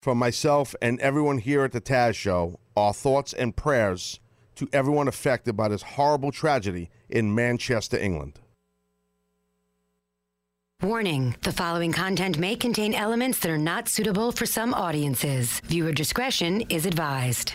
from myself and everyone here at the Taz Show, our thoughts and prayers to everyone affected by this horrible tragedy in Manchester, England. Warning the following content may contain elements that are not suitable for some audiences. Viewer discretion is advised.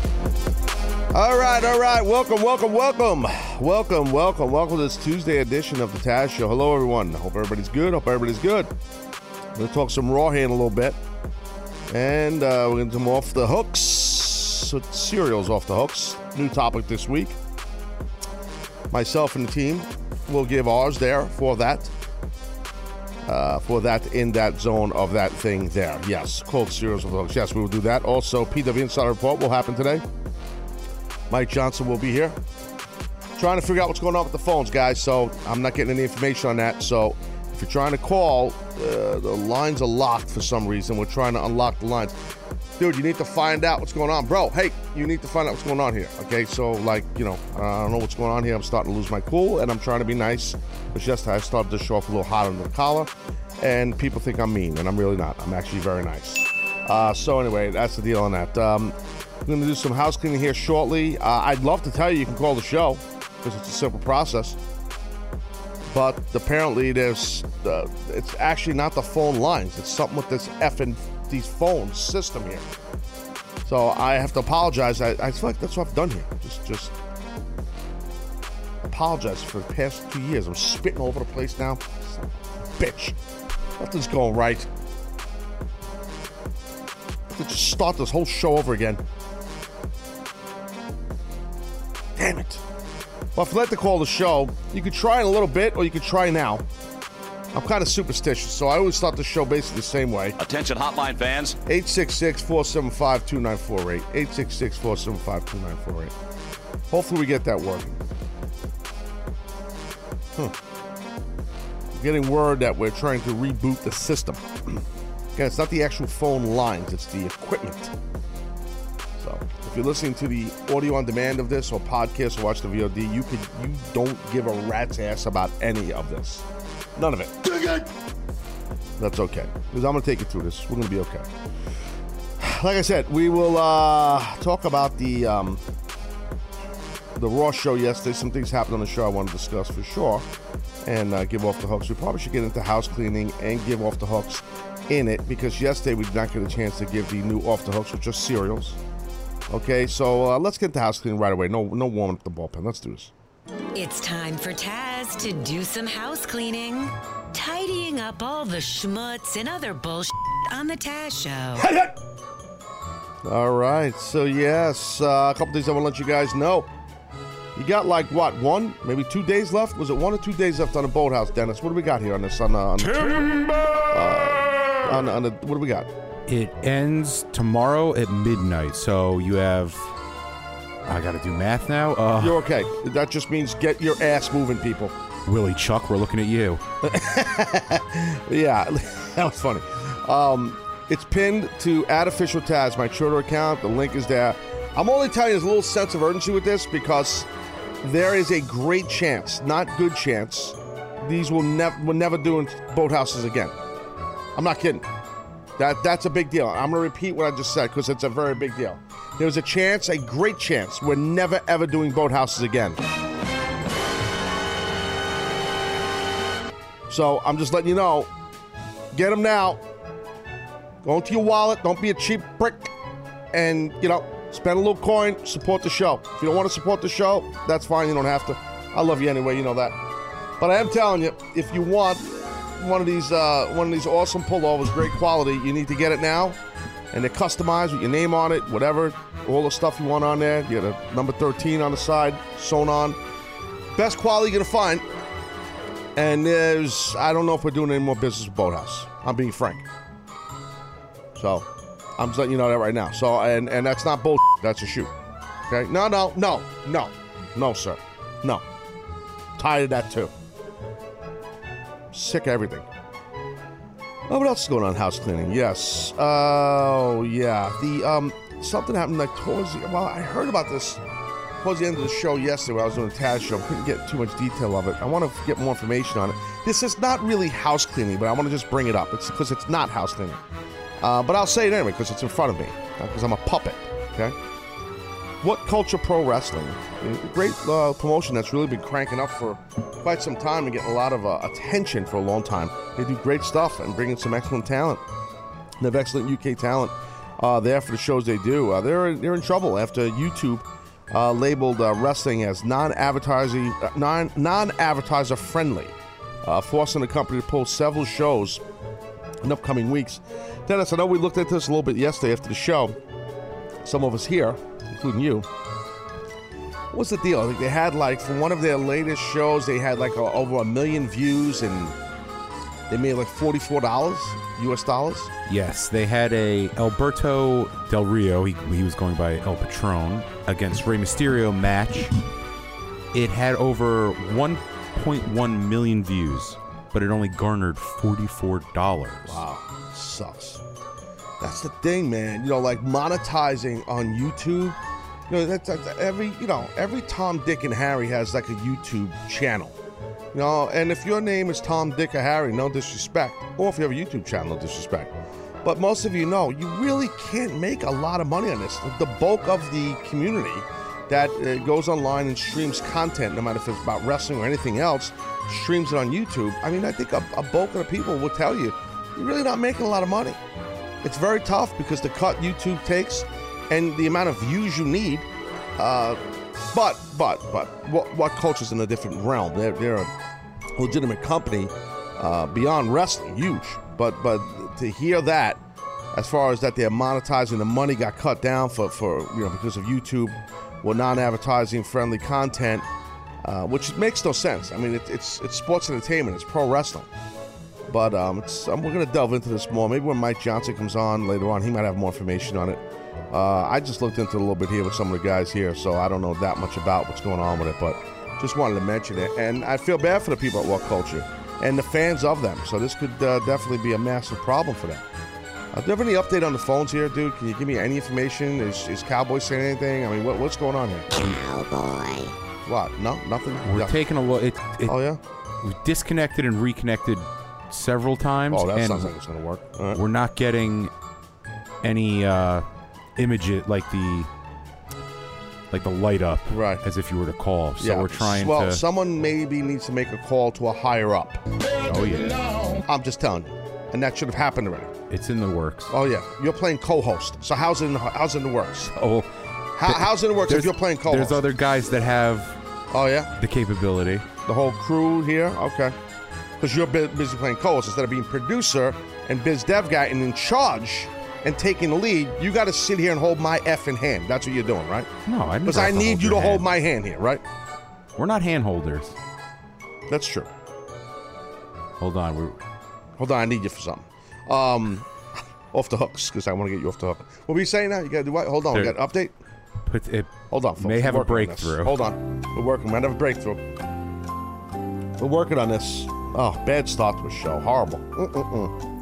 All right, all right. Welcome, welcome, welcome. Welcome, welcome, welcome to this Tuesday edition of the Taz Show. Hello, everyone. Hope everybody's good. Hope everybody's good. We're going to talk some Raw in a little bit. And uh, we're going to do some off the hooks. So cereals off the hooks. New topic this week. Myself and the team will give ours there for that. Uh, for that in that zone of that thing there. Yes, cold cereals off the hooks. Yes, we will do that. Also, PW Insider Report will happen today. Mike Johnson will be here. Trying to figure out what's going on with the phones, guys. So I'm not getting any information on that. So if you're trying to call, uh, the lines are locked for some reason. We're trying to unlock the lines. Dude, you need to find out what's going on. Bro, hey, you need to find out what's going on here. Okay, so like, you know, I don't know what's going on here. I'm starting to lose my cool and I'm trying to be nice. But just I started to show off a little hot under the collar. And people think I'm mean, and I'm really not. I'm actually very nice. Uh, so anyway, that's the deal on that. Um, we're going to do some house cleaning here shortly. Uh, I'd love to tell you you can call the show because it's a simple process. But apparently, there's uh, it's actually not the phone lines. It's something with this effing these phone system here. So I have to apologize. I, I feel like that's what I've done here. Just just apologize for the past two years. I'm spitting all over the place now. Bitch. Nothing's going right. To just start this whole show over again. Damn it. Well, if you'd like to call the show, you could try in a little bit or you could try now. I'm kind of superstitious, so I always start the show basically the same way. Attention hotline fans. 866 475 2948. 866 475 2948. Hopefully, we get that working. Hmm. I'm getting word that we're trying to reboot the system. Again, it's not the actual phone lines, it's the equipment. So, if you're listening to the audio on demand of this or podcast or watch the VOD, you could you don't give a rat's ass about any of this. None of it. That's okay. Because I'm gonna take you through this. We're gonna be okay. Like I said, we will uh, talk about the um, the Raw show yesterday. Some things happened on the show I want to discuss for sure, and uh, give off the hooks. We probably should get into house cleaning and give off the hooks in it because yesterday we did not get a chance to give the new off the hooks, which are cereals. Okay, so uh, let's get the house cleaning right away. No, no warming up the bullpen. Let's do this. It's time for Taz to do some house cleaning, tidying up all the schmutz and other bullshit on the Taz Show. All right, so yes, uh, a couple things I want to let you guys know. You got like what one, maybe two days left? Was it one or two days left on the boathouse, Dennis? What do we got here on this? On, uh, on the, uh, on, on the what do we got? It ends tomorrow at midnight, so you have. I got to do math now. Uh, You're okay. That just means get your ass moving, people. Willie Chuck, we're looking at you. Yeah, that was funny. Um, it's pinned to add official Taz, my Twitter account. The link is there. I'm only telling you there's a little sense of urgency with this because there is a great chance, not good chance, these will never will never do in boathouses again. I'm not kidding. That that's a big deal. I'm gonna repeat what I just said because it's a very big deal. There's a chance, a great chance, we're never ever doing boathouses again. So I'm just letting you know. Get them now. Go into your wallet. Don't be a cheap prick. And, you know, spend a little coin. Support the show. If you don't want to support the show, that's fine. You don't have to. I love you anyway. You know that. But I am telling you, if you want one of these, uh, one of these awesome pullovers, great quality, you need to get it now. And they're customized with your name on it, whatever, all the stuff you want on there. You got a number 13 on the side, sewn on. Best quality you're gonna find. And there's, I don't know if we're doing any more business with Boathouse. I'm being frank. So, I'm just letting you know that right now. So, and and that's not bull. That's a shoe. Okay? No, no, no, no, no, sir, no. Tired of that too. Sick of everything. Oh, what else is going on? House cleaning. Yes. Oh, yeah. The um, something happened like towards the. Well, I heard about this towards the end of the show yesterday. When I was doing a Taz show. Couldn't get too much detail of it. I want to get more information on it. This is not really house cleaning, but I want to just bring it up. It's because it's not house cleaning. Uh, but I'll say it anyway because it's in front of me. Because I'm a puppet. Okay. What Culture Pro Wrestling, great uh, promotion that's really been cranking up for quite some time and getting a lot of uh, attention for a long time. They do great stuff and bringing some excellent talent. They have excellent UK talent uh, there for the shows they do. Uh, they're they're in trouble after YouTube uh, labeled uh, wrestling as non-advertising, non non-advertiser friendly, forcing the company to pull several shows in upcoming weeks. Dennis, I know we looked at this a little bit yesterday after the show. Some of us here, including you. What's the deal? I think they had like for one of their latest shows, they had like a, over a million views and they made like forty-four dollars U.S. dollars. Yes, they had a Alberto Del Rio. He, he was going by El Patron against Rey Mysterio match. It had over 1.1 million views, but it only garnered forty-four dollars. Wow, sucks. That's the thing, man. You know, like monetizing on YouTube. You know, that's, that's every you know every Tom, Dick, and Harry has like a YouTube channel. You know, and if your name is Tom, Dick, or Harry, no disrespect, or if you have a YouTube channel, no disrespect. But most of you know, you really can't make a lot of money on this. The bulk of the community that uh, goes online and streams content, no matter if it's about wrestling or anything else, streams it on YouTube. I mean, I think a, a bulk of the people will tell you, you're really not making a lot of money. It's very tough because the cut YouTube takes and the amount of views you need. Uh, but, but, but, what, what culture's in a different realm? They're, they're a legitimate company uh, beyond wrestling, huge. But, but to hear that, as far as that they're monetizing, the money got cut down for, for you know because of YouTube well, non-advertising friendly content, uh, which makes no sense. I mean, it, it's it's sports entertainment, it's pro wrestling. But um, it's, um, we're going to delve into this more. Maybe when Mike Johnson comes on later on, he might have more information on it. Uh, I just looked into it a little bit here with some of the guys here, so I don't know that much about what's going on with it, but just wanted to mention it. And I feel bad for the people at What Culture and the fans of them. So this could uh, definitely be a massive problem for them. Uh, do you have any update on the phones here, dude? Can you give me any information? Is, is Cowboy saying anything? I mean, what, what's going on here? Cowboy. What? No, nothing. We're Yeah. taking a look. It, it, Oh yeah. we disconnected and reconnected several times, Oh, that and sounds like it's gonna work. All right. we're not getting any uh, images like the like the light up, Right. As if you were to call. So yeah. we're trying Well, to. someone maybe needs to make a call to a higher up. oh yeah, I'm just telling you, and that should have happened already. it's in the works. Oh yeah, you're playing co-host. So how's it? In, how's it in the works? Oh, How, how's it in the works if you're playing co-host? There's other guys that have oh yeah, the capability. the whole crew here. Okay, because you're busy playing co-host instead of being producer and biz dev guy and in charge and taking the lead. You got to sit here and hold my effing hand. That's what you're doing, right? No, I Because I need you to hold my hand here, right? We're not hand holders. That's true. Hold on. We're, Hold on, I need you for something. Um, off the hooks because I want to get you off the hook. What were you saying now? You got to do what? Hold on, we got an update. put it. Hold on, folks. May have a working on breakthrough. Hold on, we're working. We might have a breakthrough. We're working on this. Oh, bad start to a show. Horrible. Mm-mm-mm.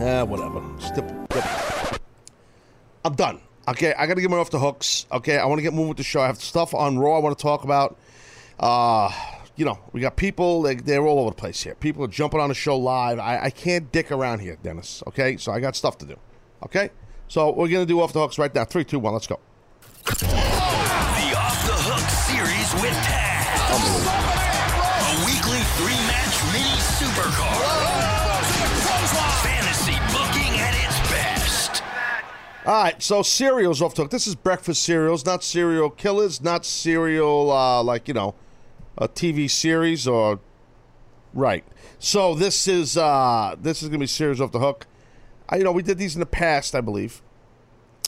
Eh, whatever. Stip, stip. I'm done. Okay, I got to get me off the hooks. Okay, I want to get moving with the show. I have stuff on Raw I want to talk about. Uh, you know, we got people, like, they're all over the place here. People are jumping on the show live. I, I can't dick around here, Dennis. Okay, so I got stuff to do. Okay, so we're going to do off the hooks right now. Three, two, one, let's go. Three-match mini supercard. Fantasy booking at its best. All right, so cereals off hook. This is breakfast cereals, not serial killers, not serial uh, like you know, a TV series or right. So this is uh, this is gonna be cereals off the hook. I, you know, we did these in the past, I believe.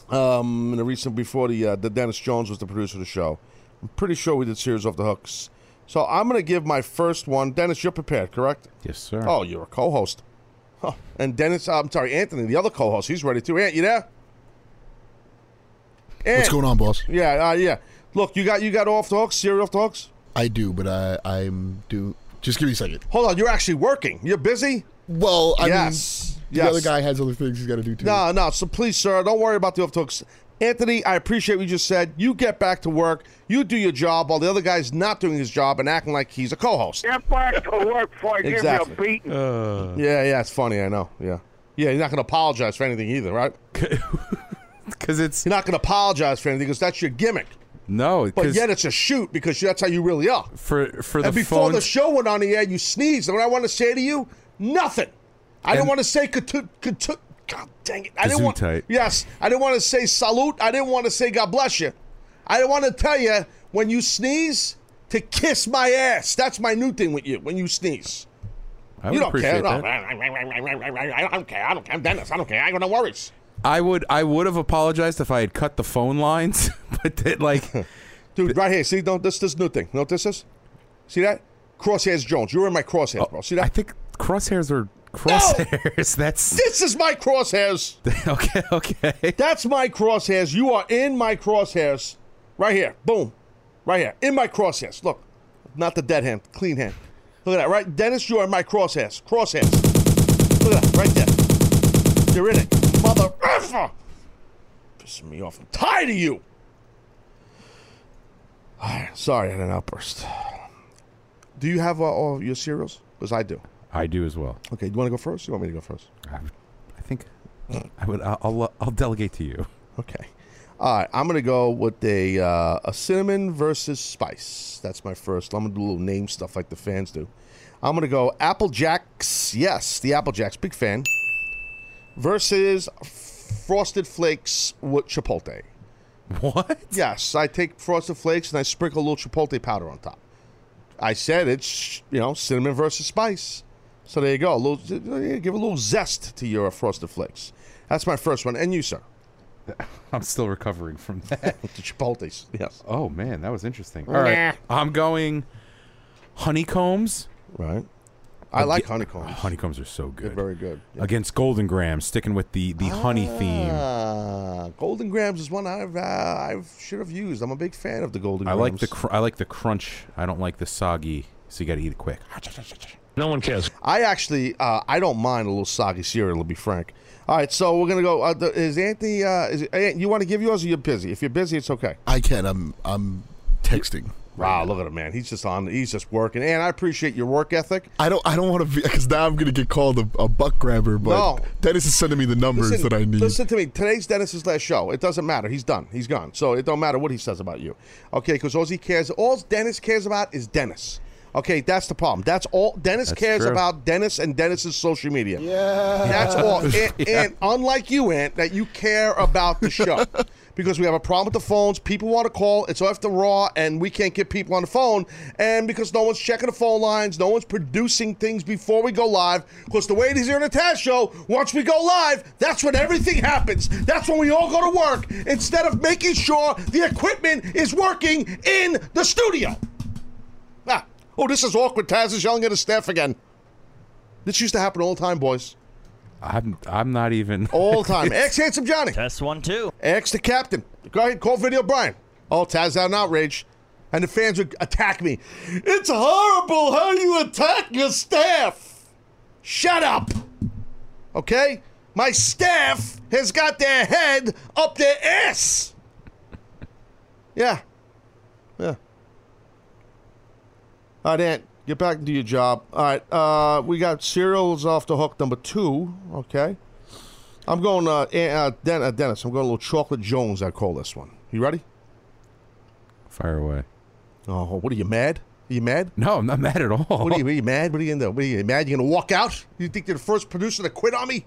Um, in the recent before the uh, the Dennis Jones was the producer of the show. I'm pretty sure we did cereals off the hooks So I'm going to give my first one. Dennis, you're prepared, correct? Yes, sir. Oh, you're a co-host. Huh. And Dennis, uh, I'm sorry, Anthony, the other co-host, he's ready too. Ant, you there? Ant. What's going on, boss? Yeah, uh, yeah. Look, you got you got off the hooks, cereal off the. I do, but I I'm do. Just give me a second. Hold on, you're actually working. You're busy. Well, I Yes, mean, yes. the other guy has other things he's got to do too. No, no. So please, sir, don't worry about the off the hooks. Anthony, I appreciate what you just said. You get back to work. You do your job while the other guy's not doing his job and acting like he's a co-host. Get back to work before I Exactly. give you a beating. Uh. Yeah, yeah, it's funny. I know. Yeah, yeah. You're not going to apologize for anything either, right? Because it's You're not going to apologize for anything because that's your gimmick. no, But yet it's a shoot because that's how you really are. for for the And before the show went on the air, you sneezed. And what I want to say to you, nothing. I didn't want to say katu, katu, God dang it. I didn't want. Gesundheit. Yes, I didn't want to say salute. I didn't want to say God bless you. I didn't want to tell you when you sneeze to kiss my ass. That's my new thing with you. When you sneeze, I you don't care. No. I don't care. I don't care. I'm Dennis. I don't care. I got no worries. I would I would have apologized if I had cut the phone lines, but that, like Dude, right here. See, don't this this new thing. You know what this is? See that? Crosshairs Jones. You're in my crosshairs, oh, bro. See that? I think crosshairs are crosshairs. That's this is my crosshairs. okay. Okay. That's my crosshairs. You are in my crosshairs. Right here. Boom. Right here. In my crosshairs. Look. Not the dead hand. Clean hand. Look at that. Right? Dennis, you are in my crosshairs. Crosshairs. Look at that. Right there. You're in it. Mother effer. Pissing me off. I'm tired of you. All right. Sorry, I had an outburst. Do you have uh, all your cereals? Because I do. I do as well. Okay. Do you want to go first? You want me to go first? I, I think I would. I'll, I'll I'll delegate to you. Okay. All right, I'm gonna go with a uh, a cinnamon versus spice. That's my first. I'm gonna do a little name stuff like the fans do. I'm gonna go Apple Jacks. Yes, the Apple Jacks, big fan. Versus Frosted Flakes with Chipotle. What? Yes, I take Frosted Flakes and I sprinkle a little Chipotle powder on top. I said it's you know cinnamon versus spice. So there you go. A little, give a little zest to your Frosted Flakes. That's my first one. And you, sir, I'm still recovering from that. the Chipotles. Yes. oh man, that was interesting. All right, I'm going honeycombs. Right. I like honeycombs. Honeycombs are so They're good. very good. Yeah. Against Golden Grahams, sticking with the the honey theme. Ah, Golden Grahams is one I've uh, I should have used. I'm a big fan of the Golden I Grahams. like the cr- I like the crunch. I don't like the soggy. So you got to eat it quick. No one cares. I actually uh, I don't mind a little soggy cereal. To be frank. All right, so we're gonna go. Uh, the, is Anthony? Uh, is Ant, you want to give yours? or You're busy. If you're busy, it's okay. I can. I'm I'm texting. Wow, look at him, man. He's just on. He's just working. And I appreciate your work ethic. I don't. I don't want to be because now I'm gonna get called a, a buck grabber. But No. Dennis is sending me the numbers Listen, that I need. listen to me. Today's Dennis's last show. It doesn't matter. He's done. He's gone. So it don't matter what he says about you. Okay, because all he cares, all Dennis cares about is Dennis. Okay, that's the problem. That's all Dennis That's cares true. about. Dennis and Dennis's social media. Yeah, that's all. And, and unlike you, Ant, that you care about the show. Because we have a problem with the phones, people want to call. It's off the raw, and we can't get people on the phone. And because no one's checking the phone lines, no one's producing things before we go live. Because the way it is here in the Taz show, once we go live, that's when everything happens. That's when we all go to work instead of making sure the equipment is working in the studio. Oh, this is awkward. Taz is yelling at his staff again. This used to happen all the time, boys. I'm I'm not even. All the time. Ex handsome Johnny. Test one, two. Ask the captain. Go ahead, call video Brian. Oh, Taz had an outrage. And the fans would attack me. It's horrible how you attack your staff. Shut up. Okay? My staff has got their head up their ass. Yeah. Yeah. All right, Ant, get back to your job. All right, uh, we got cereals off the hook number two. Okay. I'm going, uh, uh, Den- uh, Dennis, I'm going a little chocolate Jones, I call this one. You ready? Fire away. Oh, what are you mad? Are you mad? No, I'm not mad at all. What are you, are you mad? What are you in there? What are you mad? You gonna walk out? You think you're the first producer to quit on me?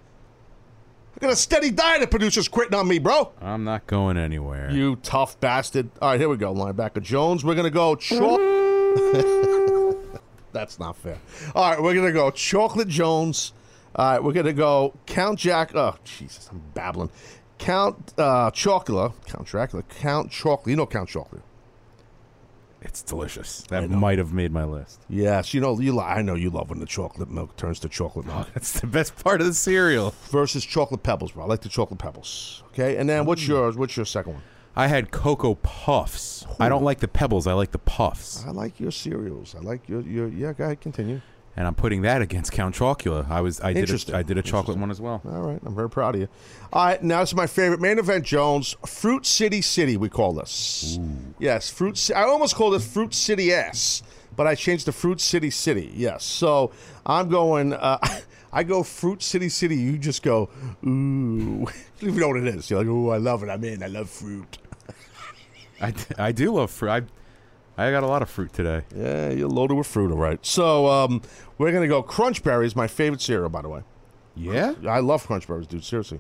I got a steady diet of producers quitting on me, bro. I'm not going anywhere. You tough bastard. All right, here we go. Linebacker Jones. We're gonna go chalk. That's not fair. All right, we're gonna go chocolate Jones. All right, we're gonna go Count Jack. Oh, Jesus, I'm babbling. Count uh, Chocula. Count Dracula. Count Chocolate. You know Count Chocolate. It's delicious. That might have made my list. Yes, you know you. li- I know you love when the chocolate milk turns to chocolate milk That's the best part of the cereal. versus chocolate pebbles, bro. I like the chocolate pebbles. Okay, and then what's yours? What's your second one? I had Cocoa Puffs. I don't like the pebbles. I like the puffs. I like your cereals. I like your your. Yeah, go ahead, continue. And I'm putting that against Count Chocula. I was I did a, I did a chocolate one as well. All right, I'm very proud of you. All right, now is my favorite main event, Jones. Fruit City City, we call this. Yes, Fruit. I almost called it Fruit City S, but I changed to Fruit City City. Yes, so I'm going. Uh, I go Fruit City City. You just go ooh. you don't even know what it is. You're like, ooh, I love it. I'm in. I love fruit. I, I do love fruit. I I got a lot of fruit today. Yeah, you're loaded with fruit, all right. So um, we're gonna go Crunch Berries, my favorite cereal, by the way. Yeah. I love Crunch Berries, dude. Seriously.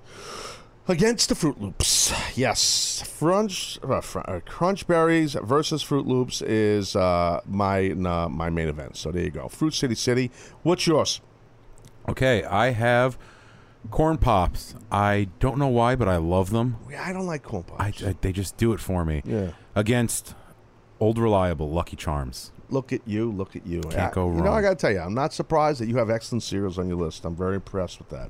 Against the Froot Loops, yes. Crunch, uh, fr- uh, Crunch Berries versus Froot Loops is uh, my my main event. So there you go. Fruit City City. What's yours? Okay, I have corn pops. I don't know why, but I love them. I don't like corn pops. I, they just do it for me. Yeah. Against old reliable Lucky Charms. look at you. Look at you. Can't I- go You know, I got to tell you, I'm not surprised that you have excellent cereals on your list. I'm very impressed with that.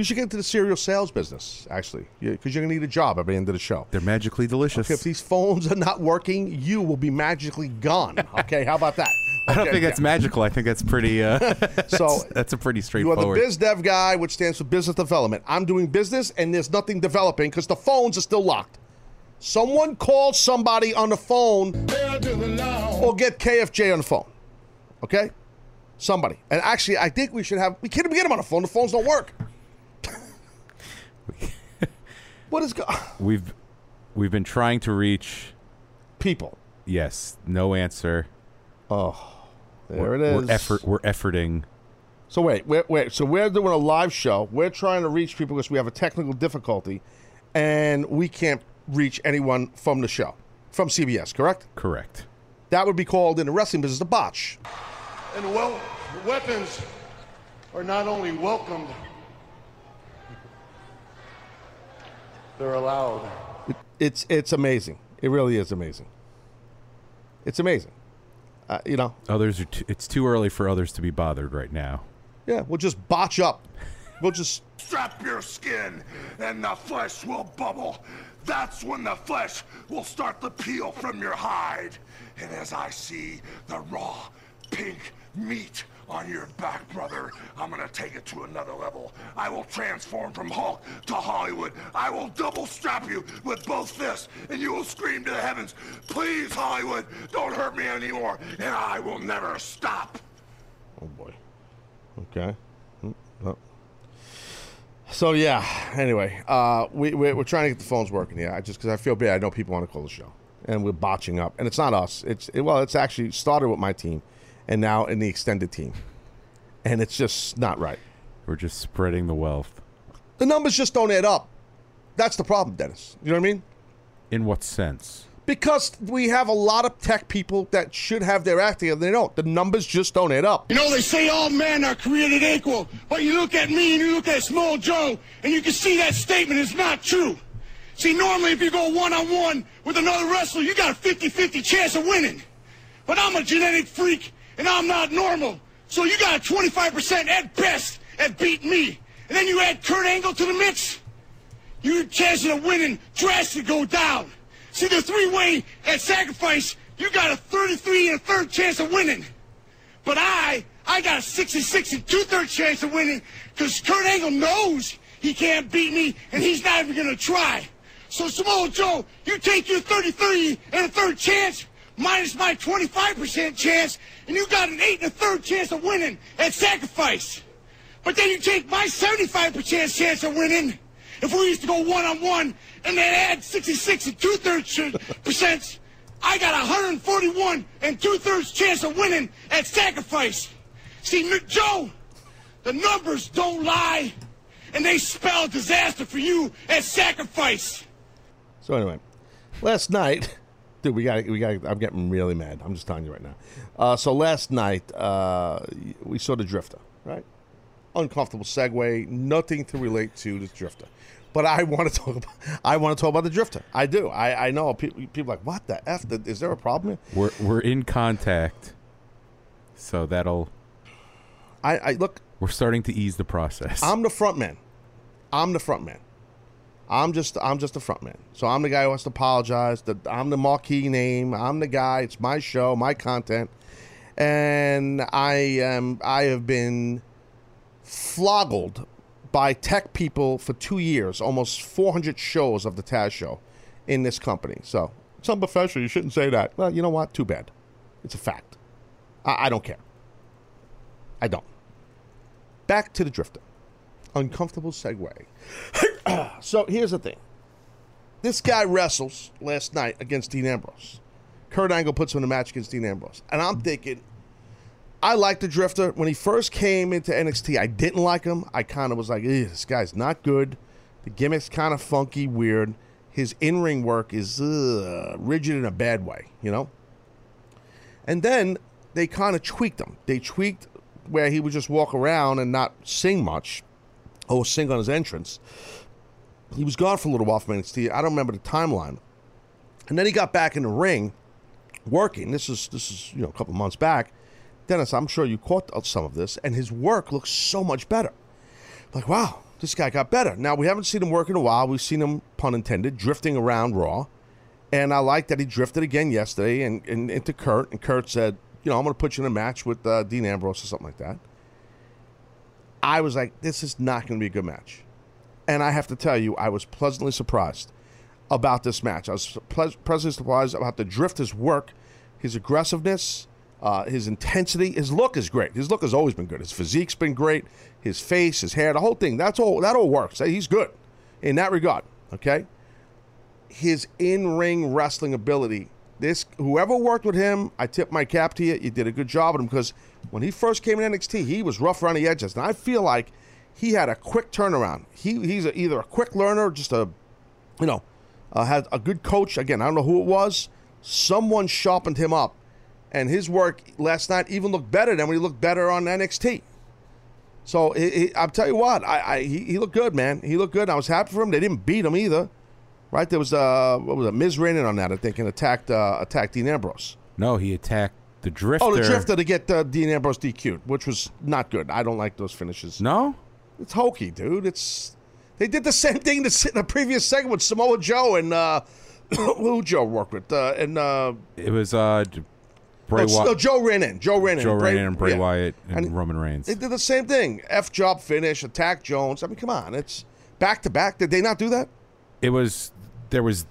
You should get into the cereal sales business, actually, because you're going to need a job at the end of the show. They're magically delicious. If these phones are not working, you will be magically gone. Okay, how about that? I don't Okay, think that's magical. I think that's pretty. Uh, So that's, that's a pretty straightforward. You are the biz dev guy, which stands for business development. I'm doing business, and there's nothing developing because the phones are still locked. Someone call somebody on the phone, or get KFJ on the phone. Okay, somebody. And actually, I think we should have. We can't even get him on the phone. The phones don't work. what is go- We've we've been trying to reach. people? Yes, no answer. Oh, there it is. We're effort. We're efforting. So wait, wait, wait. So we're doing a live show. We're trying to reach people because we have a technical difficulty, and we can't reach anyone from the show, from CBS. Correct? Correct. That would be called in the wrestling business a botch. And well, weapons are not only welcomed, they're allowed. It's it's amazing. It really is amazing. It's amazing. Uh, you know, Others are. Too, it's too early for others to be bothered right now. yeah. We'll just botch up. We'll just Strap your skin, and the flesh will bubble. That's when the flesh will start to peel from your hide. And as I see the raw, pink meat on your back, brother, I'm gonna take it to another level. I will transform from Hulk to Hollywood. I will double strap you with both fists, and you will scream to the heavens, Please, Hollywood, don't hurt me anymore, and I will never stop. Oh boy. Okay. Mm. So yeah. Anyway, uh, we we're, we're trying to get the phones working. I just because I feel bad. I know people want to call the show, and we're botching up. And it's not us. It's it, well, it's actually started with my team, and now in the extended team, and it's just not right. We're just spreading the wealth. The numbers just don't add up. That's the problem, Dennis. You know what I mean? In what sense? Because we have a lot of tech people that should have their act together. They don't. The numbers just don't add up. You know, they say all men are created equal, but you look at me and you look at Samoa Joe, and you can see that statement is not true. See, normally if you go one on one with another wrestler, you got a 50 50 chance of winning. But I'm a genetic freak, and I'm not normal. So you got a 25% at best at beating me. And then you add Kurt Angle to the mix, your chances of winning drastically go down. See, the three way at sacrifice, you got a 33 and a third chance of winning. But I, I got a 66 and two-thirds chance of winning because Kurt Angle knows he can't beat me and he's not even going to try. So, Samoa Joe, you take your 33 and a third chance minus my 25% chance and you got an eight and a third chance of winning at sacrifice. But then you take my 75% chance of winning if we used to go one-on-one and then add 66 and two-thirds percent I got 141 and two-thirds chance of winning at sacrifice. See, Joe, the numbers don't lie, and they spell disaster for you at sacrifice. So anyway, last night, dude, we got we got. I'm getting really mad. I'm just telling you right now. Uh, so last night, uh, we saw the Drifter, right? Uncomfortable segue, nothing to relate to the Drifter. But I want to talk about I want to talk about the drifter. I do. I, I know people, people are like what the f? Is there a problem? here? We're we're in contact, so that'll I, I look. we're starting to ease the process. I'm the front man. I'm the front man. I'm just I'm just the front man. So I'm the guy who has to apologize. The, I'm the marquee name. I'm the guy. It's my show, my content, and I am I have been flogged by tech people for two years, almost 400 shows of the Taz Show in this company. So it's unprofessional. You shouldn't say that. Well, you know what? Too bad. It's a fact. I, I don't care. I don't. Back to the drifter. Uncomfortable segue. so here's the thing. This guy wrestles last night against Dean Ambrose. Kurt Angle puts him in a match against Dean Ambrose. And I'm thinking, I like the Drifter. When he first came into NXT, I didn't like him. I kind of was like, this guy's not good. The gimmick's kind of funky, weird. His in ring work is uh, rigid in a bad way, you know? And then they kind of tweaked him. They tweaked where he would just walk around and not sing much or sing on his entrance. He was gone for a little while from NXT. I don't remember the timeline. And then he got back in the ring working. This is this is you know a couple months back. Dennis, I'm sure you caught some of this, and his work looks so much better. Like, wow, this guy got better. Now we haven't seen him work in a while. We've seen him, pun intended, drifting around Raw, and I like that he drifted again yesterday and, and into Kurt, and Kurt said, you know, I'm going to put you in a match with uh, Dean Ambrose or something like that. I was like, this is not going to be a good match, and I have to tell you, I was pleasantly surprised about this match. I was ple- pleasantly surprised about the drift, his work, his aggressiveness, uh, his intensity. His look is great. His look has always been good. His physique's been great. His face, his hair, the whole thing. That's all. That all works. He's good in that regard. Okay. His in-ring wrestling ability. This whoever worked with him, I tip my cap to you. You did a good job with him because when he first came in NXT, he was rough around the edges, and I feel like he had a quick turnaround. He he's a, either a quick learner, just a you know, uh, had a good coach. Again, I don't know who it was. Someone sharpened him up, and his work last night even looked better than when he looked better on NXT. So he, he, I'll tell you what, I, I he, he looked good, man. He looked good. I was happy for him. They didn't beat him either, right? There was a what was it? Miz ran on that, I think, and attacked uh, attacked Dean Ambrose. no, he attacked the drifter. Oh, the drifter to get uh, Dean Ambrose DQ'd, which was not good. I don't like those finishes. No, It's hokey, dude. It's they did the same thing to in the previous segment with Samoa Joe and uh, who Joe worked with uh, and uh, it was uh, Bray no, Wyatt. no, Joe ran in. Joe ran in. Joe Bray- Ray and Bray yeah. Wyatt and, And Roman Reigns. They did the same thing. F job finish, attack Jones. I mean, come on, it's back to back. Did they not do that? it was there was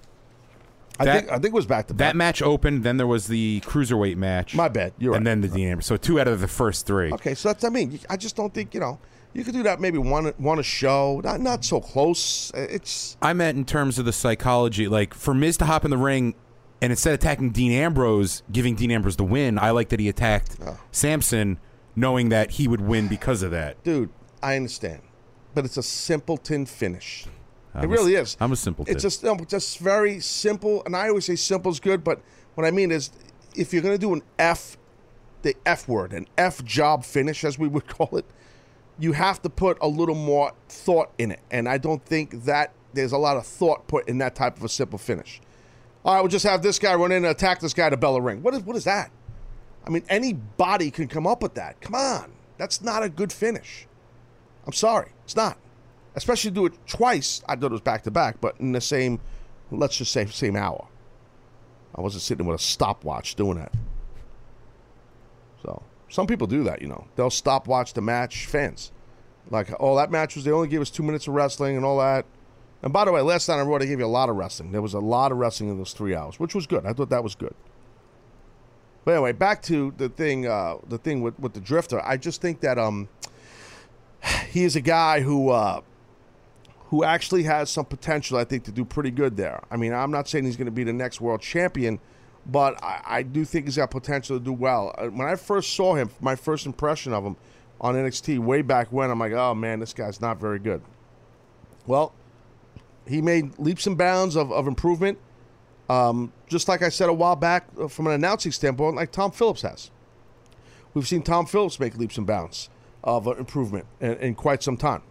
I That- think I think it was back to back. that match opened. Then there was the cruiserweight match. My bad. You're and right. then the Dean Ambrose. So two out of the first three. Okay, so that's I mean, I just don't think you know you could do that maybe one one a show, not not so close. It's I meant in terms of the psychology, like for Miz to hop in the ring and instead of attacking Dean Ambrose, giving Dean Ambrose the win, I like that he attacked Oh. Samson, knowing that he would win because of that. dude, I understand, but it's a simpleton finish. I'm it a- really is. I'm a simple. It's just no, just very simple, and I always say simple is good. But what I mean is, if you're going to do an F, the F word, an F job finish, as we would call it, you have to put a little more thought in it. And I don't think that there's a lot of thought put in that type of a simple finish. All right, we'll just have this guy run in and attack this guy to bell a ring. What is what is that? I mean, anybody can come up with that. Come on, that's not a good finish. I'm sorry, it's not. Especially do it twice. I thought it was back to back, but in the same, let's just say same hour. I wasn't sitting with a stopwatch doing that. So some people do that, you know. They'll stopwatch the match. Fans, like, oh, that match was they only gave us two minutes of wrestling and all that. And by the way, last night I wrote they gave you a lot of wrestling. There was a lot of wrestling in those three hours, which was good. I thought that was good. But anyway, back to the thing. Uh, the thing with with the drifter. I just think that um, he is a guy who uh, who actually has some potential. I think to do pretty good there. I mean, I'm not saying he's going to be the next world champion, but I, I do think he's got potential to do well. Uh, When I first saw him, my first impression of him on NXT way back when, I'm like, oh man, this guy's not very good. Well, he made leaps and bounds of, of improvement. Um, just like I said a while back, uh, from an announcing standpoint, like Tom Phillips has. We've seen Tom Phillips make leaps and bounds of uh, improvement in, in quite some time.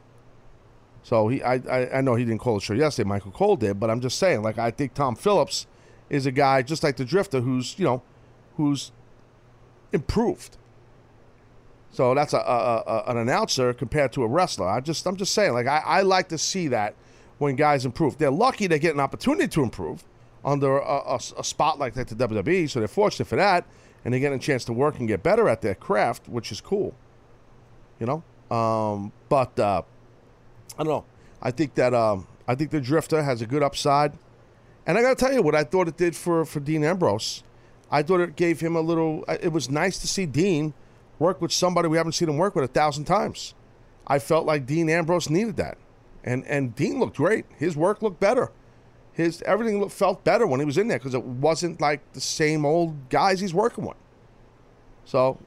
So he, I, I, I know he didn't call the show yesterday. Michael Cole did, but I'm just saying, like I think Tom Phillips is a guy just like the Drifter, who's you know, who's improved. So that's a, a, a an announcer compared to a wrestler. I just I'm just saying, like I, I like to see that when guys improve. They're lucky they get an opportunity to improve under a, a, a spot like that to WWE, so they're fortunate for that, and they get a chance to work and get better at their craft, which is cool. You know, um, but uh, I don't know. I think that um, I think the Drifter has a good upside, and I got to tell you what I thought it did for for Dean Ambrose. I thought it gave him a little. uh, It was nice to see Dean work with somebody we haven't seen him work with a thousand times. I felt like Dean Ambrose needed that, and and Dean looked great. His work looked better. His everything looked, felt better when he was in there because it wasn't like the same old guys he's working with. So,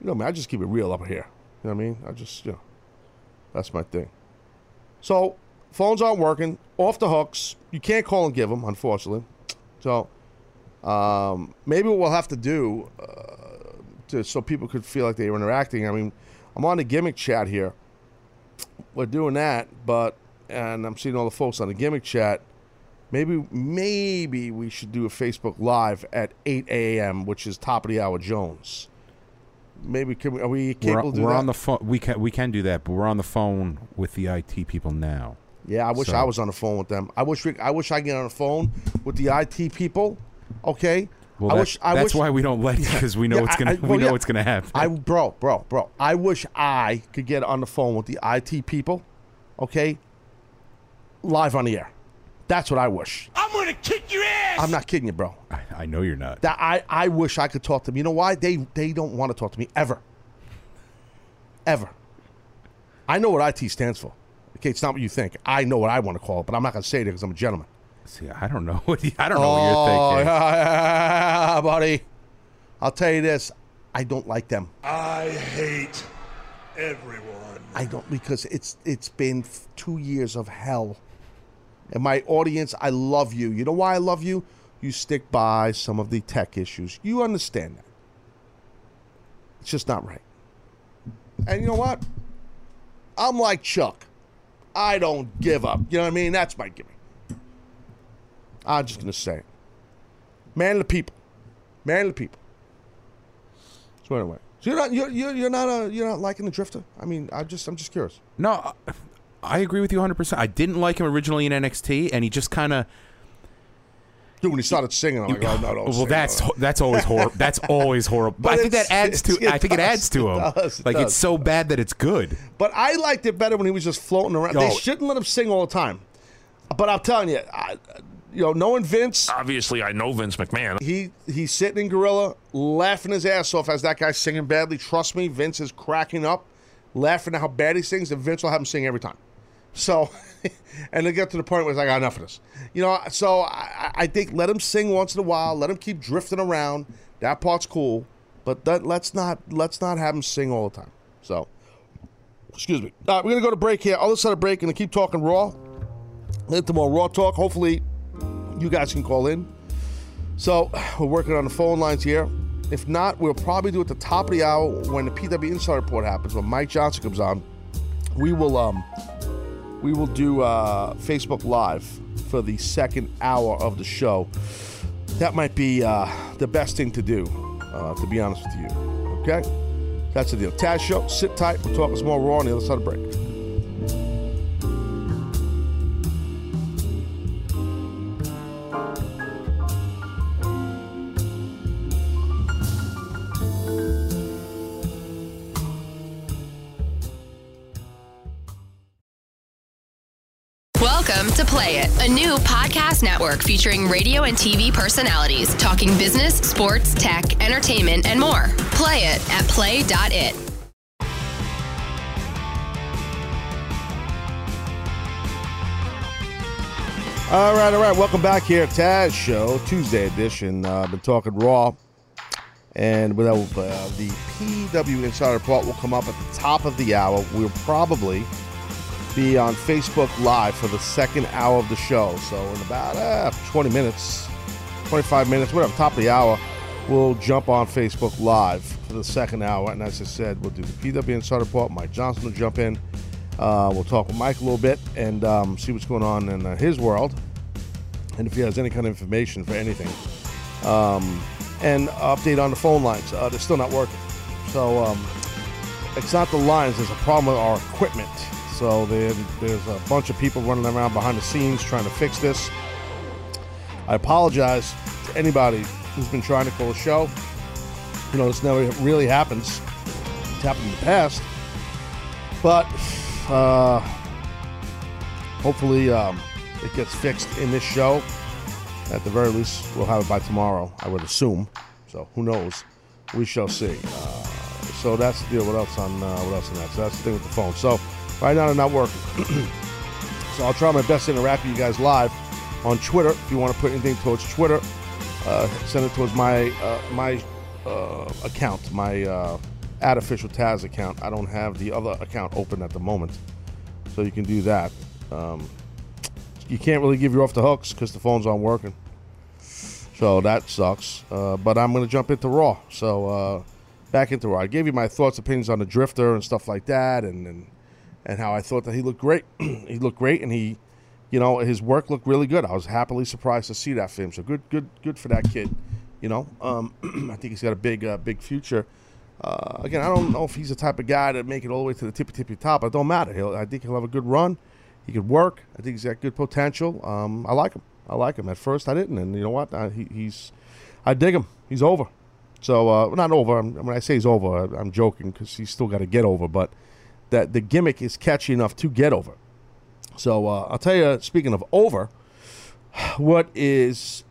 you know, man, I just keep it real up here. You know what I mean? I just, you know, that's my thing. So, phones aren't working, off the hooks. You can't call and give them, unfortunately. So, um, maybe what we'll have to do uh, to so people could feel like they were interacting. I mean, I'm on the gimmick chat here. We're doing that, but and I'm seeing all the folks on the gimmick chat. Maybe maybe we should do a Facebook Live at 8 a.m., which is top of the hour Jones. Maybe can we, are we We're, capable we're that? on the phone. We can we can do that, but we're on the phone with the IT people now. Yeah, I wish So- I was on the phone with them. I wish we, I wish I get on the phone with the IT people. Okay. Well, I that- wish I that's wish, why we don't let you because we know Yeah, it's gonna I- we well, know yeah. what's gonna happen. I bro, bro, bro. I wish I could get on the phone with the IT people. Okay. Live on the air. That's what I wish. I'm gonna kick your ass. I'm not kidding you, bro. I, I know you're not. That I, I wish I could talk to them. You know why? They they don't want to talk to me ever. Ever. I know what IT stands for. Okay, it's not what you think. I know what I want to call it, but I'm not going to say it because I'm a gentleman. See, I don't know what you- I don't know oh, what you're oh, thinking. yeah, buddy. I'll tell you this. I don't like them. I hate everyone. I don't because it's it's been two years of hell. And my audience, I love you. You know why I love you? You stick by some of the tech issues. You understand that. It's just not right. And you know what? I'm like Chuck. I don't give up. You know what I mean? That's my gimmick. I'm just gonna say it. Man of the people. Man of the people. So anyway. So you're not you're, you're, you're not a you're not liking the drifter? I mean, I just I'm just curious. No, uh, I agree with you 100. percent I didn't like him originally in NXT, and he just kind of. Dude, when he started singing, I'm like, oh no, no. Well, that's that's always horrible. That's always horrible. But, But I think that adds to. I think it adds to it him. does, it like does. it's so bad that it's good. But I liked it better when he was just floating around. They Oh. shouldn't let him sing all the time. But I'm telling you, I, you know, knowing Vince, Obviously, I know Vince McMahon. he he's sitting in Gorilla, laughing his ass off as that guy's singing badly. Trust me, Vince is cracking up, laughing at how bad he sings, and Vince will have him sing every time. So, and they get to the point where it's like, I got enough of this. You know, so I, I think let him sing once in a while, let him keep drifting around. That part's cool, but that, let's not let's not have him sing all the time. So, excuse me. All right, we're gonna go to break here. Other side of break, and keep talking Raw. Into more Raw talk. Hopefully, you guys can call in. So we're working on the phone lines here. If not, we'll probably do it at the top of the hour when the PW Insider Report happens. When Mike Johnson comes on, we will um we will do uh, Facebook Live for the second hour of the show. That might be uh, the best thing to do, uh, to be honest with you. Okay, that's the deal. Taz Show. Sit tight. We'll talk some more Raw on the other side of the break. Play It, a new podcast network featuring radio and TV personalities talking business, sports, tech, entertainment, and more. Play it at play.it. All right, all right. Welcome back here, Taz Show, Tuesday edition. Uh, I've been talking Raw, and without uh, the PW Insider Report will come up at the top of the hour. We'll probably be on Facebook Live for the second hour of the show. So in about uh, 20 minutes, 25 minutes, whatever, top of the hour, we'll jump on Facebook Live for the second hour. And as I said, we'll do the PW Insider Report. Mike Johnson will jump in. Uh, we'll talk with Mike a little bit and um, see what's going on in uh, his world, and if he has any kind of information for anything. Um, and update on the phone lines. Uh, they're still not working. So um, it's not the lines. There's a problem with our equipment. So there, there's a bunch of people running around behind the scenes trying to fix this. I apologize to anybody who's been trying to call a show. You know, this never really happens. It's happened in the past. But uh, hopefully um, it gets fixed in this show. At the very least, we'll have it by tomorrow, I would assume. So who knows? We shall see. Uh, so that's the deal. What else on uh, what else on that? So that's the thing with the phone. So right now they're not working. so I'll try my best to interact with you guys live on Twitter. If you want to put anything towards Twitter, uh, send it towards my uh, my uh, account, my uh, official Taz account. I don't have the other account open at the moment, so you can do that. Um, you can't really give you off the hooks because the phones aren't working. So that sucks. Uh, but I'm to jump into Raw. So uh, back into Raw. I gave you my thoughts, opinions on the Drifter and stuff like that, and and, and how I thought that he looked great. he looked great, and he, you know, his work looked really good. I was happily surprised to see that for him. So good, good, good for that kid. You know, um, I think he's got a big, uh, big future. Uh, again, I don't know if he's the type of guy to make it all the way to the tippy tippy top. But it don't matter. He'll, I think he'll have a good run. He could work. I think he's got good potential. Um, I like him. I like him. At first, I didn't, and you know what? I, he, he's, I dig him. He's over. So uh, not over. When I say he's over, I'm joking because he's still got to get over. But that the gimmick is catchy enough to get over. So uh, I'll tell you. Speaking of over, what is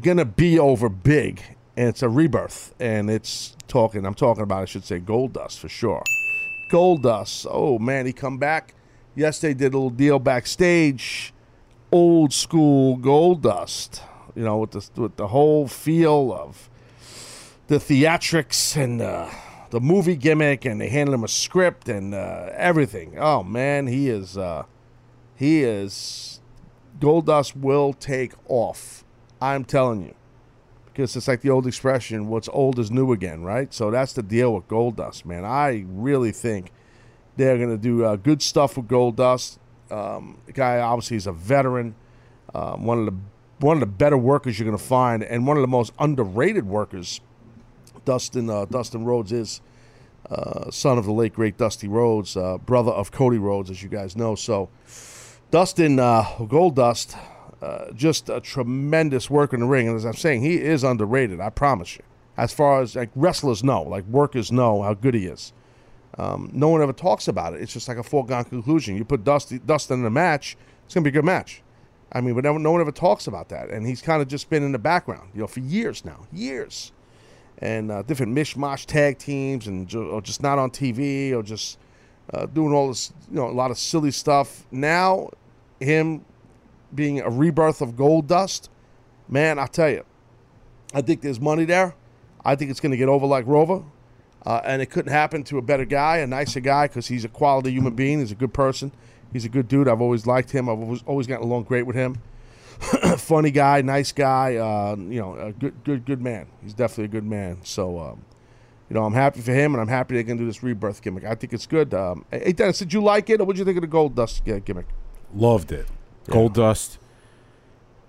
gonna be over big, and it's a rebirth, and it's talking. I'm talking about. I should say Goldust for sure. Goldust. Oh man, he come back. Yes, they did a little deal backstage. Old school Goldust. You know, with the with the whole feel of the theatrics and uh, the movie gimmick, and they handed him a script and uh, everything. Oh man, he is uh, he is Goldust will take off. I'm telling you, because it's like the old expression: "What's old is new again," right? So that's the deal with Goldust, man. I really think they're gonna do uh, good stuff with Goldust. Um, the guy obviously is a veteran, um, one of the one of the better workers you're gonna find, and one of the most underrated workers Dustin uh, Dustin Rhodes is uh, son of the late great Dusty Rhodes, uh, brother of Cody Rhodes, as you guys know. So Dustin uh, Goldust, uh, just a tremendous worker in the ring, and as I'm saying, he is underrated. I promise you. As far as like wrestlers know, like workers know how good he is. Um, no one ever talks about it. It's just like a foregone conclusion. You put Dusty, Dustin in a match, it's gonna be a good match. I mean, but no, no one ever talks about that, and he's kind of just been in the background, you know, for years now, years and uh, different mishmash tag teams, and ju- or just not on TV, or just uh, doing all this, you know, a lot of silly stuff. Now, him being a rebirth of Goldust, man, I tell you, I think there's money there. I think it's going to get over like Rover, uh, and it couldn't happen to a better guy, a nicer guy, because he's a quality human being. He's a good person. He's a good dude. I've always liked him. I've always, always gotten along great with him. funny guy, nice guy. Uh, you know, a good, good, good man. He's definitely a good man. So, um, you know, I'm happy for him, and I'm happy they can do this rebirth gimmick. I think it's good. Um, hey, Dennis, did you like it, or what did you think of the Goldust uh, gimmick? Loved it. Goldust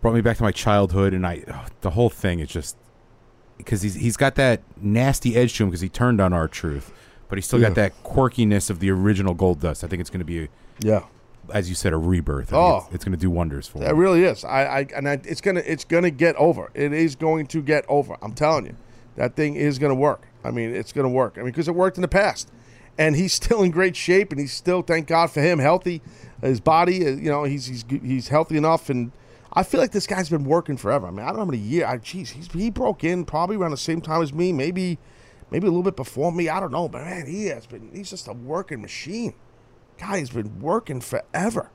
brought me back to my childhood, and I oh, the whole thing is just because he's he's got that nasty edge to him because he turned on R-Truth, but he's still Yeah. got that quirkiness of the original Goldust. I think it's going to be, Yeah. As you said, a rebirth. I Oh. it's, it's going to do wonders for It really is. I, I and I, it's gonna it's gonna get over. It is going to get over. I'm telling you, that thing is gonna work. I mean, it's gonna work. I mean, because it worked in the past, and he's still in great shape, and he's still, thank God for him, healthy. His body, uh, you know, he's he's he's healthy enough, and I feel like this guy's been working forever. I mean, I don't know how many years. I, geez, he's he broke in probably around the same time as me, maybe maybe a little bit before me. I don't know, but man, he has been. He's just a working machine. Guy, he's been working forever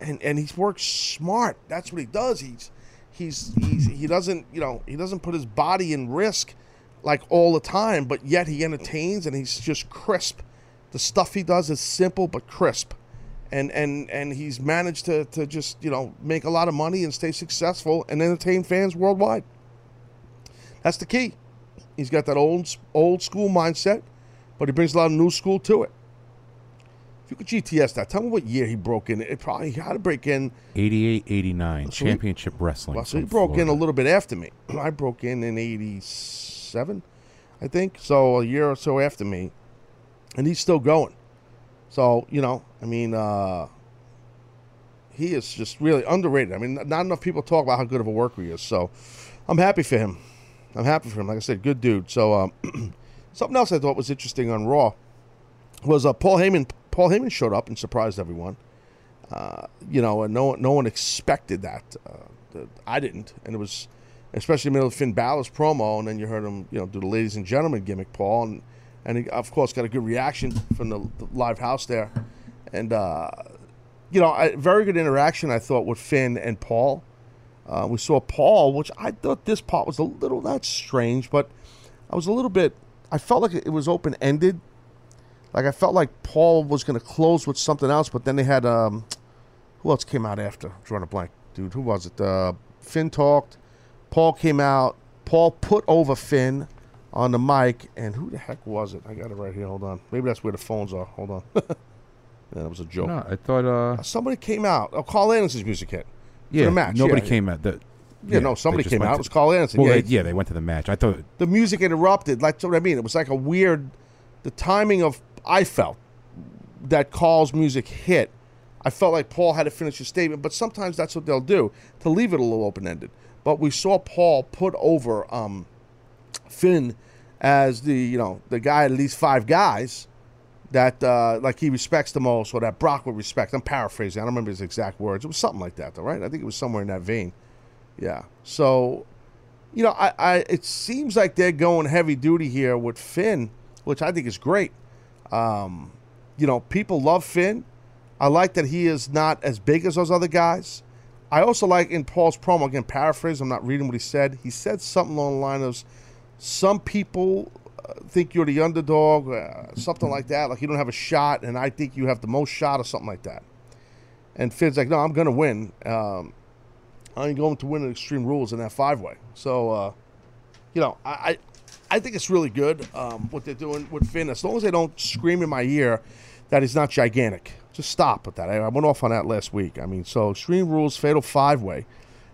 and and he's worked smart. That's what he does. He's he's he's he doesn't you know he doesn't put his body in risk like all the time, but yet he entertains and he's just crisp. The stuff he does is simple but crisp, and and and he's managed to to just you know make a lot of money and stay successful and entertain fans worldwide. That's the key. He's got that old old school mindset, but he brings a lot of new school to it If you could GTS that, tell me what year he broke in. It probably he had to break in. 88, 89, So he- championship wrestling. Well, so he broke in a little bit after me. I broke in in '87, I think. So a year or so after me, and he's still going. So you know, I mean, uh, he is just really underrated. I mean, not enough people talk about how good of a worker he is. So I'm happy for him. I'm happy for him. Like I said, good dude. So um, something else I thought was interesting on Raw was uh, Paul Heyman. Paul Heyman showed up and surprised everyone. Uh, you know, and no no one expected that. Uh, I didn't, and it was especially in the middle of Finn Balor's promo, and then you heard him, you know, do the ladies and gentlemen gimmick, Paul, and and he, of course got a good reaction from the, the live house there, and uh, you know, I, very good interaction I thought with Finn and Paul. Uh, we saw Paul, which I thought this part was a little not strange, but I was a little bit. I felt like it was open ended. Like I felt like Paul was going to close with something else, but then they had um, who else came out after? I'm drawing a blank, dude. Who was it? Uh, Finn talked. Paul came out. Paul put over Finn on the mic, and who the heck was it? I got it right here. Hold on. Maybe that's where the phones are. Hold on. yeah, that was a joke. No, I thought. Uh, Somebody came out. Oh, Karl Anderson's music hit. For yeah, the match. nobody yeah. came out. The, Yeah, no, somebody came out. to- It was Karl Anderson. Well, Yeah, they, yeah, they went to the match. I thought the music interrupted. Like, that's what I mean. It was like a weird. The timing of I felt that Karl's music hit. I felt like Paul had to finish his statement, but sometimes that's what they'll do to leave it a little open ended. But we saw Paul put over um, Finn as the you know the guy at least five guys that uh, like he respects the most, or that Brock would respect. I'm paraphrasing. I don't remember his exact words. It was something like that, though, right? I think it was somewhere in that vein. Yeah. So you know, I, I it seems like they're going heavy duty here with Finn, which I think is great. Um, you know, people love Finn. I like that he is not as big as those other guys. I also like in Paul's promo, again, paraphrase, I'm not reading what he said. He said something along the line of some people uh, think you're the underdog, uh, something like that, like you don't have a shot, and I think you have the most shot, or something like that. And Finn's like, no, I'm going to win. Um, I'm going to win in Extreme Rules in that five way. So, uh, you know, I, I, think it's really good um, what they're doing with Finn. As long as they don't scream in my ear that he's not gigantic, just stop with that. I, I went off on that last week. I mean, so Extreme Rules Fatal Five Way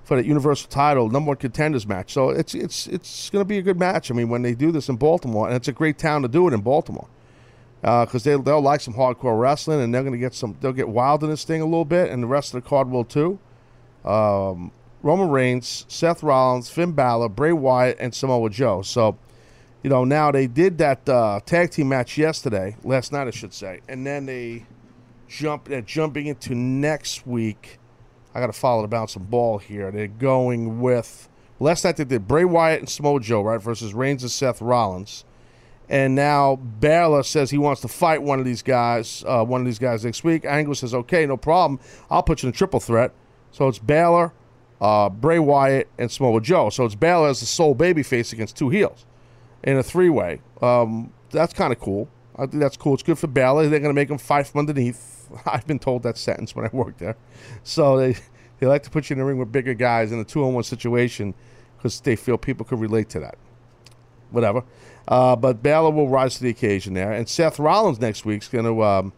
for the Universal Title number one contenders match. So it's it's it's going to be a good match. I mean, when they do this in Baltimore, and it's a great town to do it in Baltimore because they they'll like some hardcore wrestling, and they're going to get some. They'll get wild in this thing a little bit, and the rest of the card will too um, Roman Reigns, Seth Rollins, Finn Balor, Bray Wyatt, and Samoa Joe. So, you know, now they did that uh, tag team match yesterday, last night, I should say, and then they jump. They're jumping into next week. I got to follow the bounce of ball here. They're going with last night they did Bray Wyatt and Samoa Joe right versus Reigns and Seth Rollins. And now Balor says he wants to fight one of these guys, uh, one of these guys next week. Angle says, "Okay, no problem. I'll put you in a triple threat." So it's Balor, uh, Bray Wyatt, and Samoa Joe. So it's Balor as the sole babyface against two heels in a three-way. Um, that's kind of cool. I think that's cool. It's good for Balor. They're going to make him fight from underneath. I've been told that sentence when I worked there. So they they like to put you in a ring with bigger guys in a two-on-one situation because they feel people could relate to that whatever. Uh, but Balor will rise to the occasion there. And Seth Rollins next week's going to um,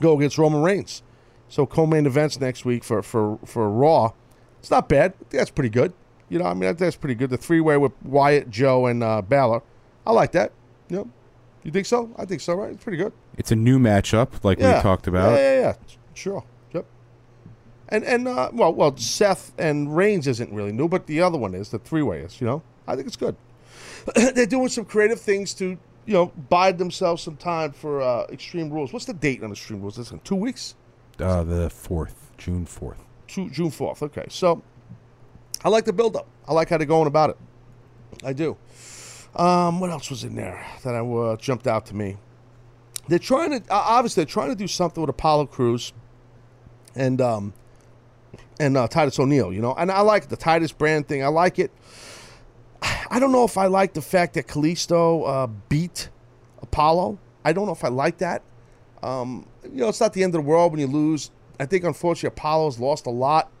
go against Roman Reigns. So co-main events next week for, for, for Raw. It's not bad. That's pretty good. You know, I mean, that, that's pretty good. The three-way with Wyatt, Joe, and uh, Balor. I like that. You know, you think so? I think so, right? It's pretty good. it's a new matchup, like Yeah. we talked about. Yeah, yeah, yeah. Sure. Yep. And and uh, well, well, Seth and Reigns isn't really new, but the other one is the three way is. You know, I think it's good. They're doing some creative things to you know bide themselves some time for uh, Extreme Rules. What's the date on Extreme Rules? This in two weeks, Uh, the fourth, June fourth. June fourth. Okay, so I like the buildup. I like how they're going about it. I do. Um, what else was in there that I uh, jumped out to me? They're trying to uh, obviously they're trying to do something with Apollo Crews and um and uh, Titus O'Neil, you know, and I like the Titus brand thing. I like it. I don't know if I like the fact that Kalisto uh, beat Apollo. I don't know if I like that. Um, you know, it's not the end of the world when you lose. I think unfortunately Apollo's lost a lot,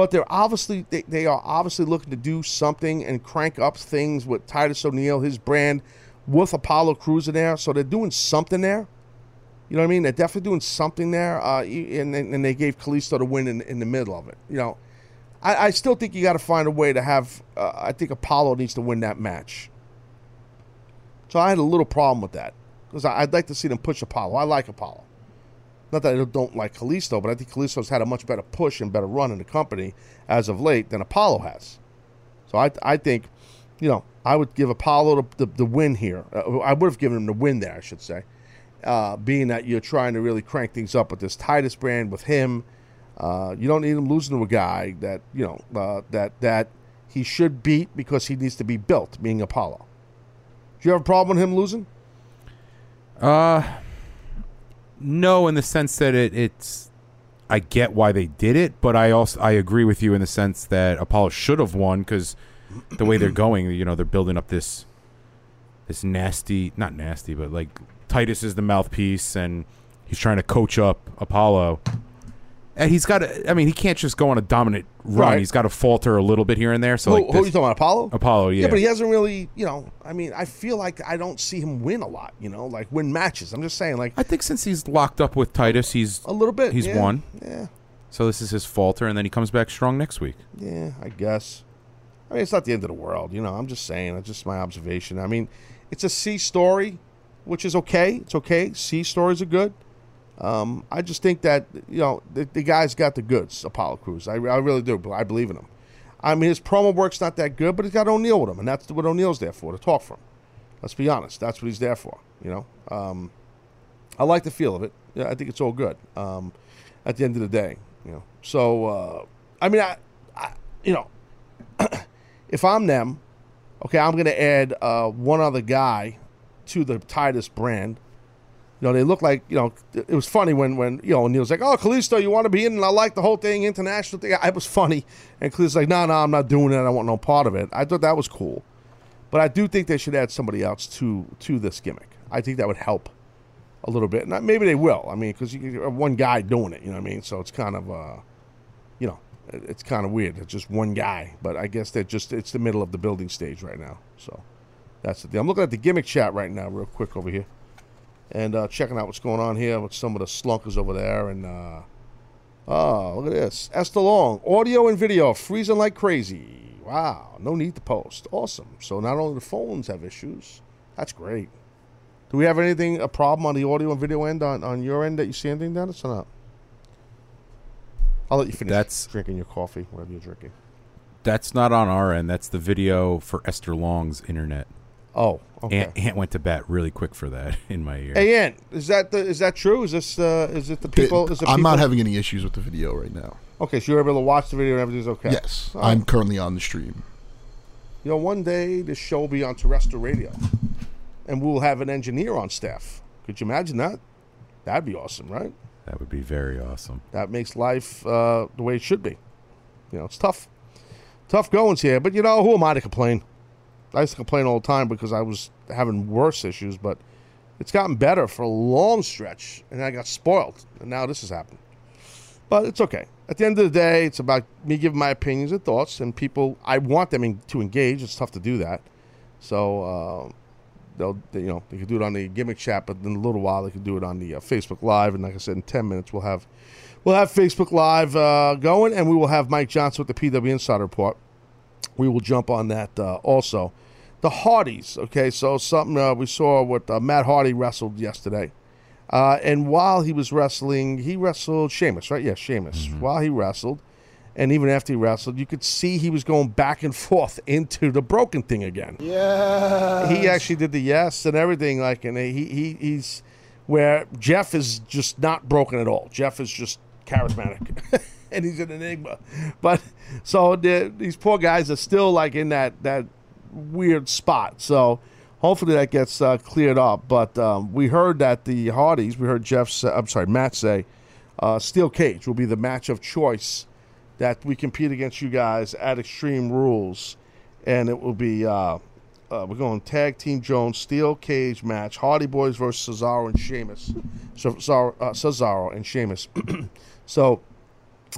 but they're obviously they, they are obviously looking to do something and crank up things with Titus O'Neil, his brand, with Apollo Crews in there. So they're doing something there. You know what I mean? They're definitely doing something there, uh, and, and they gave Kalisto the win in, in the middle of it. You know, I, I still think you got to find a way to have. Uh, I think Apollo needs to win that match. So I had a little problem with that because I'd like to see them push Apollo. I like Apollo. Not that I don't like Kalisto, but I think Kalisto's had a much better push and better run in the company as of late than Apollo has. So I, I think, you know, I would give Apollo the, the, the win here. Uh, I would have given him the win there, I should say. Uh, being that you're trying to really crank things up with this Titus brand with him, uh, you don't need him losing to a guy that you know uh, that that he should beat because he needs to be built, being Apollo. Do you have a problem with him losing? Uh, no, in the sense that it, it's. I get why they did it, but I also I agree with you in the sense that Apollo should have won because the way they're going, you know, they're building up this this nasty, not nasty, but like Titus is the mouthpiece, and he's trying to coach up Apollo. And he's got to. I mean, he can't just go on a dominant run. Right. He's got to falter a little bit here and there. So, who, like who are you talking about, Apollo? Apollo, yeah. Yeah, but he hasn't really, you know. I mean, I feel like I don't see him win a lot. You know, like win matches. I'm just saying, like I think since he's locked up with Titus, he's a little bit. He's yeah, won. Yeah, So this is his falter, and then he comes back strong next week. yeah, I guess. I mean, it's not the end of the world. You know, I'm just saying. It's just my observation. I mean, it's a C story, which is okay. It's okay. C stories are good. Um, I just think that you know the, the guy's got the goods, Apollo Crews. I, I really do. I believe in him. I mean, his promo work's not that good, but he's got O'Neil with him, and that's what O'Neil's there for to talk for him. Let's be honest. That's what he's there for. You know. Um, I like the feel of it. Yeah, I think it's all good. Um, at the end of the day, you know. So uh, I mean, I, I you know, if I'm them, okay, I'm going to add uh, one other guy to the Titus brand. You know, they look like you know. It was funny when when you know Neil's like, "Oh, Kalisto, you want to be in?" And I like the whole thing, international thing. It was funny, and Kalisto's like, "No, no, I'm not doing it. I want no part of it." I thought that was cool, but I do think they should add somebody else to to this gimmick. I think that would help a little bit. And maybe they will. I mean, because you have one guy doing it. You know what I mean? So it's kind of uh, you know, it's kind of weird. It's just one guy, but I guess they're just it's the middle of the building stage right now. So that's the thing. I'm looking at the gimmick chat right now, real quick over here, and uh, checking out what's going on here with some of the slunkers over there. And uh, oh, look at this, Esther Long, audio and video freezing like crazy. Wow, no need to post. Awesome. So not only the phones have issues, that's great. Do we have anything a problem on the audio and video end on, on your end that you see anything, Dennis, or not? I'll let you finish That's- drinking your coffee, whatever you're drinking. That's not on our end. That's the video for Esther Long's internet. Oh, okay. Ant, Ant went to bat really quick for that in my ear. Hey, Ant, is that the, is that true? Is this uh, is it the people? Is the I'm people? not having any issues with the video right now. Okay, so you're able to watch the video and everything's okay. Yes, All right. I'm currently on the stream. You know, one day this show will be on terrestrial radio, and we'll have an engineer on staff. Could you imagine that? That'd be awesome, right? That would be very awesome. That makes life uh, the way it should be. You know, it's tough, tough goings here. But you know, who am I to complain? I used to complain all the time because I was having worse issues, but it's gotten better for a long stretch, and I got spoiled, and now this has happened. But it's okay. At the end of the day, it's about me giving my opinions and thoughts, and people. I want them in, to engage. It's tough to do that, so uh, they'll they, you know they can do it on the gimmick chat, but in a little while they can do it on the uh, Facebook Live. And like I said, in ten minutes we'll have we'll have Facebook Live uh, going, and we will have Mike Johnson with the PW Insider Report. We will jump on that uh, also. The Hardys, okay, so something uh, we saw what uh, Matt Hardy wrestled yesterday. Uh, and while he was wrestling, he wrestled Sheamus, right? Yeah, Sheamus. While he wrestled, and even after he wrestled, you could see he was going back and forth into the broken thing again. Yeah. He actually did the yes and everything, like, and he, he he's where Jeff is just not broken at all. Jeff is just charismatic, and he's an enigma. But so the, these poor guys are still like in that that weird spot. So hopefully that gets uh, cleared up. But um, we heard that the Hardys, we heard Jeff, say, I'm sorry, Matt say, uh, Steel Cage will be the match of choice that we compete against you guys at Extreme Rules, and it will be. Uh, uh, we're going tag team Jones steel cage match Hardy Boys versus Cesaro and Sheamus, Cesaro, uh, Cesaro and Sheamus. so,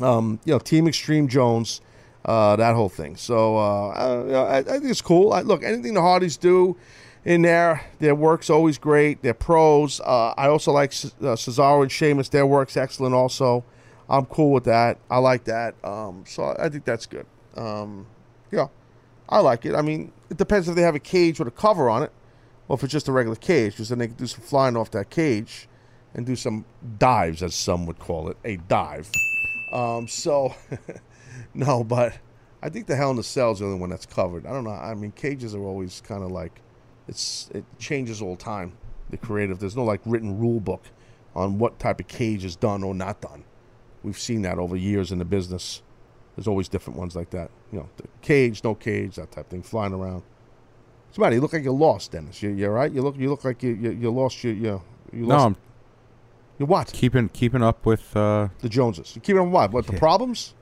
um, you know, Team Extreme Jones, uh, that whole thing. So uh, I, I, I think it's cool. I, look, anything the Hardys do, in there. Their work's always great. They're pros. Uh, I also like C- uh, Cesaro and Sheamus. Their work's excellent. Also, I'm cool with that. I like that. Um, so I think that's good. Um, yeah, I like it. I mean, it depends if they have a cage with a cover on it, or if it's just a regular cage, because then they can do some flying off that cage and do some dives, as some would call it, a dive. Um, so, no, but I think the Hell in the Cell is the only one that's covered. I don't know. I mean, cages are always kind of like it's it changes all the time. The creative, there's no like written rule book on what type of cage is done or not done. We've seen that over years in the business. There's always different ones like that. You know, the cage, no cage, that type of thing, flying around. The? You look like you're lost, Dennis. You, you're right. You look. You look like you you, you lost your you. You No, lost. I'm you what? keeping keeping up with. Uh, The Joneses. You keep on what? What the Yeah. problems?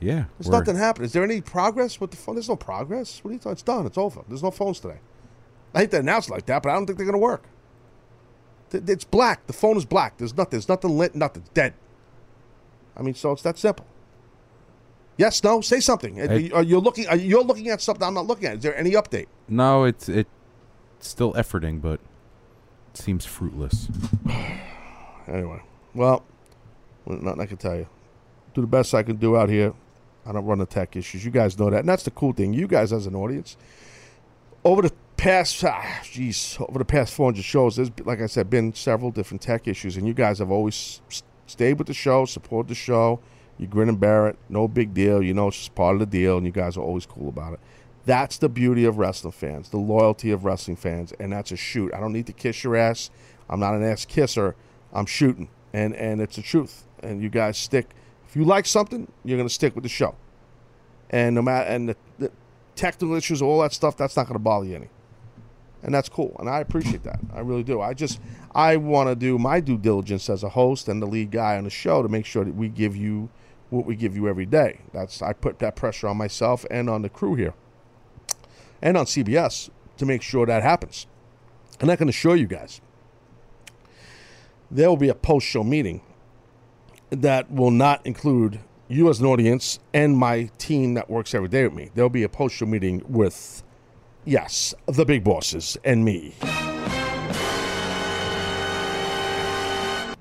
yeah, There's we're- nothing happening. Is there any progress with the phone? There's no progress. What are you talking? It's done. It's over. There's no phones today. I hate to announce it like that, but I don't think they're going to work. It's black. The phone is black. There's nothing. There's nothing lit. Nothing. Dead. I mean, so it's that simple. Yes. No. Say something. Are you- are you looking? Are you're looking at something I'm not looking at? Is there any update? No, it's it still efforting, but it seems fruitless. Anyway, well, nothing I can tell you. Do the best I can do out here. I don't run the tech issues. You guys know that, and that's the cool thing. You guys, as an audience, over the past, ah, jeez, over the past 400 shows, there's like I said, been several different tech issues, and you guys have always stayed with the show, support the show. You grin and bear it, no big deal. You know it's just part of the deal, and you guys are always cool about it. That's the beauty of wrestling fans, the loyalty of wrestling fans, and that's a shoot. I don't need to kiss your ass. I'm not an ass kisser. I'm shooting, and and it's the truth. And you guys stick. If you like something, you're gonna stick with the show. And no matter and the, the technical issues, all that stuff, that's not gonna bother you any. And that's cool, and I appreciate that. I really do. I just I want to do my due diligence as a host and the lead guy on the show to make sure that we give you what we give you every day. That's I put that pressure on myself and on the crew here, and on CBS to make sure that happens. And I can assure you guys, there will be a post-show meeting that will not include you as an audience and my team that works every day with me. There'll be a post-show meeting with, yes, the big bosses and me.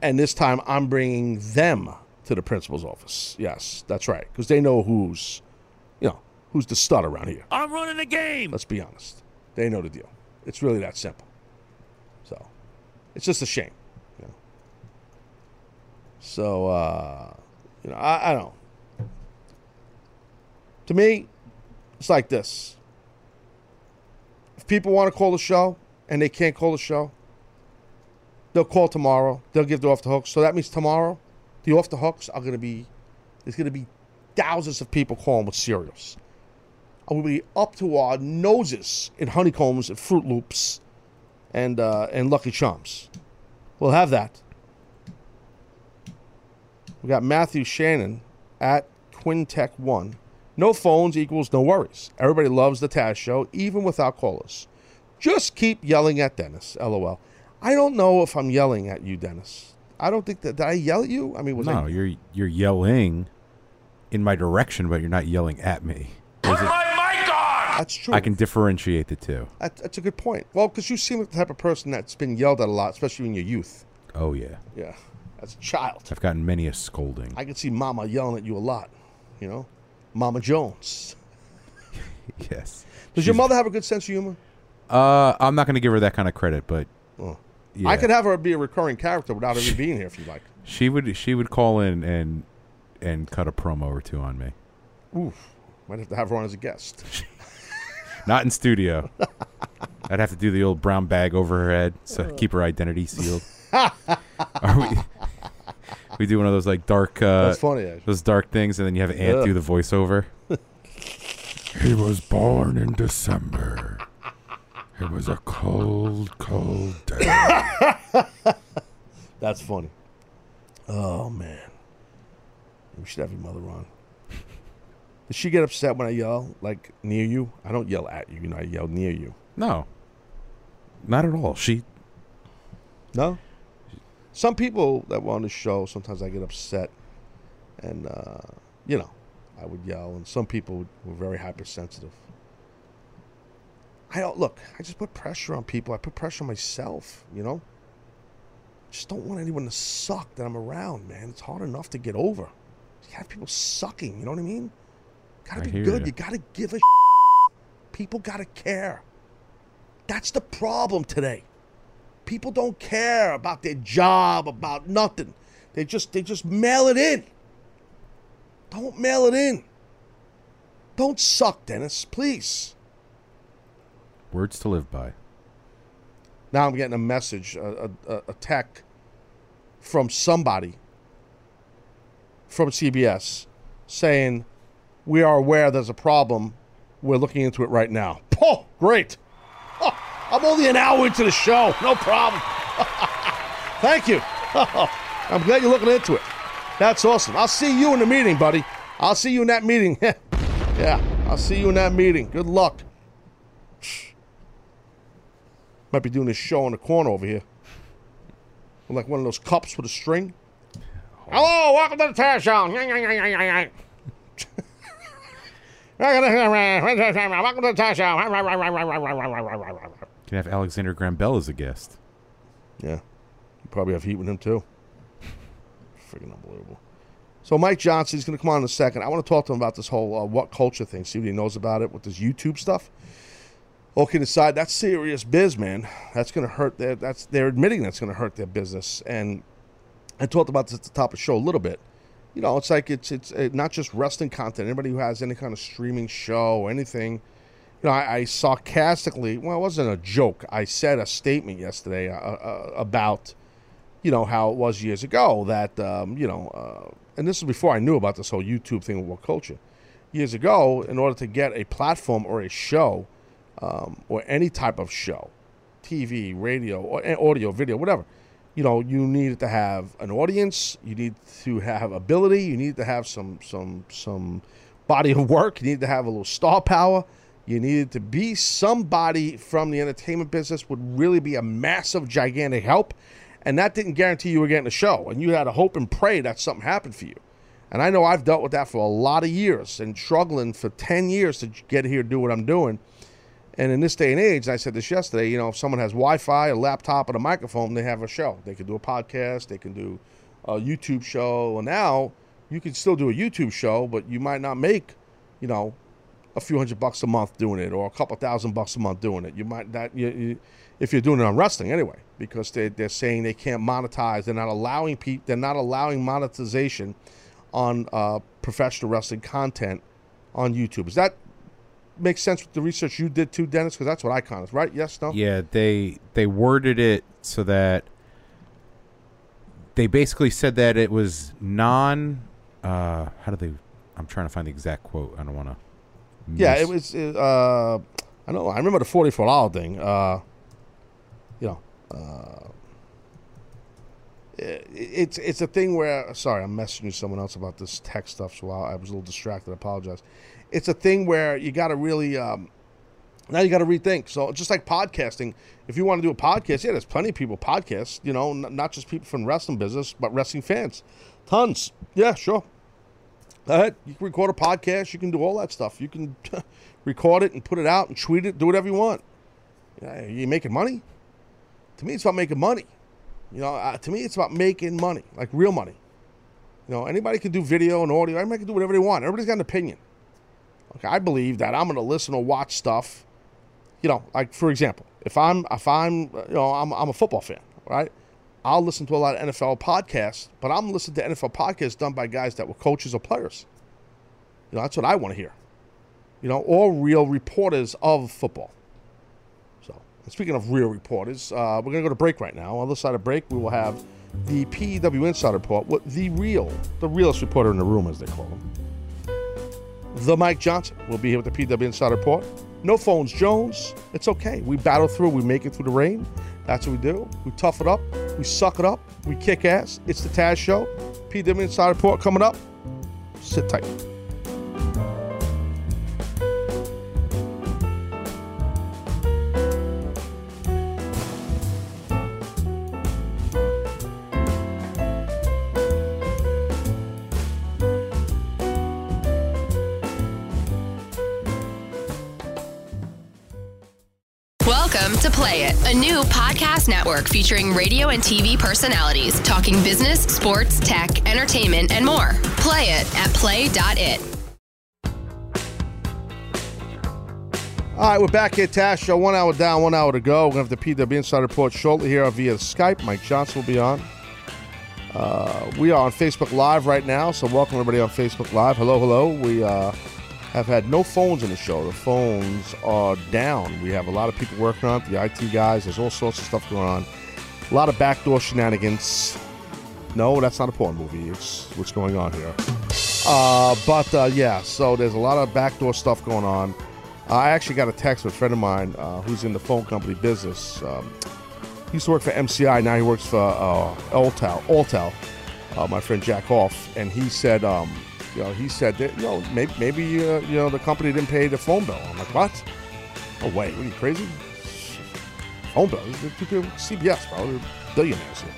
And this time, I'm bringing them to the principal's office. Yes, that's right, because they know who's, you know, who's the stud around here. I'm running the game. Let's be honest. They know the deal. It's really that simple. So, it's just a shame. So, uh, you know, I, I don't. To me, it's like this. If people want to call the show and they can't call the show, they'll call tomorrow. They'll give the off the hooks. So that means tomorrow, the off the hooks are going to be, there's going to be thousands of people calling with cereals. I will be up to our noses in honeycombs and Froot Loops and uh, and Lucky Charms. We'll have that. We got Matthew Shannon at Quintech One. No phones equals no worries. Everybody loves the Taz show, even without callers. Just keep yelling at Dennis. LOL. I don't know if I'm yelling at you, Dennis. I don't think that did I yell at you. I mean, was no, I? you're you're yelling in my direction, but you're not yelling at me. Is it- That's true. I can differentiate the two. That, that's a good point. Well, because you seem like the type of person that's been yelled at a lot, especially in your youth. Oh yeah, Yeah, as a child. I've gotten many a scolding. I can see Mama yelling at you a lot. You know, Mama Jones. yes. Does your mother have a good sense of humor? Uh, I'm not going to give her that kind of credit, but Oh. yeah. I could have her be a recurring character without her being here if you like. She would. She would call in and and cut a promo or two on me. Oof. Might have to have her on as a guest. Not in studio. I'd have to do the old brown bag over her head so keep her identity sealed. Or we, we do one of those like dark. Uh, That's funny, actually. Those dark things, and then you have Ant Ugh. do the voiceover. He was born in December. It was a cold, cold day. That's funny. Oh man, we should have your mother on. Does she get upset when I yell like near you? I don't yell at you. You know, I yell near you. No, not at all. She No. Some people that were on the show, sometimes I get upset, and uh, you know, I would yell, and some people were very hypersensitive. I don't look. I just put pressure on people. I put pressure on myself. You know. Just don't want anyone to suck that I'm around, man. It's hard enough to get over. You have people sucking. You know what I mean? Gotta I be good. ya. You gotta give a. People gotta care. That's the problem today. People don't care about their job, about nothing. They just they just mail it in. Don't mail it in. Don't suck, Dennis, please. Words to live by. Now I'm getting a message, a, a, a tech from somebody from CBS saying, We are aware there's a problem. We're looking into it right now. Oh, great. I'm only an hour into the show. No problem. Thank you. I'm glad you're looking into it. That's awesome. I'll see you in the meeting, buddy. I'll see you in that meeting. yeah, I'll see you in that meeting. Good luck. Might be doing this show in the corner over here. Like one of those cups with a string. Hello, welcome to the Taz Show. welcome to the Taz Show. Can have Alexander Graham Bell as a guest. Yeah, you probably have heat with him too. Freaking unbelievable. So Mike Johnson's going to come on in a second. I want to talk to him about this whole uh, what culture thing. See what he knows about it with this YouTube stuff. Okay, aside, that's serious biz, man. That's going to hurt their. That's they're admitting that's going to hurt their business. And I talked about this at the top of the show a little bit. You know, it's like it's it's uh, not just wrestling content. Anybody who has any kind of streaming show or anything, you know, I, I sarcastically, well, it wasn't a joke. I said a statement yesterday uh, uh, about, you know, how it was years ago that, um, you know, uh, and this is before I knew about this whole YouTube thing with what culture. Years ago, in order to get a platform or a show, um, or any type of show, TV, radio, or audio, video, whatever, you know, you needed to have an audience. You need to have ability. You need to have some some some body of work. You need to have a little star power. You needed to be somebody from the entertainment business would really be a massive, gigantic help. And that didn't guarantee you were getting a show. And you had to hope and pray that something happened for you. And I know I've dealt with that for a lot of years and struggling for 10 years to get here do what I'm doing. And in this day and age, and I said this yesterday, you know, if someone has Wi Fi, a laptop, and a microphone, they have a show. They can do a podcast, they can do a YouTube show. And now you can still do a YouTube show, but you might not make, you know, a few hundred bucks a month doing it or a couple thousand bucks a month doing it. You might that you, you, if you're doing it on wrestling anyway, because they they're saying they can't monetize. They're not allowing people. They're not allowing monetization on uh, professional wrestling content on YouTube. Does that make sense with the research you did too, Dennis? Because that's what I kind of right. Yes, no. Yeah, they they worded it so that they basically said that it was non. Uh, how do they? I'm trying to find the exact quote. I don't want to. Yeah, it was. Uh, I know. I remember the forty-four dollar thing. Uh, you know, uh, it, it's it's a thing where. Sorry, I'm messaging someone else about this tech stuff, so I, I was a little distracted. I apologize. It's a thing where you got to really. Um, now you got to rethink. So just like podcasting, if you want to do a podcast, yeah, there's plenty of people podcast. You know, n- not just people from wrestling business, but wrestling fans, tons. Yeah, sure. Ahead. You can record a podcast. You can do all that stuff. You can record it and put it out and tweet it. Do whatever you want. You making money? To me, it's about making money. You know, uh, to me, it's about making money, like real money. You know, anybody can do video and audio. Anybody can do whatever they want. Everybody's got an opinion. Okay, I believe that I'm going to listen or watch stuff. You know, like for example, if I'm if I'm you know I'm I'm a football fan, right? I'll listen to a lot of NFL podcasts, but I'm listening to NFL podcasts done by guys that were coaches or players. You know, that's what I want to hear. You know, all real reporters of football. So, speaking of real reporters, uh, we're going to go to break right now. On the side of break, we will have the PW Insider Report with the real, the realest reporter in the room, as they call him. The Mike Johnson will be here with the PW Insider Report. No phones, Jones. It's okay. We battle through. We make it through the rain. That's what we do. We tough it up. We suck it up. We kick ass. It's the Taz Show. PW Insider Report coming up. Sit tight. A new podcast network featuring radio and TV personalities talking business, sports, tech, entertainment, and more. Play it at play.it. All right, we're back here, Taz Show. One hour down, one hour to go. We're going to have the PW Inside Report shortly here via Skype. Mike Johnson will be on. Uh, we are on Facebook Live right now, so welcome everybody on Facebook Live. Hello, hello. We uh, have had no phones in the show. The phones are down. We have a lot of people working on it, the IT guys. There's all sorts of stuff going on. A lot of backdoor shenanigans. No, that's not a porn movie. It's what's going on here. Uh, but uh, yeah, so there's a lot of backdoor stuff going on. I actually got a text from a friend of mine uh, who's in the phone company business. Um, he used to work for MCI. Now he works for uh, Alltel. Alltel. Uh, my friend Jack Hoff, and he said, um, you know, he said that you know maybe maybe uh, you know the company didn't pay the phone bill. I'm like, what? Oh wait, what are you crazy? Phone bill? CBS, bro. They're billionaires here.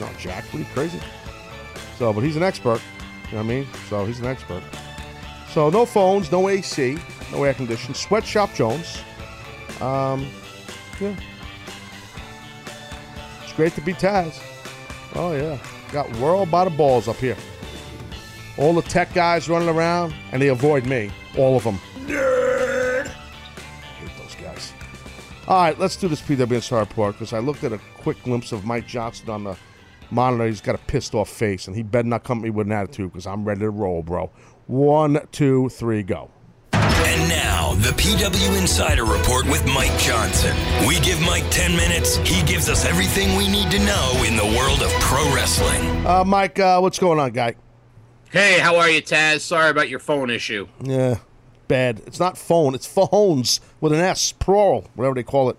No, Jack, what are you crazy? So, but he's an expert. You know what I mean? So he's an expert. So no phones, no AC, no air conditioning. Sweatshop Jones. Um, yeah. It's great to be Taz. Oh yeah, got world by the balls up here. All the tech guys running around, and they avoid me. All of them. Nerd. I hate those guys. All right, let's do this PW Inside Report because I looked at a quick glimpse of Mike Johnson on the monitor. He's got a pissed off face, and he better not come at me with an attitude because I'm ready to roll, bro. One, two, three, go. And now, the PW Insider Report with Mike Johnson. We give Mike 10 minutes, he gives us everything we need to know in the world of pro wrestling. Uh, Mike, uh, what's going on, guy? Hey, how are you, Taz? Sorry about your phone issue. Yeah, bad. It's not phone. It's phones with an S, plural, whatever they call it.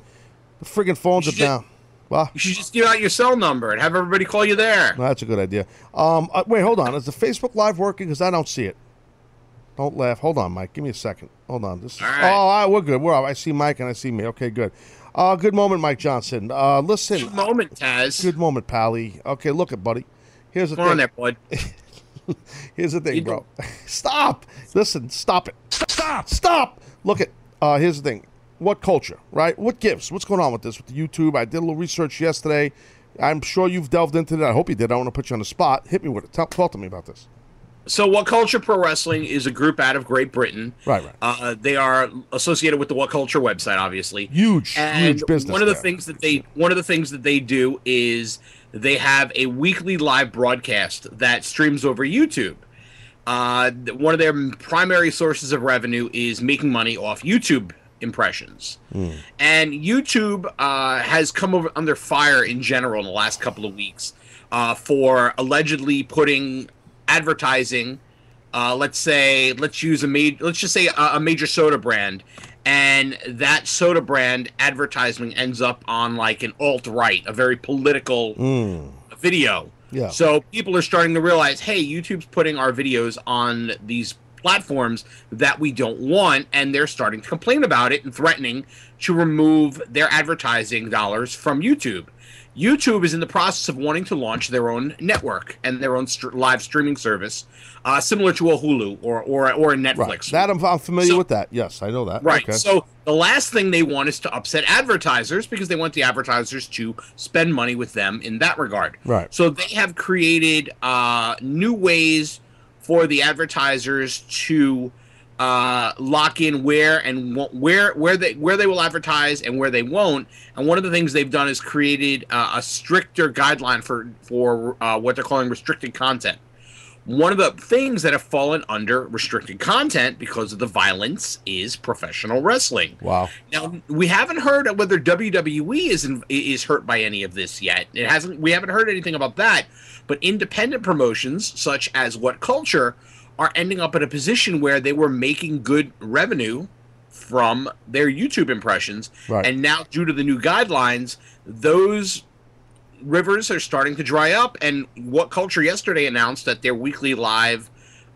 The friggin' phones are down. Well, You should just give out your cell number and have everybody call you there. that's a good idea. Um, uh, wait, hold on. Is the Facebook Live working? Because I don't see it. Don't laugh. Hold on, Mike. Give me a second. Hold on. This is, All right. Oh, all right, we're good. We're all. I see Mike and I see me. Okay, good. Uh, good moment, Mike Johnson. Uh, listen. Good moment, Taz. Good moment, Pally. Okay, look it, buddy. Here's the Come thing. on there, bud. Here's the thing, bro. Stop. Listen, stop it. Stop. Stop. Look at. Uh, here's the thing. What culture, right? What gives? What's going on with this with the YouTube? I did a little research yesterday. I'm sure you've delved into that. I hope you did. I want to put you on the spot. Hit me with it. Tell, talk to me about this. So, What Culture Pro Wrestling is a group out of Great Britain. Right, right. Uh, they are associated with the What Culture website, obviously. Huge, and huge business. One of the there. things that they one of the things that they do is they have a weekly live broadcast that streams over YouTube. Uh, one of their primary sources of revenue is making money off YouTube impressions. And YouTube uh, has come over under fire in general in the last couple of weeks uh, for allegedly putting advertising. Uh, let's say, let's use a major, let's just say a, a major soda brand, and that soda brand advertisement ends up on like an alt right, a very political hmm. video. Yeah. So people are starting to realize, hey, YouTube's putting our videos on these platforms that we don't want, and they're starting to complain about it and threatening to remove their advertising dollars from YouTube. YouTube is in the process of wanting to launch their own network and their own str- live streaming service, uh, similar to a Hulu or or, or a Netflix. Right. That I'm, I'm familiar So- with that. Yes, I know that. Right. Okay. So the last thing they want is to upset advertisers because they want the advertisers to spend money with them in that regard. Right. So they have created uh, new ways for the advertisers to uh, lock in where and where where they where they will advertise and where they won't. And one of the things they've done is created uh, a stricter guideline for for uh, what they're calling restricted content. One of the things that have fallen under restricted content because of the violence is professional wrestling. wow. Now we haven't heard whether WWE is in, is hurt by any of this yet. It hasn't. We haven't heard anything about that. But independent promotions such as What Culture are ending up in a position where they were making good revenue from their YouTube impressions, Right. and now due to the new guidelines, those rivers are starting to dry up. And What Culture yesterday announced that their weekly live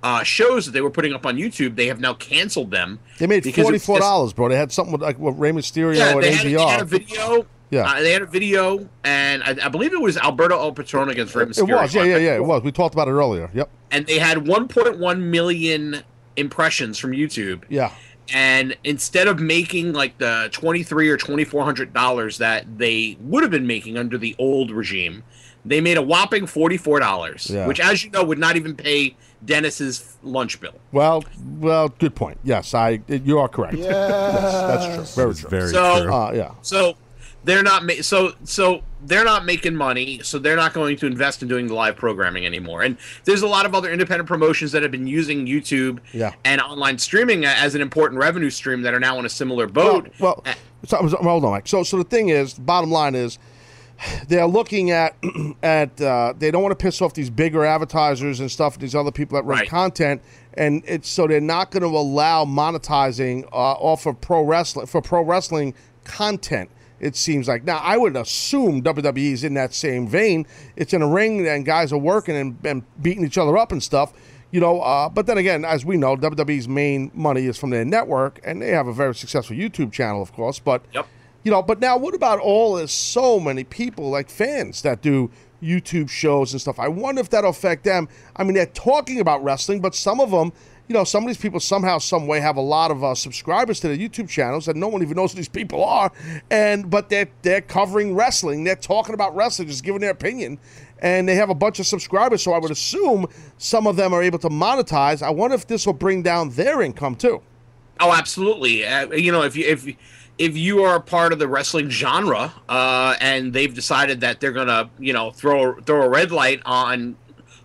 uh, shows that they were putting up on YouTube, they have now canceled them. They made forty four dollars, bro. They had something with like with Rey Mysterio yeah, and they had, they had a video. Yeah. uh, they had a video, and I, I believe it was Alberto El Patron against Rey it was, yeah, yeah, yeah. It was. We talked about it earlier. Yep. And they had 1.1 million impressions from YouTube, Yeah. and instead of making like the twenty three or twenty four hundred dollars that they would have been making under the old regime, they made a whopping forty four dollars, Yeah. which, as you know, would not even pay Dennis's lunch bill. Well, well, good point. Yes, I. You are correct. Yes, that's true. Very true. very So- true. Uh, yeah. So they're not ma- so so they're not making money, so they're not going to invest in doing the live programming anymore. And there's a lot of other independent promotions that have been using YouTube Yeah. and online streaming as an important revenue stream that are now on a similar boat. Well, well so, so- hold on, Mike. So, so the thing is, the bottom line is, they're looking at at uh, they don't want to piss off these bigger advertisers and stuff, these other people that run Right. content, and it's so they're not going to allow monetizing uh, off of pro wrestling for pro wrestling content. It seems like now I would assume WWE is in that same vein. It's in a ring and guys are working and, and beating each other up and stuff. You know, uh, but then again, as we know, WWE's main money is from their network, and they have a very successful YouTube channel, of course. But Yep. you know, but now what about all there's so many people like fans that do YouTube shows and stuff? I wonder if that'll affect them. I mean, they're talking about wrestling, but some of them, you know, some of these people somehow, some way have a lot of uh, subscribers to their YouTube channels, and no one even knows who these people are. And but they're they're covering wrestling, they're talking about wrestling, just giving their opinion, and they have a bunch of subscribers. So I would assume some of them are able to monetize. I wonder if this will bring down their income too. Oh, absolutely. Uh, you know, if you if if you are a part of the wrestling genre, uh, and they've decided that they're gonna, you know, throw throw a red light on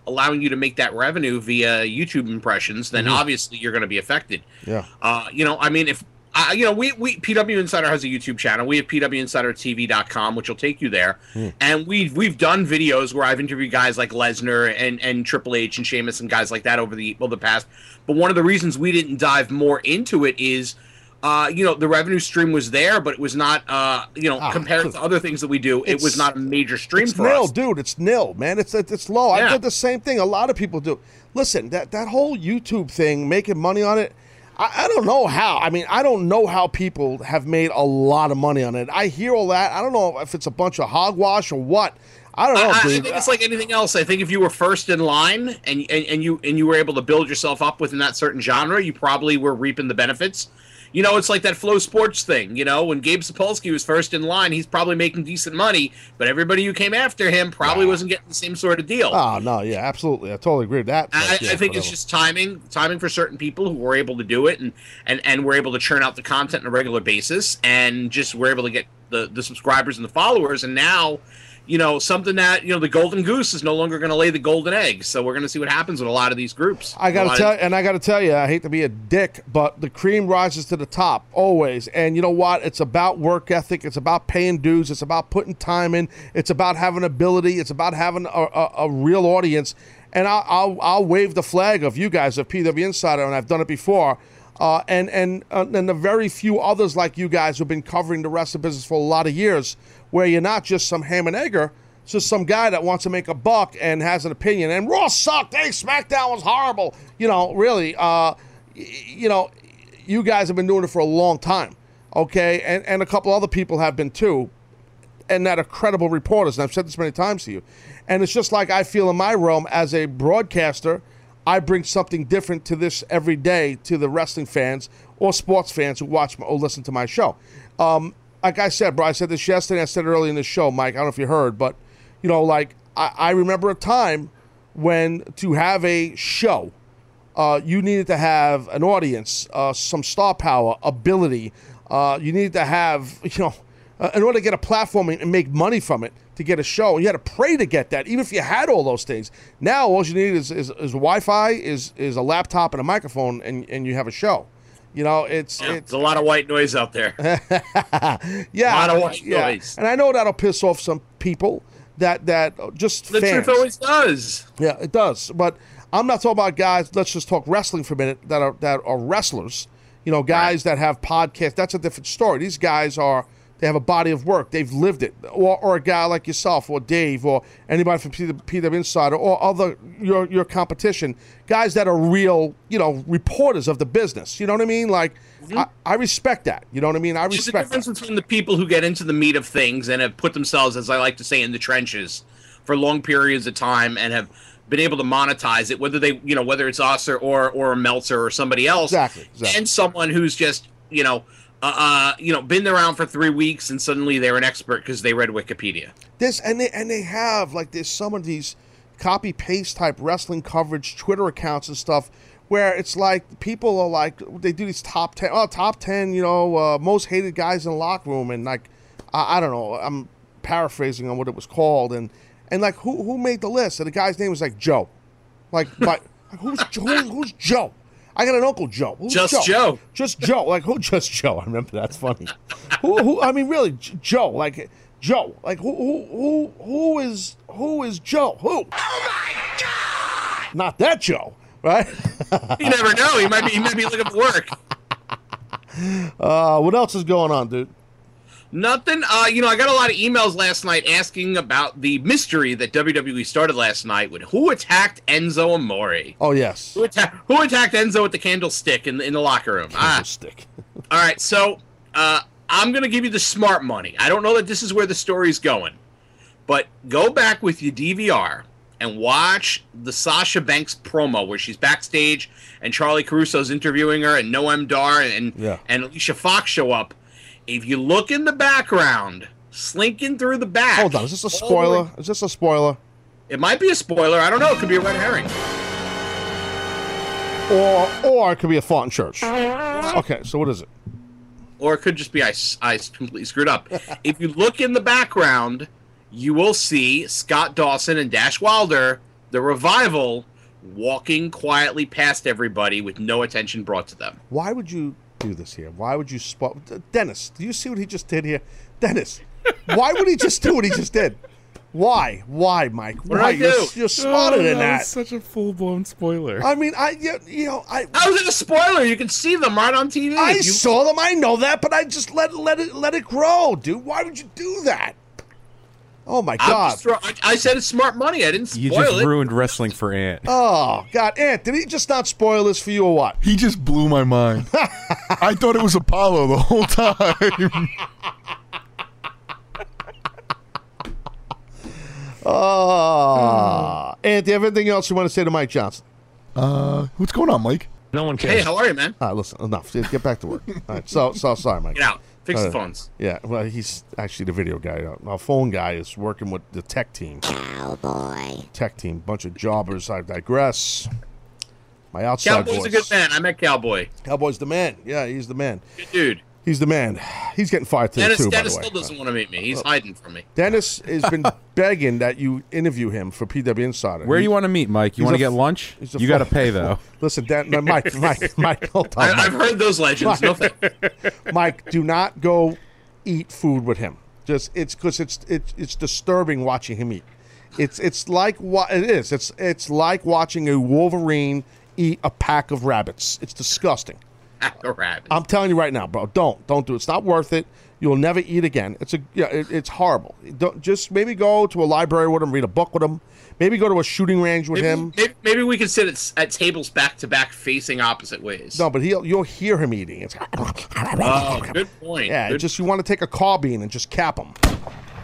allowing you to make that revenue via YouTube impressions, then Mhm. obviously you're going to be affected. Yeah. Uh, you know, I mean, if uh, you know, we, we PW Insider has a YouTube channel. We have PWInsiderTV.com, which will take you there. Hmm. And we've we've done videos where I've interviewed guys like Lesnar and and Triple H and Sheamus and guys like that over the over the past. But one of the reasons we didn't dive more into it is. Uh, you know the revenue stream was there, but it was not. Uh, you know, Ah, compared to other things that we do, it was not a major stream It's for nil, us. dude. It's nil, man. It's it's, low. I did the same thing. A lot of people do. Listen, that that whole YouTube thing, making money on it. I, I don't know how. I mean, I don't know how people have made a lot of money on it. I hear all that. I don't know if it's a bunch of hogwash or what. I don't know, I, I think it's like anything else. I think if you were first in line and, and and you and you were able to build yourself up within that certain genre, you probably were reaping the benefits. You know, it's like that FloSports thing. You know, when Gabe Sapolsky was first in line, he's probably making decent money, but everybody who came after him probably wasn't getting the same sort of deal. Oh no, yeah, absolutely. I totally agree with that. I, yeah, I think it's uh, just timing, timing for certain people who were able to do it and and and were able to churn out the content on a regular basis, and just were able to get the the subscribers and the followers. And now, you know, something that you know the golden goose is no longer going to lay the golden egg. So we're going to see what happens with a lot of these groups. I got to of- tell, and I got to tell you, I hate to be a dick, but the cream rises to the top always. And you know what? It's about work ethic. It's about paying dues. It's about putting time in. It's about having ability. It's about having a, a, a real audience. And I'll, I'll I'll wave the flag of you guys of PW Insider, and I've done it before. Uh, and and uh, and the very few others like you guys who've been covering the wrestling business for a lot of years, where you're not just some ham and egger, it's just some guy that wants to make a buck and has an opinion. And Raw sucked. Hey, SmackDown was horrible. You know, really. Uh, you know, you guys have been doing it for a long time, okay? And and a couple other people have been too, and that are credible reporters. And I've said this many times to you. And it's just like I feel in my realm as a broadcaster. I bring something different to this every day to the wrestling fans or sports fans who watch or listen to my show. Um, like I said, bro, I said this yesterday. I said it earlier in the show, Mike. I don't know if you heard, but you know, like I, I remember a time when to have a show, uh, you needed to have an audience, uh, some star power, ability. Uh, you needed to have, you know, uh, in order to get a platform and make money from it to get a show. You had to pray to get that, even if you had all those things. Now, all you need is, is, is Wi-Fi, is is a laptop and a microphone, and, and you have a show. You know, it's Yeah, it's a lot of white noise out there. yeah, a lot of white yeah. noise. And I know that'll piss off some people that that just The fans. truth always does. Yeah, it does. But I'm not talking about guys. Let's just talk wrestling for a minute. That are that are wrestlers. You know, guys that have podcasts. That's a different story. These guys are. They have a body of work. They've lived it. Or, or a guy like yourself, or Dave, or anybody from PW Insider, or other your your competition. Guys that are real. You know, reporters of the business. You know what I mean? Like, mm-hmm. I, I respect that. You know what I mean? I There's a respect. difference between the people who get into the meat of things and have put themselves, as I like to say, in the trenches for long periods of time and have been able to monetize it, whether they, you know, whether it's us or or, or Meltzer or somebody else, Exactly, exactly. and someone who's just, you know, uh, uh you know, been around for three weeks and suddenly they're an expert because they read Wikipedia. This and they and they have like there's some of these copy paste type wrestling coverage Twitter accounts and stuff where it's like people are like they do these top ten oh top ten you know uh, most hated guys in the locker room and like I, I don't know I'm paraphrasing on what it was called and and like who who made the list? And the guy's name was like Joe. Like but who's who's, who's Joe I got an uncle Joe. Who's Just Joe. just Joe. Like who just Joe? I remember that's funny. Who who I mean really J- Joe like Joe. Like who who who who is who is Joe? Who? Oh my god! Not that Joe right? You never know. He might be he might be looking for work. uh what else is going on dude Nothing. Uh, you know, I got a lot of emails last night asking about the mystery that WWE started last night with who attacked Enzo Amore. oh yes Who, atta- who attacked Enzo with the candlestick in the, in the locker room? Ah, all right, so uh, I'm gonna give you the smart money. I don't know that this is where the story's going, but go back with your DVR and watch the Sasha Banks promo where she's backstage and Charly Caruso's interviewing her and Noam Dar and Yeah. and Alicia Fox show up. If you look in the background, slinking through the back. hold on is this a way- spoiler is this a spoiler It might be a spoiler. I don't know. It could be a red herring. or or it could be a font in church okay so what is it or it could just be I, I completely screwed up. if you look in the background, you will see Scott Dawson and Dash Wilder, the revival, walking quietly past everybody with no attention brought to them. why would you do this here why would you spot Dennis do you see what he just did here Dennis why would he just do what he just did why why Mike What did why I you're, do? you're smarter Oh, than that that was such a full blown spoiler. I mean, I you, you know I How is it a spoiler? You can see them right on TV. I you- saw them. I know that, but I just let let it let it grow, dude. Why would you do that? Oh my god! throw- I, I said it's smart money. I didn't spoil You just it. ruined wrestling for Ant. Oh god, Ant, did he just not spoil this for you or what? He just blew my mind. I thought it was Apollo the whole time. Oh, Ant, do you have anything else you want to say to Mike Johnson? Uh, what's going on, Mike? No one cares. hey, how are you, man? All right, listen, enough. Get back to work. All right, so so sorry, Mike. Get out. Fix the Uh, phones. Yeah, well, he's actually the video guy. Uh, Our phone guy is working with the tech team. Cowboy. Tech team, bunch of jobbers. I digress. My outside Cowboy's voice. a good man. I met Cowboy. Cowboy's the man. Yeah, he's the man. Good dude. He's the man. He's getting fired today Dennis, too. Dennis by the way. still doesn't want to meet me. He's hiding from me. Dennis has been begging that you interview him for PW Insider. Where He- you want to meet, Mike? You want to get lunch? You got to pay though. Listen, Dan, no, Mike, Mike, Mike, hold on, I, Mike. I've heard those legends. No. Mike, do not go eat food with him. Just it's because it's it's it's disturbing watching him eat. It's it's like what it is. It's it's like watching a wolverine eat a pack of rabbits. It's disgusting. Rabbit. I'm telling you right now, bro. Don't don't do it. It's not worth it. You'll never eat again. It's a yeah. It, it's horrible. Don't just maybe go to a library with him, read a book with him. Maybe go to a shooting range with Maybe, him. maybe, maybe we can sit at, at tables back to back, facing opposite ways. No, but he'll you'll hear him eating. It's Oh, good point. yeah. Good- Just you want to take a caw bean and just cap him.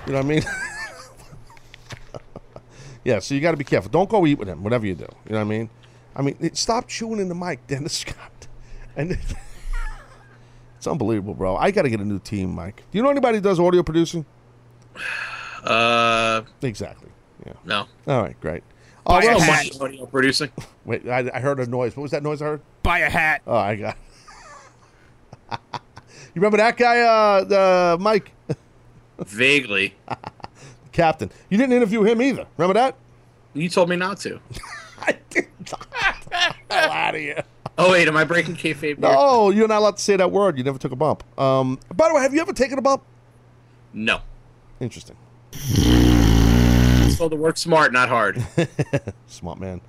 You know what I mean? yeah. So you got to be careful. Don't go eat with him. Whatever you do. You know what I mean? I mean, it- stop chewing in the mic, Dennis Scott. And it's unbelievable, bro. I got to get a new team, Mike. Do you know anybody who does audio producing? Uh, Exactly. Yeah. no. All right. Great. Oh, what else? much audio producing. Wait, I, I heard a noise. What was that noise I heard? Buy a hat. Oh, I got. you remember that guy, uh, the Mike Vaguely. Captain? You didn't interview him either. Remember that? You told me not to. I did Hell out of here. Oh wait, am I breaking kayfabe? No, you're not allowed to say that word. You never took a bump. Um, by the way, have you ever taken a bump? No. Interesting. So the work smart, not hard. Smart man.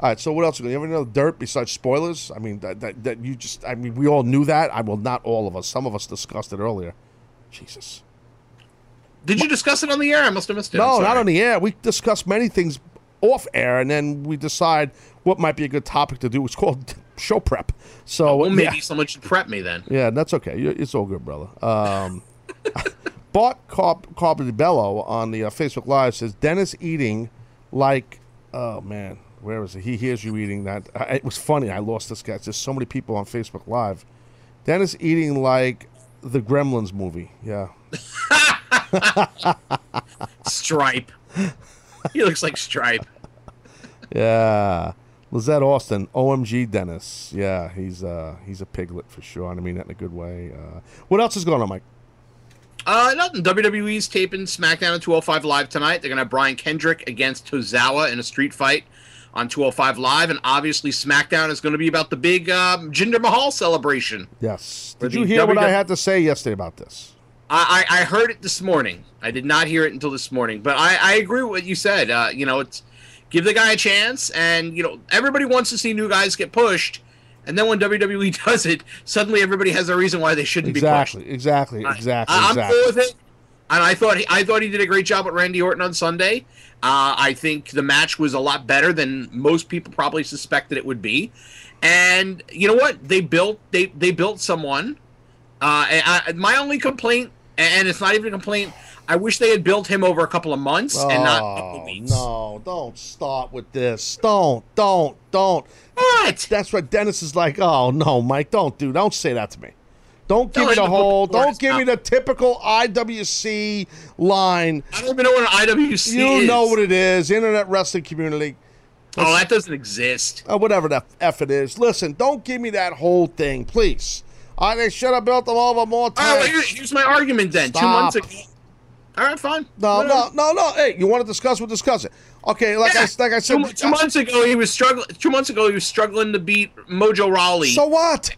All right. So what else? Do You ever know dirt besides spoilers? I mean, that, that that you just. I mean, we all knew that. I will not all of us. Some of us discussed it earlier. Jesus. Did you discuss it on the air? I must have missed it. No, not on the air. We discuss many things off air, and then we decide what might be a good topic to do. It's called show prep. So Well, yeah. maybe someone should prep me then. Yeah, that's okay. It's all good, brother. Um, Bart Carp- Carbonibello on the uh, Facebook Live says Dennis eating like Oh man, where is it? He hears you eating that. I, it was funny. I lost this guy. There's so many people on Facebook Live. Dennis eating like the Gremlins movie. Yeah. Stripe. he looks like Stripe. Yeah. Lizette Austin, OMG Dennis. Yeah, he's uh he's a piglet for sure. And I mean that in a good way. Uh, what else is going on, Mike? Uh, nothing. WWE's taping SmackDown at 205 Live tonight. They're going to have Brian Kendrick against Tozawa in a street fight on 205 Live. And obviously, SmackDown is going to be about the big um, Jinder Mahal celebration. Yes. Did you hear what I had to say yesterday about this? I, I I heard it this morning. I did not hear it until this morning, but I, I agree with what you said. Uh, you know, it's give the guy a chance, and you know everybody wants to see new guys get pushed, and then when WWE does it, suddenly everybody has a reason why they shouldn't Exactly, be exactly, exactly, pushed. I, I'm exactly. cool with it, and I thought he, I thought he did a great job with Randy Orton on Sunday. Uh, I think the match was a lot better than most people probably suspected it would be, and you know what? They built they they built someone. Uh, I, my only complaint, and it's not even a complaint. I wish they had built him over a couple of months and not a couple Oh, weeks. no, don't start with this. Don't, don't, don't. What? That's what Dennis is like. Oh no, Mike, don't do. Don't say that to me. Don't give No, me the whole. Don't give me the typical IWC line. I don't even know what an IWC You is. know what it is. Internet wrestling community. Oh, that doesn't exist. Uh, whatever the f it is. Listen, don't give me that whole thing, please. I they should have built them over more All times. right, well, here- here's my argument then. Two months ago. All right, fine. No, Whatever. no, no, no. Hey, you want to discuss? We'll discuss it. Okay, like I like I said, two, two months ago he was struggling. Two months ago he was struggling to beat Mojo Rawley. So what?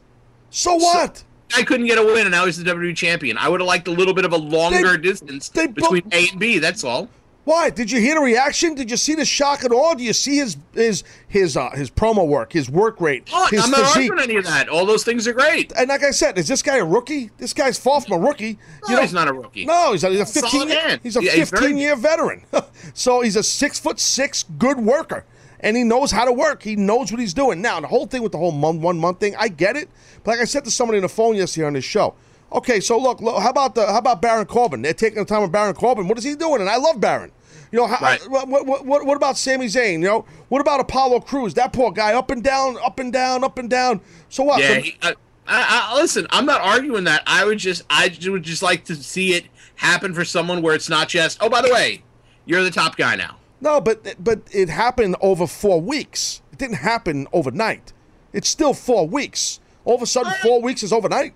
So what? I couldn't get a win, and now he's the WWE champion. I would have liked a little bit of a longer distance between A and B. That's all. Why? Did you hear the reaction? Did you see the shock at all? Do you see his his his uh, his promo work, his work rate, Oh, his I'm not physique? arguing any of that. All those things are great. And like I said, is this guy a rookie? This guy's far from a rookie. No, he's not a rookie. No, he's a, he's a Solid 15. man. He's a Yeah, he's very 15 year veteran. so he's a six foot six good worker, and he knows how to work. He knows what he's doing. Now the whole thing with the whole month, one month thing, I get it. But like I said to somebody on the phone yesterday on this show. Okay, so look, look, how about the how about Baron Corbin? They're taking the time with Baron Corbin. What is he doing? And I love Baron. You know, how, what, what, what, what about Sami Zayn? You know, what about Apollo Crews? That poor guy, up and down, up and down, up and down. So what? Yeah, So- he, I, I, I, listen. I'm not arguing that. I would just, I would just like to see it happen for someone where it's not just, oh, by the way, you're the top guy now. No, but but it happened over four weeks. It didn't happen overnight. It's still four weeks. All of a sudden, four weeks is overnight.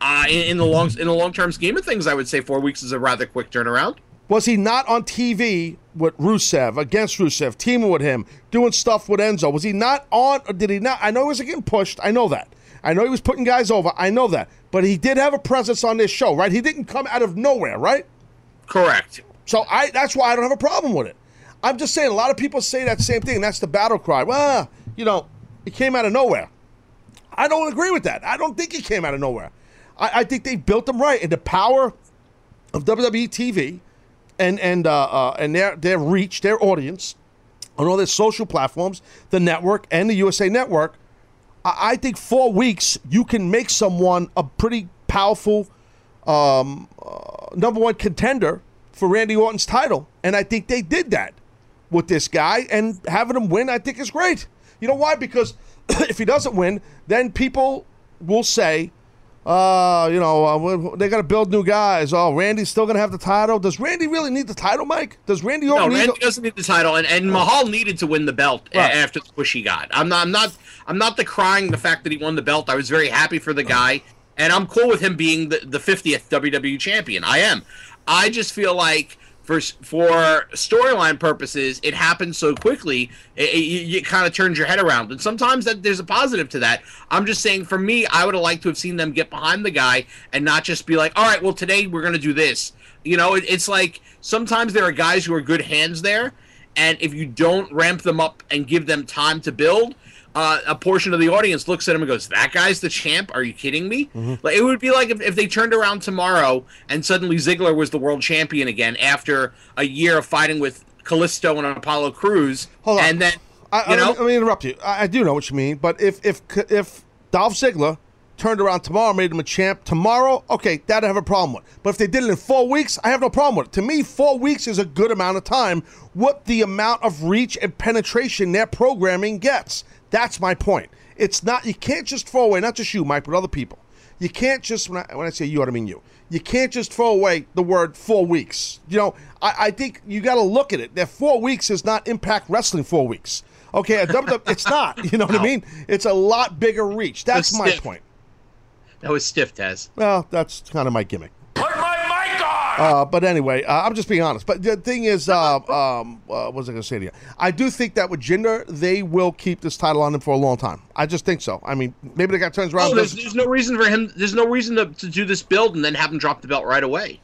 Uh, in, in the long, in the long term scheme of things, I would say four weeks is a rather quick turnaround. Was he not on TV with Rusev against Rusev, teaming with him, doing stuff with Enzo? Was he not on? Or did he not? I know he was getting pushed. I know that. I know he was putting guys over. I know that. But he did have a presence on this show, right? He didn't come out of nowhere, right? Correct. So I that's why I don't have a problem with it. I'm just saying a lot of people say that same thing. That's the battle cry. Well, you know, he came out of nowhere. I don't agree with that. I don't think he came out of nowhere. I, I think they built him right, and the power of WWE TV and and uh, uh, and their their reach, their audience on all their social platforms, the network and the USA Network. I, I think four weeks you can make someone a pretty powerful um, uh, number one contender for Randy Orton's title, and I think they did that with this guy, and having him win, I think is great. You know why? Because if he doesn't win, then people will say, uh, you know, uh, they got to build new guys. Oh, Randy's still going to have the title. Does Randy really need the title, Mike? Does Randy No, Randy the- doesn't need the title, and, and Mahal needed to win the belt Right. after the push he got. I'm not, I'm not, I'm not decrying the fact that he won the belt. I was very happy for the guy, and I'm cool with him being the, the 50th WWE champion. I am. I just feel like for for storyline purposes, it happens so quickly, it, it, it kind of turns your head around. And sometimes that there's a positive to that. I'm just saying, for me, I would have liked to have seen them get behind the guy and not just be like, all right, well, today we're going to do this. You know, it, it's like sometimes there are guys who are good hands there, and if you don't ramp them up and give them time to build, uh, a portion of the audience looks at him and goes, "That guy's the champ? Are you kidding me?" Like it would be like if, if they turned around tomorrow and suddenly Ziggler was the world champion again after a year of fighting with Kalisto and Apollo Crews, Hold on. and then I, you I, know, let me interrupt you. I, I do know what you mean, but if if if Dolph Ziggler turned around tomorrow, made him a champ tomorrow, okay, that I have a problem with. But if they did it in four weeks, I have no problem with it. To me, four weeks is a good amount of time. What the amount of reach and penetration their programming gets. That's my point. It's not you can't just throw away, not just you, Mike, but other people. You can't just when I, when I say you, I mean you. You can't just throw away the word four weeks. You know, I, I think you got to look at it. That four weeks is not Impact Wrestling four weeks. Okay, it's not. You know what I mean? It's a lot bigger reach. That's my stiff. point. That was stiff, Taz. Well, that's kind of my gimmick. Uh, but anyway, uh, I'm just being honest. But the thing is, uh, um, uh, what was I going to say to you? I do think that with Jinder, they will keep this title on him for a long time. I just think so. I mean, maybe the guy turns around. Oh, there's, there's no reason for him. There's no reason to, to do this build and then have him drop the belt right away.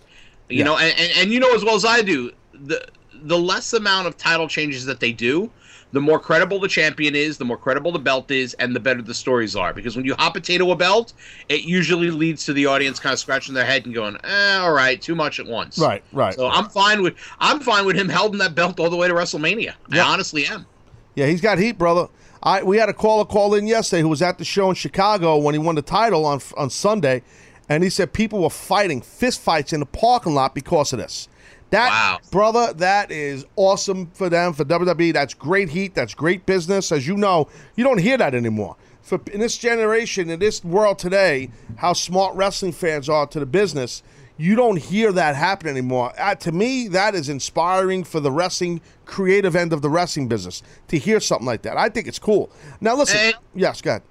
You Yeah. know, and, and and you know as well as I do, the the less amount of title changes that they do, the more credible the champion is, the more credible the belt is, and the better the stories are. Because when you hot potato a belt, it usually leads to the audience kind of scratching their head and going, eh, "All right, too much at once." Right, right. So I'm fine with I'm fine with him holding that belt all the way to WrestleMania. I honestly am. Yeah, he's got heat, brother. I we had a caller call in yesterday who was at the show in Chicago when he won the title on on Sunday, and he said people were fighting fist fights in the parking lot because of this. That brother, that is awesome for them for WWE. That's great heat. That's great business. As you know, you don't hear that anymore. For in this generation, in this world today, how smart wrestling fans are to the business, you don't hear that happen anymore. Uh, to me, that is inspiring for the wrestling creative end of the wrestling business to hear something like that. I think it's cool. Now, listen. And- yes, go ahead.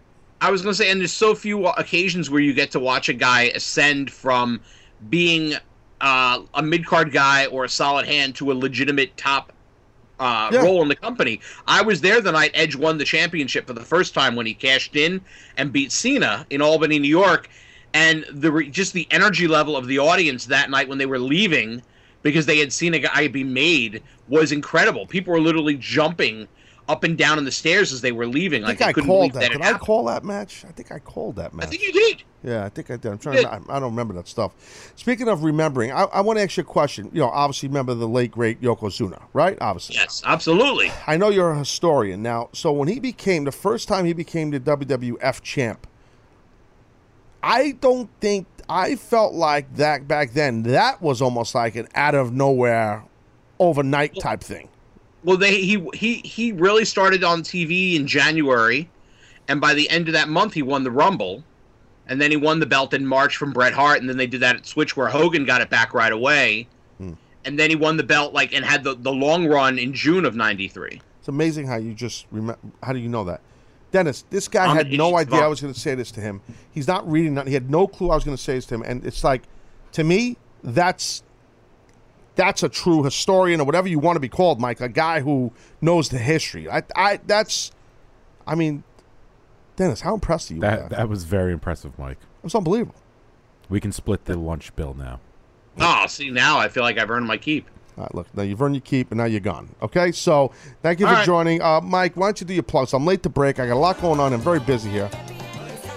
I was going to say, and there's so few occasions where you get to watch a guy ascend from being uh, a mid card guy or a solid hand to a legitimate top uh, Yeah. role in the company. I was there the night Edge won the championship for the first time when he cashed in and beat Cena in Albany, New York, and the re- just the energy level of the audience that night when they were leaving because they had seen a guy be made was incredible. People were literally jumping up and down in the stairs as they were leaving. I think they I couldn't called that. that Did I happened. call that match? I think I called that match. I think you did. Yeah, I think I did. I'm trying did. to. I, I don't remember that stuff. Speaking of remembering, I, I want to ask you a question. You know, obviously, remember the late great Yokozuna, right? Obviously. Yes, absolutely. I know you're a historian now. So when he became the first time he became the WWF champ, I don't think I felt like that back then. That was almost like an out of nowhere, overnight type thing. Well, they he he he really started on TV in January, and by the end of that month, he won the Rumble, and then he won the belt in March from Bret Hart, and then they did that at Switch where Hogan got it back right away, Hmm. and then he won the belt like and had the the long run in June of '93. It's amazing how you just remember. How do you know that? Dennis, this guy I'm had no idea I was going to say this to him. He's not reading nothing. He had no clue I was going to say this to him. And it's like, to me, that's that's a true historian or whatever you want to be called, Mike. A guy who knows the history. I, I that's, I mean, Dennis, how impressed are you? with That that? that was very impressive, Mike. It was unbelievable. We can split the lunch bill now. Oh, see now I feel like I've earned my keep. All right, look, now you've earned your keep, and now you're gone. Okay, so thank you All for right. joining, uh, Mike. Why don't you do your plugs? I'm late to break. I got a lot going on. I'm very busy here.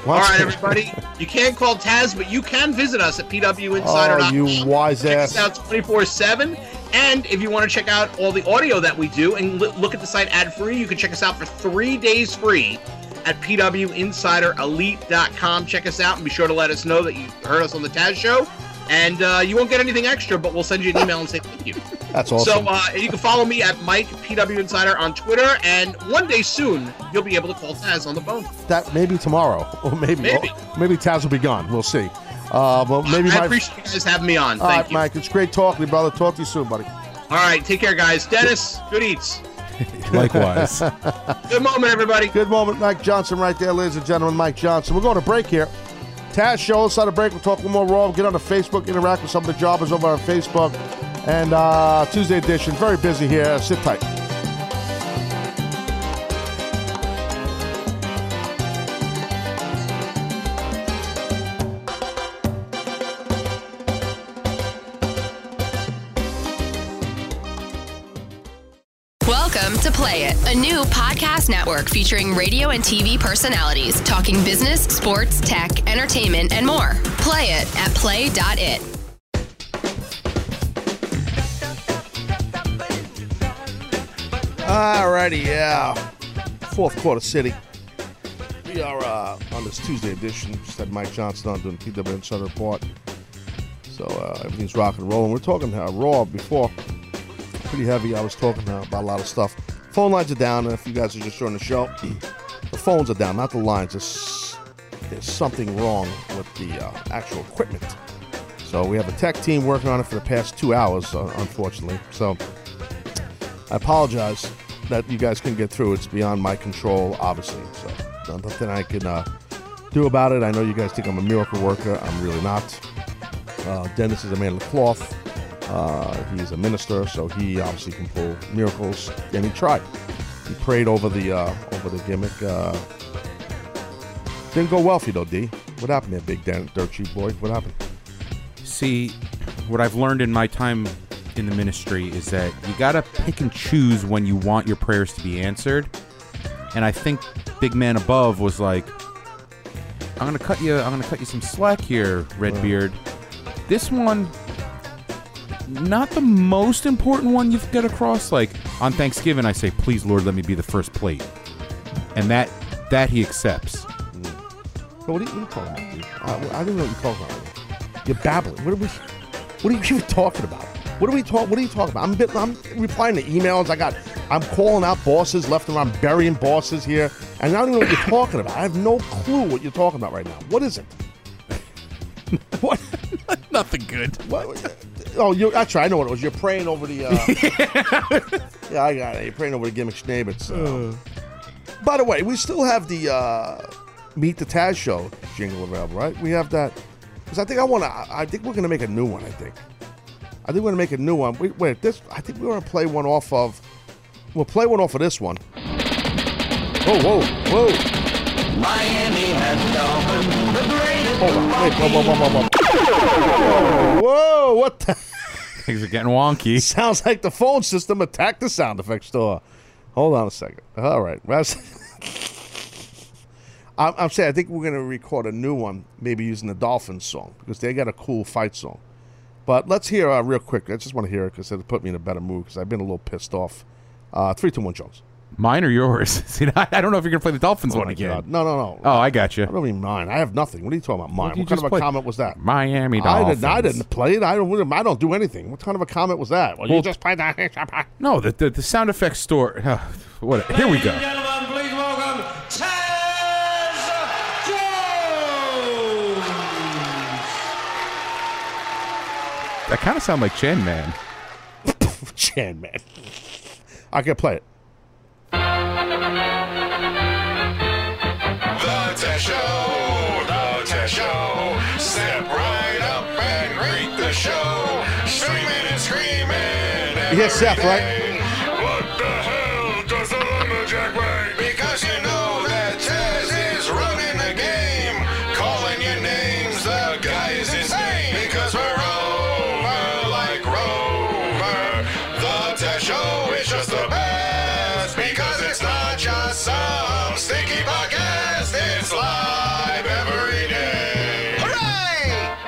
All right, everybody. You can't call Taz, but you can visit us at pwinsider.com. Oh, you wise Check ass. us out 24 7. And if you want to check out all the audio that we do and look at the site ad free, you can check us out for three days free at pwinsiderelite.com. Check us out and be sure to let us know that you heard us on the Taz show. And uh, you won't get anything extra, but we'll send you an email and say thank you. That's awesome. So uh, you can follow me at Mike PW Insider on Twitter, and one day soon you'll be able to call Taz on the phone. that maybe tomorrow, or maybe Maybe. or maybe Taz will be gone. We'll see. Uh, but maybe I my. appreciate you guys having me on. Thank right, you. Mike. It's great talking to you, brother. Talk to you soon, buddy. All right, take care, guys. Dennis, good eats. Likewise. Good moment, everybody. Good moment, Mike Johnson, right there, ladies and gentlemen. Mike Johnson. We're going to break here. Taz show us on a break. We'll talk little more raw. Get on the Facebook, interact with some of the jobbers over on Facebook. And uh, Tuesday edition, very busy here. Sit tight. A new podcast network featuring radio and TV personalities talking business, sports, tech, entertainment, and more. Play it at play.it. Alrighty, yeah. Fourth quarter city. We are uh, on this Tuesday edition. Just had Mike Johnson on doing PW Insider Report. So uh, everything's rocking and rolling. We're talking uh, Raw before. Pretty heavy. I was talking uh, about a lot of stuff. Phone lines are down. If you guys are just joining the show, the phones are down, not the lines. There's, there's something wrong with the uh, actual equipment. So we have a tech team working on it for the past two hours, uh, unfortunately. So I apologize that you guys couldn't get through. It's beyond my control, obviously. So nothing I can uh, do about it. I know you guys think I'm a miracle worker. I'm really not. Uh, Dennis is a man of the cloth. Uh, he's a minister, so he obviously can pull miracles, and he tried. He prayed over the uh, over the gimmick. Uh, didn't go well for you though, D. What happened there, big Dan, dirt cheap boy? What happened? See, what I've learned in my time in the ministry is that you gotta pick and choose when you want your prayers to be answered. And I think Big Man Above was like, I'm gonna cut you. I'm gonna cut you some slack here, Redbeard. This one, not the most important one you've got across. Like on Thanksgiving, I say, "Please, Lord, let me be the first plate," and that that he accepts. But what are you, what are you talking about, dude? Uh, I don't know what you're talking about. You're babbling. What are we? What are you even talking about? What are we talking? What are you talking about? I'm, bit- I'm replying to emails. I got. I'm calling out bosses left and right. I'm burying bosses here, and I don't even know what you're talking about. I have no clue what you're talking about right now. What is it? what? Nothing good. What? Oh, you. That's right. I know what it was. You're praying over the. Uh, yeah, I got it. You're praying over the gimmick Schneebitz. Uh, by the way, we still have the uh, Meet the Taz show jingle available, right? We have that because I think I want to. I think we're gonna make a new one. I think. I think we're gonna make a new one. Wait, wait. This. I think we're gonna play one off of. We'll play one off of this one. Whoa, whoa, whoa! Miami has Dolphins, the greatest. Hold on. Wait, whoa, whoa, whoa, whoa, whoa! Whoa! What the? Things are getting wonky. Sounds like the phone system attacked the sound effects store. Hold on a second. All right. I'm, I'm saying I think we're going to record a new one, maybe using the Dolphins song because they got a cool fight song. But let's hear uh, real quick. I just want to hear it because it'll put me in a better mood because I've been a little pissed off. Uh, three, two, one, Jones. Mine or yours? See, I, I don't know if you're gonna play the Dolphins Oh one again. God. No, no, no. Oh, I got you. I don't mean mine. I have nothing. What are you talking about? Mine. you What kind of a played? comment was that? Miami I Dolphins. didn't. I didn't play it. I don't. I don't do anything. What kind of a comment was that? Well, you just played that. No, the the, the sound effects store. Uh, what? Here we go. Gentlemen, please welcome Taz Jones. That kind of sound like Chan Man. Chan man. I can play it. The Taz Show, The Taz Show. Step right up and greet the show. Streaming and screaming. You Seth, right?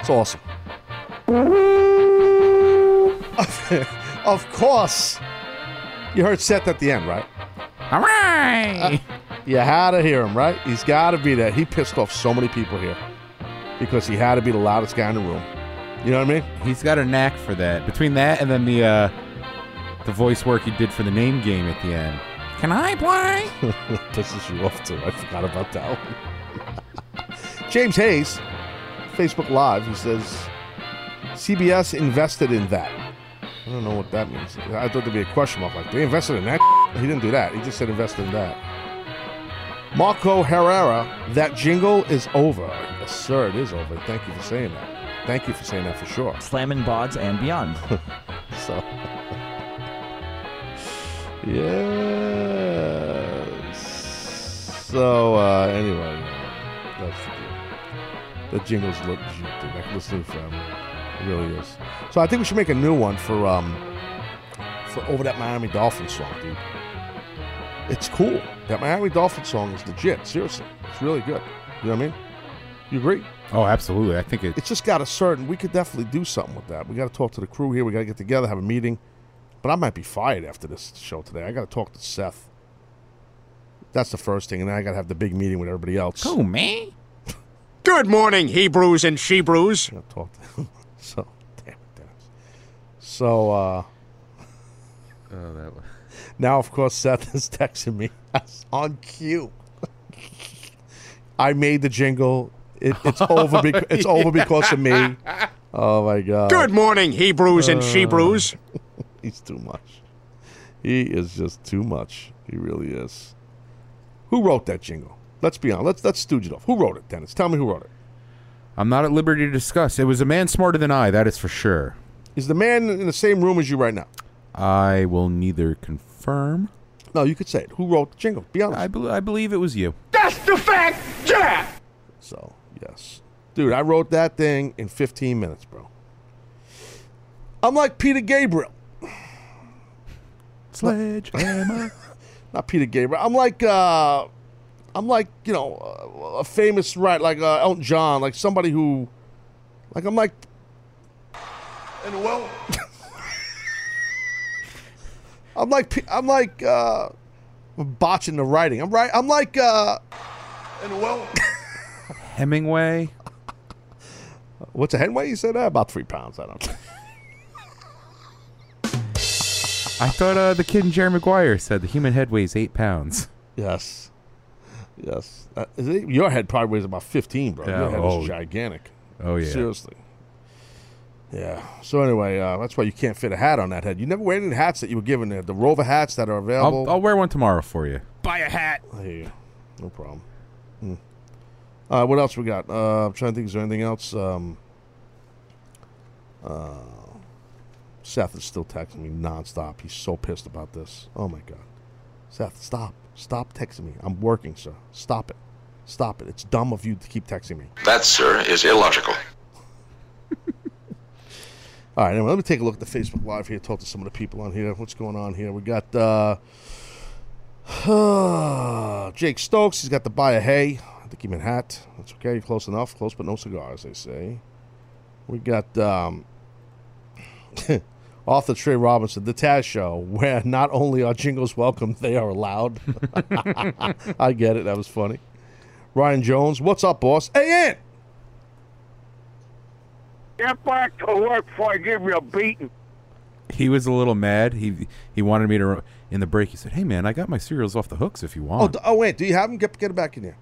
It's awesome. of course. You heard Seth at the end, right? All right. You had to hear him, right? He's got to be there. He pissed off so many people here because he had to be the loudest guy in the room. You know what I mean? He's got a knack for that. Between that and then the uh, the voice work he did for the name game at the end. Can I play? Pisses you off too. I forgot about that one. James Hayes, Facebook Live, he says CBS invested in that. I don't know what that means. I thought there'd be a question mark like they invested in that. He didn't do that. He just said invested in that. Marco Herrera, that jingle is over. Yes, sir, it is over. Thank you for saying that. Thank you for saying that for sure. Slamming bods and beyond. So, yeah. So, uh, anyway, The jingle's look dude. I can listen to it really is. So I think we should make a new one for um for over that Miami Dolphins song, dude. It's cool. That Miami Dolphins song is legit. Seriously, it's really good. You know what I mean? You agree? Oh, absolutely. I think it. It's just got a certain. We could definitely do something with that. We got to talk to the crew here. We got to get together, have a meeting. But I might be fired after this show today. I got to talk to Seth. That's the first thing, and then I got to have the big meeting with everybody else. Oh, man. Good morning, Hebrews and Shebrews. I'll talk to him. So, damn it, Dennis. So, uh, Oh, that was. now, of course, Seth is texting me That's on cue. I made the jingle. It, it's over. Bec- it's over because of me. Oh my god. Good morning, Hebrews and Uh, Shebrews. He's too much. He is just too much. He really is. Who wrote that jingle? Let's be honest. Let's let's stooge it off. Who wrote it, Dennis? Tell me who wrote it. I'm not at liberty to discuss. It was a man smarter than I, that is for sure. Is the man in the same room as you right now? I will neither confirm. No, you could say it. Who wrote the jingle? Be honest. I, bel I believe it was you. That's the fact, Jack. So yes, dude, I wrote that thing in 15 minutes, bro. I'm like Peter Gabriel. Sledgehammer. Not Peter Gabriel. I'm like uh, I'm like you know a famous right like uh, Elton John, like somebody who, like I'm like. And well, I'm like I'm like uh, botching the writing. I'm right. I'm like uh, and well. Hemingway. What's a Hemingway? You said that about three pounds. I don't. I thought uh, the kid in Jerry Maguire said the human head weighs eight pounds. Yes. Yes. Uh, is it- your head probably weighs about 15, bro. Yeah, your head oh. is gigantic. Oh, yeah. Seriously. Yeah. So anyway, uh, that's why you can't fit a hat on that head. You never wear any hats that you were given there. The Rover hats that are available. I'll, I'll wear one tomorrow for you. Buy a hat. I hear you. No problem. Hmm. Uh, what else we got? Uh, I'm trying to think. Is there anything else? Um, uh, Seth is still texting me nonstop. He's so pissed about this. Oh my god, Seth, stop, stop texting me. I'm working, sir. Stop it, stop it. It's dumb of you to keep texting me. That, sir, is illogical. All right, anyway, let me take a look at the Facebook Live here. Talk to some of the people on here. What's going on here? We got uh, Jake Stokes. He's got the buy a hay. I think he meant hat. That's okay. Close enough. Close, but no cigars. They say. We got um, author Trey Robinson, the Taz Show, where not only are jingles welcome, they are allowed. I get it. That was funny. Ryan Jones, what's up, boss? Hey, Ant. Get back to work before I give you a beating. He was a little mad. He he wanted me to in the break. He said, "Hey man, I got my cereals off the hooks if you Oh, want." d- oh, wait. Do you have them? Get get it back in here.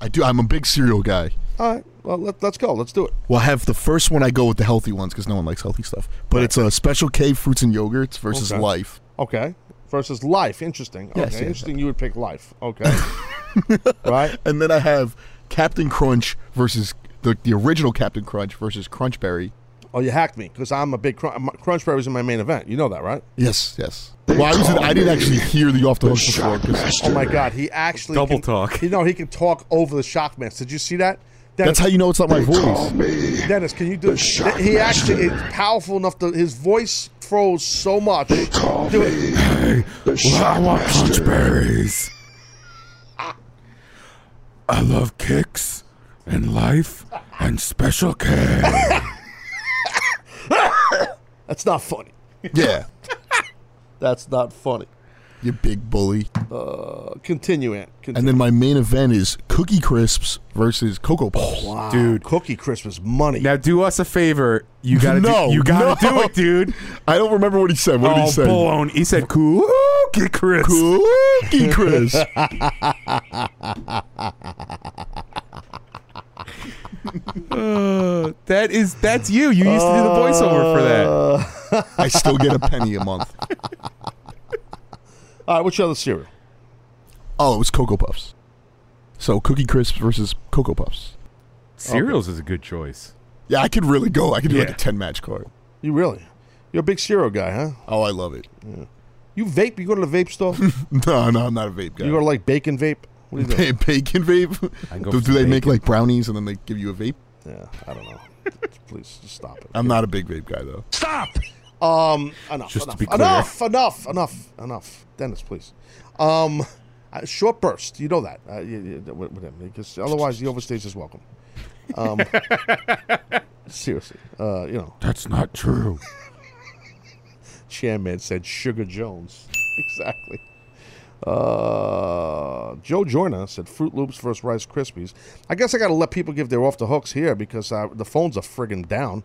I do. I'm a big cereal guy. All right. Well, let, let's go. Let's do it. Well, I have the first one. I go with the healthy ones because no one likes healthy stuff. But it's a Special K fruits and yogurts versus Okay. Life. Okay. Versus life. Interesting. Okay. Yes, yes, Interesting. You would pick life. Okay. right. And then I have Cap'n Crunch versus the, the original Cap'n Crunch versus Crunchberry. Oh, you hacked me because I'm a big crunch. Crunchberry was in my main event. You know that, right? Yes, yes. Well, I was. I didn't actually hear the off the hook before. 'cause- Oh my God, he actually Double can- talk. You know, he can talk over the shock Shockmaster. Did you see that? That's how you know it's not my voice. Dennis, can you do it? He actually is powerful enough to. His voice throws so much. Do it. I want crunchberries. I love Kix and life and special care. That's not funny. Yeah, That's not funny. You big bully. Uh, continue, Ant. Continue. And then my main event is Cookie Crisps versus Cocoa Puffs. wow, dude. Cookie Crisp is money. Now do us a favor. You gotta No, do, you gotta no. do it, dude. I don't remember what he said. What did oh, he say? baloney. He said cookie crisp. Cookie Crisp. Uh, that is that's you. You used to do the voiceover for that. I still get a penny a month. All right, what's your other cereal? Oh, it was Cocoa Puffs. So Cookie Crisps versus Cocoa Puffs. Cereals is a good choice. Yeah, I could really go. I could do like a ten match card. You really? You're a big cereal guy, huh? Oh, I love it. You vape? You go to the vape store? No, no, I'm not a vape guy. you go to like bacon vape? What do you do? Ba- bacon vape. I go Do, do they make like brownies and then they give you a vape? Yeah, I don't know. Please just stop it. I'm not a big vape guy though. Stop! Um, enough, Just to be clear. enough, enough, enough, enough. Dennis, please. Um, uh, short burst. You know that uh, you, you, with, with him because otherwise he overstays his welcome. Um, seriously, uh, you know, That's not true. chairman said Sugar Jones. exactly. Uh, Joe Joyner said Froot Loops versus Rice Krispies. I guess I got to let people give their off the hooks here because uh, the phones are friggin' down.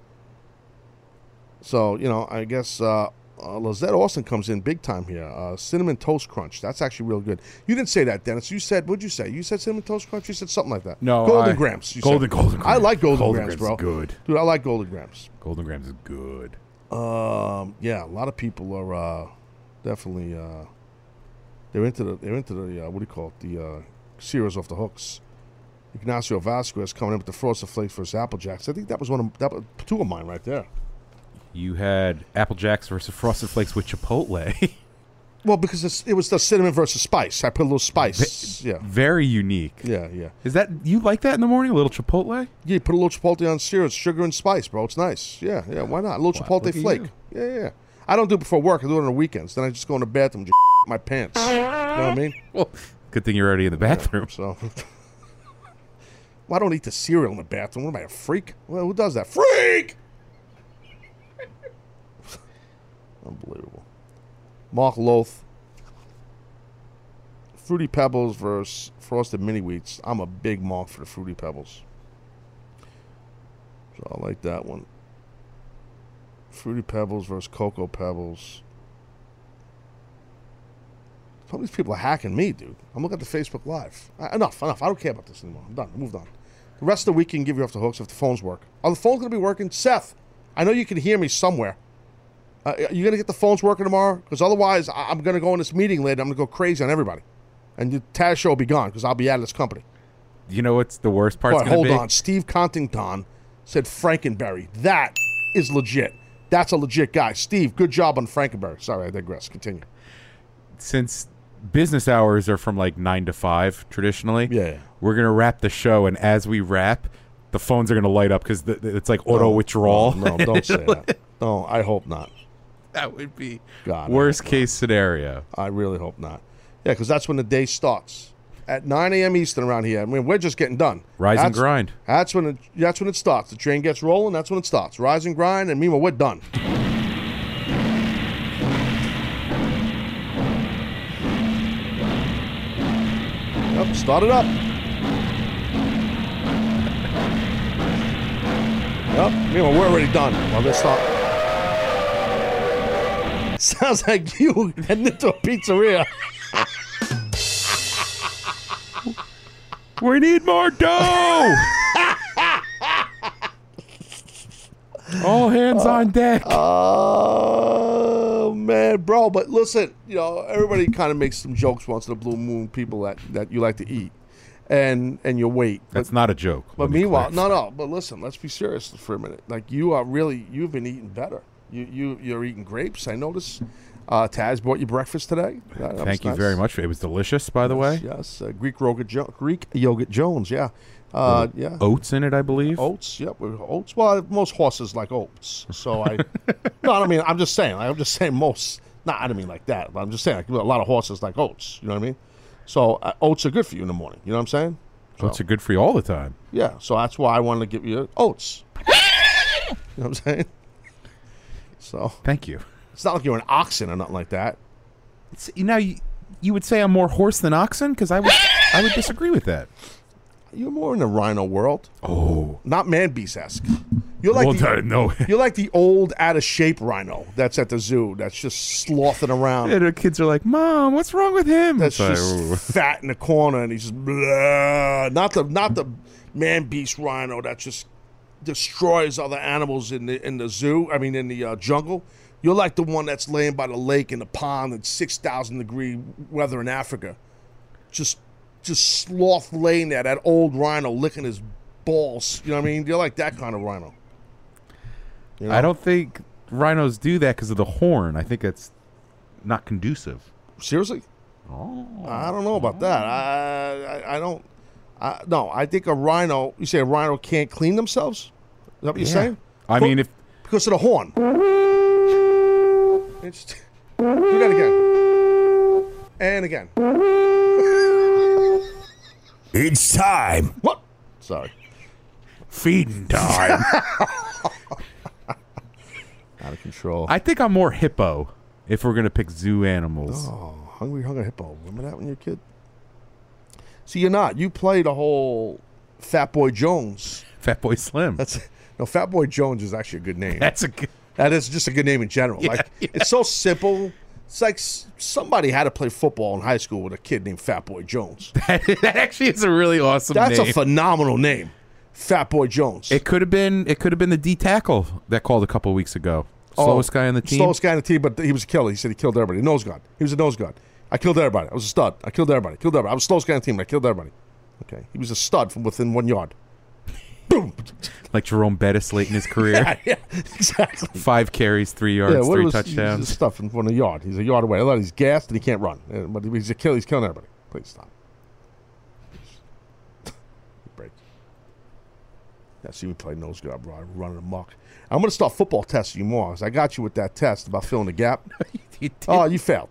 So you know, I guess uh, uh, Lizette Austin comes in big time here. Uh, cinnamon toast crunch. That's actually real good. You didn't say that, Dennis. You said what'd you say? You said cinnamon toast crunch. You said something like that. No, Golden I- Grahams. Golden- said. Golden I like golden, Golden Grahams, Grahams bro. good. dude. I like golden Grahams. Golden Grahams is good. Um, yeah, a lot of people are uh, definitely uh, they're into the they're into the uh, what do you call it the uh, cereals off the hooks. Ignacio Vasquez coming in with the frosted flakes versus Apple Jacks. I think that was one of that two of mine right there. You had Apple Jacks versus Frosted Flakes with Chipotle. Well, because it's, it was the cinnamon versus spice. I put a little spice. yeah, Very unique. yeah, yeah. Is that you like that in the morning? A little Chipotle? Yeah, you put a little chipotle on cereal, it's sugar and spice, bro. It's nice. Yeah, yeah. Why not? A little Wow, chipotle flake. Yeah, yeah, yeah. I don't do it before work. I do it on the weekends. Then I just go in the bathroom, and just my pants. You know what I mean? Well, good thing you're already in the bathroom. So, well, I don't eat the cereal in the bathroom. What am I, a freak? Well, who does that? Freak! Unbelievable. Mark Loth. Fruity Pebbles versus Frosted Mini Wheats. I'm a big mark for the Fruity Pebbles. So I like that one. Fruity Pebbles versus Cocoa Pebbles. Some of these people are hacking me, dude. I'm looking at the Facebook Live. Enough, enough. I don't care about this anymore. I'm done. I moved on. The rest of the week can give you off the hooks if the phones work. Are the phones going to be working? Seth, I know you can hear me somewhere. Uh, are you going to get the phones working tomorrow? Because otherwise, I- I'm going to go in this meeting later. I'm going to go crazy on everybody. And the Taz show will be gone because I'll be out of this company. You know what's the worst part? But hold be? on. Steve Contington said Frankenberry. That is legit. That's a legit guy. Steve, good job on Frankenberry. Sorry, I digress. Continue. Since business hours are from like nine to five traditionally, Yeah. we're gonna wrap the show, and as we wrap, the phones are gonna light up because it's like auto withdrawal. No, no, don't say that. No, I hope not. that would be God, worst case scenario. I really hope not. Yeah, because that's when the day starts at 9 a.m. Eastern around here. I mean, we're just getting done. Rise and grind. That's when it, that's when it starts. The train gets rolling. That's when it starts. Rise and grind, and meanwhile, we're done. Yep, start it up. Yep, meanwhile, we're already done. Well, let's start. Sounds like you heading into a pizzeria. We need more dough. All hands on deck. Oh man, bro! But listen, you know everybody kind of makes some jokes once in a blue moon. People that, that you like to eat, and and your weight. But, That's not a joke. but let me meanwhile, clarify. no, no. But listen, let's be serious for a minute. Like you are really, you've been eating better. You you you're eating grapes. I notice. Uh, Taz brought you breakfast today. That- Thank you nice. very much. It was delicious, by the way. Yes, uh, Greek yogurt, jo- Greek yogurt Jones. Yeah, uh, yeah. Oats in it, I believe. Oats, yep, oats. Well, most horses like oats, so I. no, I mean I'm just saying. I'm just saying most. No, I don't mean like that. But I'm just saying like, a lot of horses like oats. You know what I mean? So uh, oats are good for you in the morning. You know what I'm saying? So, Oats are good for you all the time. Yeah. So that's why I wanted to give you oats. you know what I'm saying? So Thank you. it's not like you're an oxen or nothing like that. It's, you know, you, you would say I'm more horse than oxen because I would I would disagree with that. You're more in the rhino world. Oh, not man beast esque. You're like Well, the, no, no. You're like the old out of shape rhino that's at the zoo. That's just slothing around. Yeah, the kids are like, "Mom, what's wrong with him?" that's like, just fat in the corner, and he's just blah. not the not the man beast rhino that's just destroys other animals in the in the zoo. I mean, in the uh, jungle. You're like the one that's laying by the lake in the pond in six thousand degree weather in Africa, just just sloth laying there. That old rhino licking his balls. You know what I mean? You're like that kind of rhino. You know? I don't think rhinos do that because of the horn. I think that's not conducive. Seriously? Oh. I don't know about that. I I, I don't. I, no, I think a rhino. You say a rhino can't clean themselves? Is that what you're Yeah. saying? I For- mean, if because of the horn. It's, do that again. And again. It's time. What? Sorry. feeding time, Out of control. I think I'm more hippo if we're gonna pick zoo animals. Oh, Hungry Hungry Hippo. Remember that when you were a kid? See, you're not. You played a whole Fat Boy Jones. Fat Boy Slim. That's no Fat Boy Jones is actually a good name. That's a good. That is just a good name in general. Yeah, like yeah. it's so simple. It's like somebody had to play football in high school with a kid named Fat Boy Jones. that actually is a really awesome That's name. a phenomenal name, Fat Boy Jones. it could have been. It could have been the D tackle that called a couple weeks ago. Oh, slowest guy on the team. Oh, Slowest guy on the team, but he was a killer. He said he killed everybody. Nose guard. He was a nose guard. I killed everybody. I was a stud. I killed everybody. Killed everybody. I was the slowest guy on the team. I killed everybody. Okay. He was a stud from within one yard. Boom. like Jerome Bettis late in his career. Yeah, yeah, exactly. Five carries, three yards, what three was- touchdowns. He's stuff in front of the yard. He's a yard away. I thought he's gassed and he can't run. But he's a kill. He's killing everybody. Please stop. Break. Yeah, see me play nose guard, bro. I'm running amok. I'm going to start football testing you more. 'cause I got you with that test about filling the gap. Oh, you failed.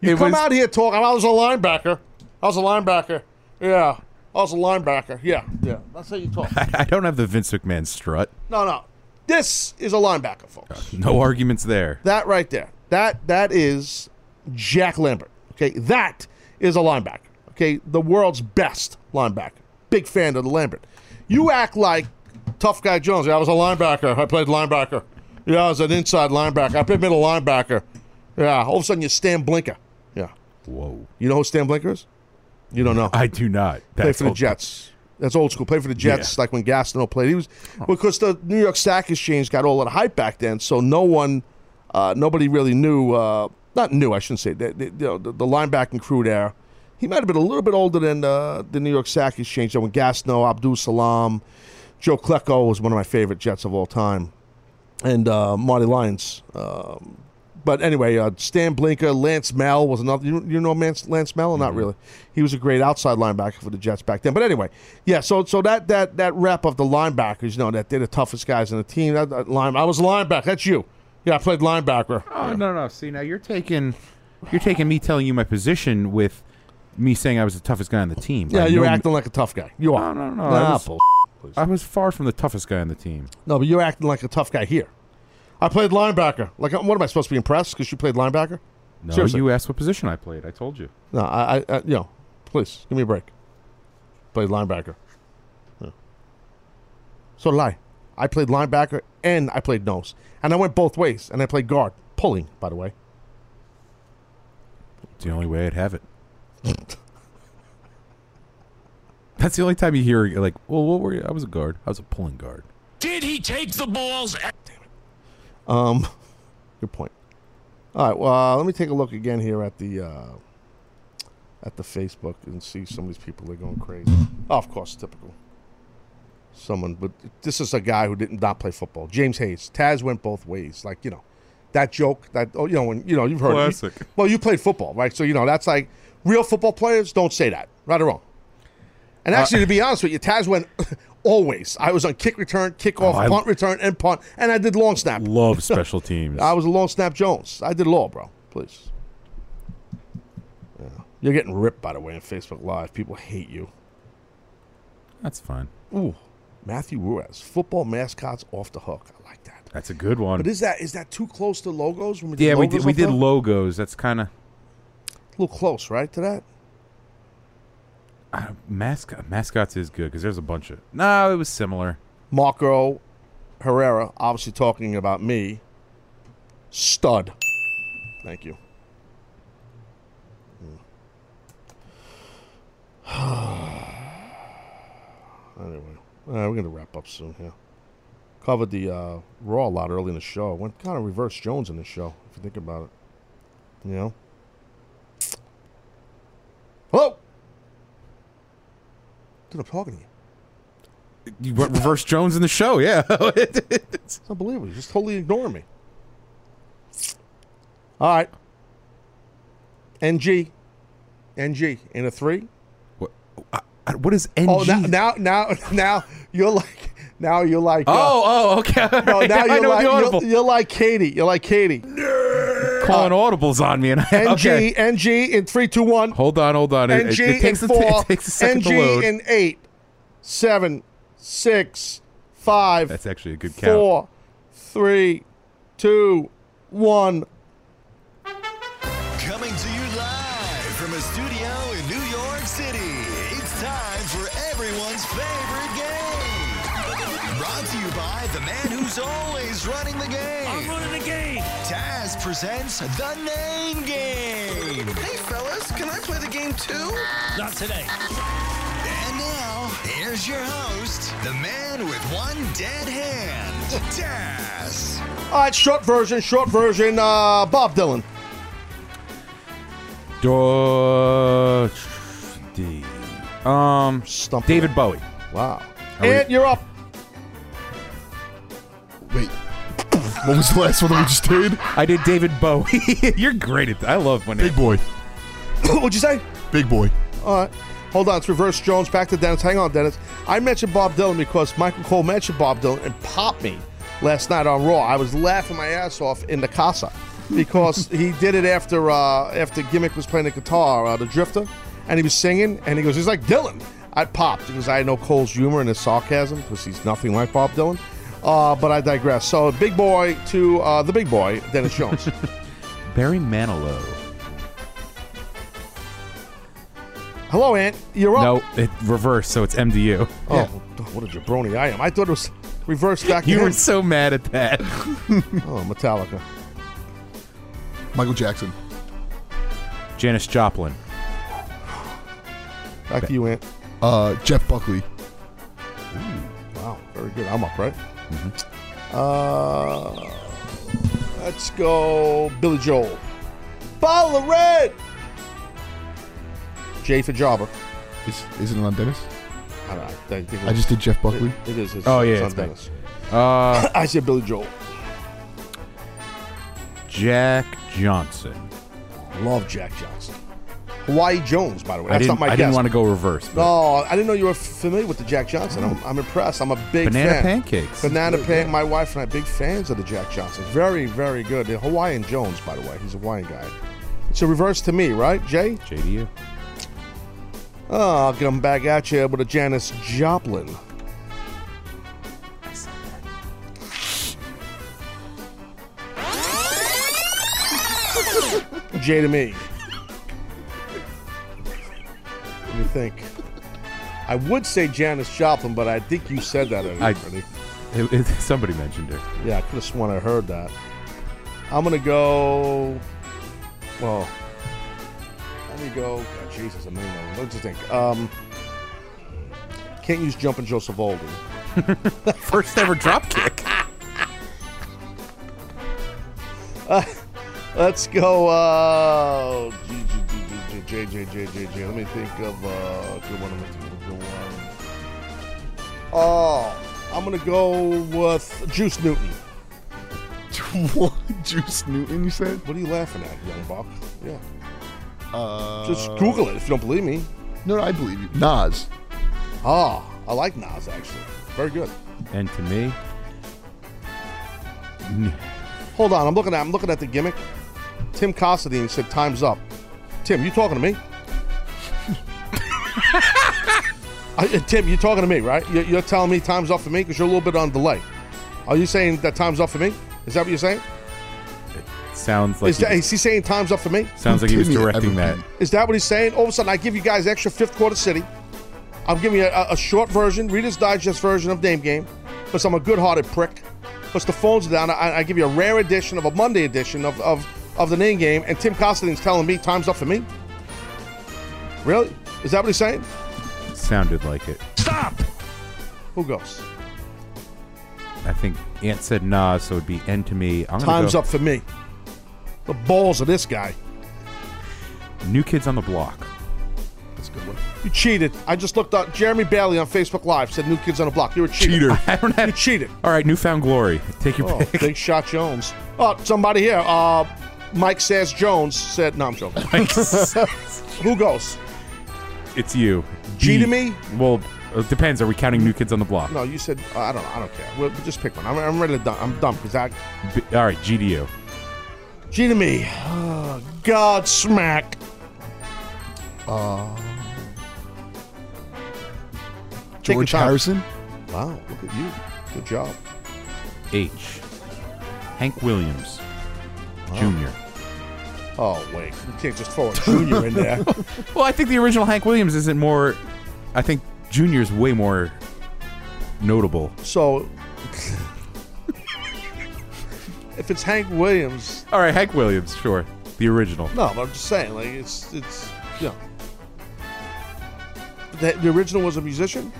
You It come was- out here talking. I was a linebacker. I was a linebacker. Yeah. I was a linebacker. Yeah. Yeah. That's how you talk. I don't have the Vince McMahon strut. no, no. This is a linebacker, folks. No arguments there. That right there. That that is Jack Lambert. Okay, that is a linebacker. Okay, the world's best linebacker. Big fan of the Lambert. You act like tough guy Jones. I was a linebacker. I played linebacker. Yeah, I was an inside linebacker. I played middle linebacker. Yeah, all of a sudden you stand Stan Blinka. Yeah. Whoa. You know who Stan Blinka is? You don't know. I do not. Play That's for the old- Jets. That's old school. Play for the Jets, like when Gastineau played. He was because the New York Sack Exchange got all that hype back then, so no one, uh, nobody really knew. Uh, not knew, I shouldn't say. The, the, you know, the, the linebacking crew there. He might have been a little bit older than uh, the New York Sack Exchange. So when Gastineau, Abdul Salaam, Joe Klecko was one of my favorite Jets of all time, and uh, Marty Lyons. But anyway, uh, Stan Blinka, Lance Mehl was another. You, you know Lance, Lance Mehl? or Not really. He was a great outside linebacker for the Jets back then. But anyway, yeah. So so that that that rep of the linebackers, you know, that they're the toughest guys in the team. That, that line, I was a linebacker. That's you. Yeah, I played linebacker. Oh no no. See now you're taking you're taking me telling you my position with me saying I was the toughest guy on the team. Yeah, you're know- acting like a tough guy. You are. No no no. Nah, I, was, I was far from the toughest guy on the team. No, but you're acting like a tough guy here. I played linebacker. Like, what am I supposed to be impressed because you played linebacker? No, Seriously. you asked what position I played. I told you. No, I, I, I, you know, please give me a break. Played linebacker. Yeah. So did I. I played linebacker and I played nose, and I went both ways, and I played guard, pulling, by the way. It's the only way I'd have it. That's the only time you hear like, well, what were you? I was a guard. I was a pulling guard. Did he take the balls? Um, good point. All right. Well, uh, let me take a look again here at the uh, at the Facebook and see some of these people. They're going crazy. Oh, of course, typical. Someone, but this is a guy who didn't not play football. James Hayes. Taz went both ways. Like you know, that joke. That oh, you know, when you know you've heard. it. Classic. well, you played football, right? So you know that's like real football players don't say that, right or wrong. And actually, to be honest with you, Taz went always. I was on kick return, kickoff, Oh, punt return, and punt, and I did long snap. Love special teams. I was a long snap Jones. I did it all, bro. Please. Yeah. You're getting ripped, by the way, on Facebook Live. People hate you. That's fine. Ooh, Matthew Ruiz. Football mascots off the hook. I like that. That's a good one. But is that is that too close to logos? When we did yeah, we did. We did logos. That's kind of a little close, right, to that? Uh, mascot. Mascots is good because there's a bunch of. No, it was similar. Marco Herrera, obviously talking about me. Stud. Thank you. anyway, uh, we're to wrap up soon here. Covered the uh, Raw a lot early in the show. Went kind of reverse Jones in the show, if you think about it. You know? Hello? Dude, I'm talking to you. You went reverse Jones in the show. Yeah. It's unbelievable. You're just totally ignoring me. All right. NG. NG in a three. what, uh, what is NG? Oh, now, now, now, now you're like, now you're like. uh, oh, oh, okay. all no, right, now you're like, you're, you're like Katie. You're like Katie. Calling uh, audibles on me. And I, NG, okay. NG in three, two, one. Hold on, hold on. NG it, it takes in a, four. it takes a second NG to load. in eight, seven, six, five, That's actually a good count. four, three, two, one. Presents the name game. Hey, fellas, can I play the game too? Not today. And now, here's your host, the man with one dead hand, Taz. All right, short version, short version. Uh, Bob Dylan. Dodge. D. Um, David Bowie. Wow. Are we- And you're up. Wait. What was the last one that we just did? I did David Bowie. You're great at that. I love when Big boy. What'd you say? Big boy. All right. Hold on. It's reverse Jones. Back to Dennis. Hang on, Dennis. I mentioned Bob Dylan because Michael Cole mentioned Bob Dylan and popped me last night on Raw. I was laughing my ass off in the casa because he did it after uh, after Gimmick was playing the guitar, uh, the Drifter, and he was singing, and he goes, he's like Dylan. I popped because I know Cole's humor and his sarcasm because he's nothing like Bob Dylan. Uh, but I digress. So, big boy to uh, the big boy, Dennis Jones. Barry Manilow. Hello, Ant. You're up. No, it reversed, so it's MDU. Oh, what a jabroni I am. I thought it was reversed back You to were him. so mad at that. oh, Metallica. Michael Jackson. Janis Joplin. Back to you, Ant. Uh, Jeff Buckley. Wow, very good. I'm up, right? Uh, let's go Billy Joel. Bottle of red. J for Jobber. Is, is it on Dennis? I, don't know, I, think I just did Jeff Buckley. It, it is. It's, Oh, yeah, it's on it's. Dennis. Uh, I said Billy Joel. Jack Johnson. Love Jack Johnson. Hawaii Jones, by the way. I That's didn't, not my I guess. didn't want to go reverse. but- No, I didn't know you were familiar with the Jack Johnson. I'm, I'm impressed. I'm a big Banana fan. pancakes. Banana pan. My wife and I big fans of the Jack Johnson. Very, very good. The Hawaiian Jones, by the way. He's a Hawaiian guy. It's a reverse to me, right, Jay? JDU. Oh, ah, I'll get him back at you with a Janis Joplin. J to me. Let me think. I would say Janis Joplin, but I think you said that I, already. it, it, somebody mentioned her. Yeah, I could have sworn I heard that. I'm gonna go. Well, let me go. God, Jesus, million. What do you think? Um, can't use jumping Joe Savoldi. First ever drop kick. Uh, let's go. Uh, J, J, J, J, J. Let me think of uh, good one. Let me think of a good one. Oh, I'm gonna go with Juice Newton. what? Juice Newton, you said? What are you laughing at, young buck? Yeah. Uh, Just Google it if you don't believe me. No, no, I believe you. Nas. Ah, I like Nas actually. Very good. And to me, Hold on, I'm looking at I'm looking at the gimmick. Tim Considine said time's up. Tim, you talking to me? I, Tim, you talking to me, right? You're, you're telling me time's up for me because you're a little bit on delay. Are you saying that time's up for me? Is that what you're saying? It sounds like is, that, he, is he saying time's up for me? sounds like he was directing that. Is that what he's saying? All of a sudden, I give you guys extra fifth quarter city. I'm giving you a, a short version, Reader's Digest version of Name Game, because I'm a good-hearted prick. Because the phones are down, I, I give you a rare edition of a Monday edition of, of, of the Name Game, and Tim Constantine's telling me time's up for me. Really? Is that what he's saying? Sounded like it. Stop. Who goes? I think Ant said Nas, so it'd be end to me. I'm Time's go up for me. The balls of this guy. New Kids on the Block. That's a good one. You cheated. I just looked up Jeremy Bailey on Facebook Live said New Kids on the Block. You're a cheater. I don't have. You cheated. All right, Newfound Glory. Take your Oh, pick. Big Shot Jones. Oh, somebody here. Uh, Mike Says Jones said, no, I'm joking. Who goes? It's you. G to me? Well, it depends. Are we counting New Kids on the Block? No, you said, uh, I don't know. I don't care. We'll, just pick one. I'm, I'm ready to done. I'm done because I. B- all right, G to you. G to me. Oh, Godsmack. Uh, George. Harrison. Wow, look at you. Good job. H. Hank Williams Jr. Oh wait, you can't just throw a junior in there. Well, I think the original Hank Williams isn't more. I think Junior's way more notable. So, if it's Hank Williams, All right, Hank Williams, sure, the original. no, but I'm just saying, like it's it's you know, the, the original was a musician.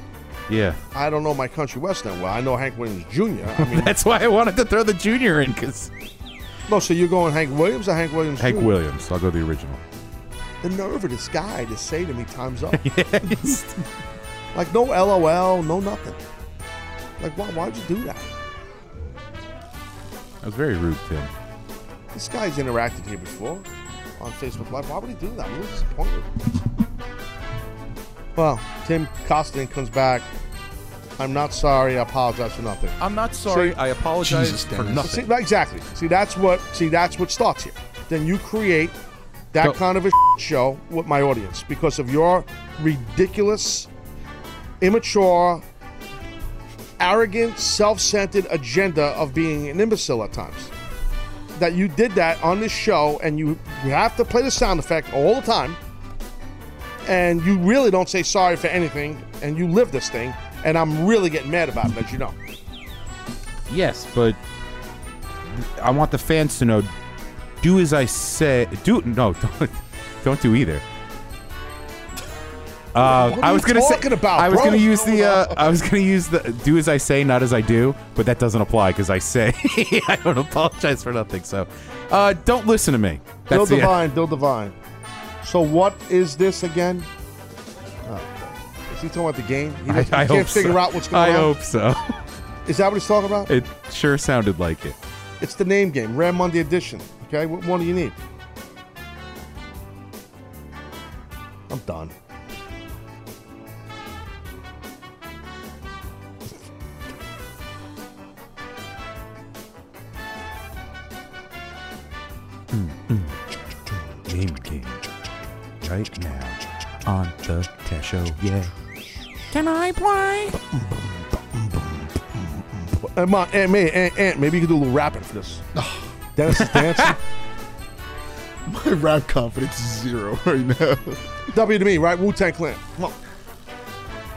Yeah, I don't know my country western well. I know Hank Williams Jr. I mean, that's why I wanted to throw the Junior in because no. So you're going Hank Williams or Hank Williams? Hank Jr.? Williams. I'll go the original. The nerve of this guy to say to me, "Time's up." like no LOL, no nothing. Like why? Why'd you do that? That was very rude, Tim. This guy's interacted here before on Facebook Live. Why would he do that? I'm really disappointed. Well, Tim Costin comes back. I'm not sorry. I apologize for nothing. I'm not sorry. See- I apologize Jesus, for nothing. See, exactly. See, that's what. See, that's what starts here. Then you create that So- kind of a show with my audience because of your ridiculous, immature, arrogant, self-centered agenda of being an imbecile at times. That you did that on this show, and you you have to play the sound effect all the time, and you really don't say sorry for anything, and you live this thing, and I'm really getting mad about it, as you know. Yes, but I want the fans to know. Do as I say. Do no, don't, don't do either. Uh, I was gonna say. about, I was bro? gonna use the. Uh, I was gonna use the. Do as I say, not as I do. But that doesn't apply because I say I don't apologize for nothing. So, uh, don't listen to me. Bill That's the. Divine, Bill Divine. So what is this again? Is he talking about the game? He, I, I can't hope figure so. out what's going I on. hope so. Is that what he's talking about? It sure sounded like it. It's the name game, Rare Monday edition. Okay, what one do you need? I'm done. Hmm, hmm. Game game. Right now on the Taz Show. Yeah. Can I play? Uh, ma- Ant, May, Ant, Ant, maybe you could do a little rapping for this. Dennis is dancing. My rap confidence is zero right now. W to me, right? Wu Tang Clan. Come on.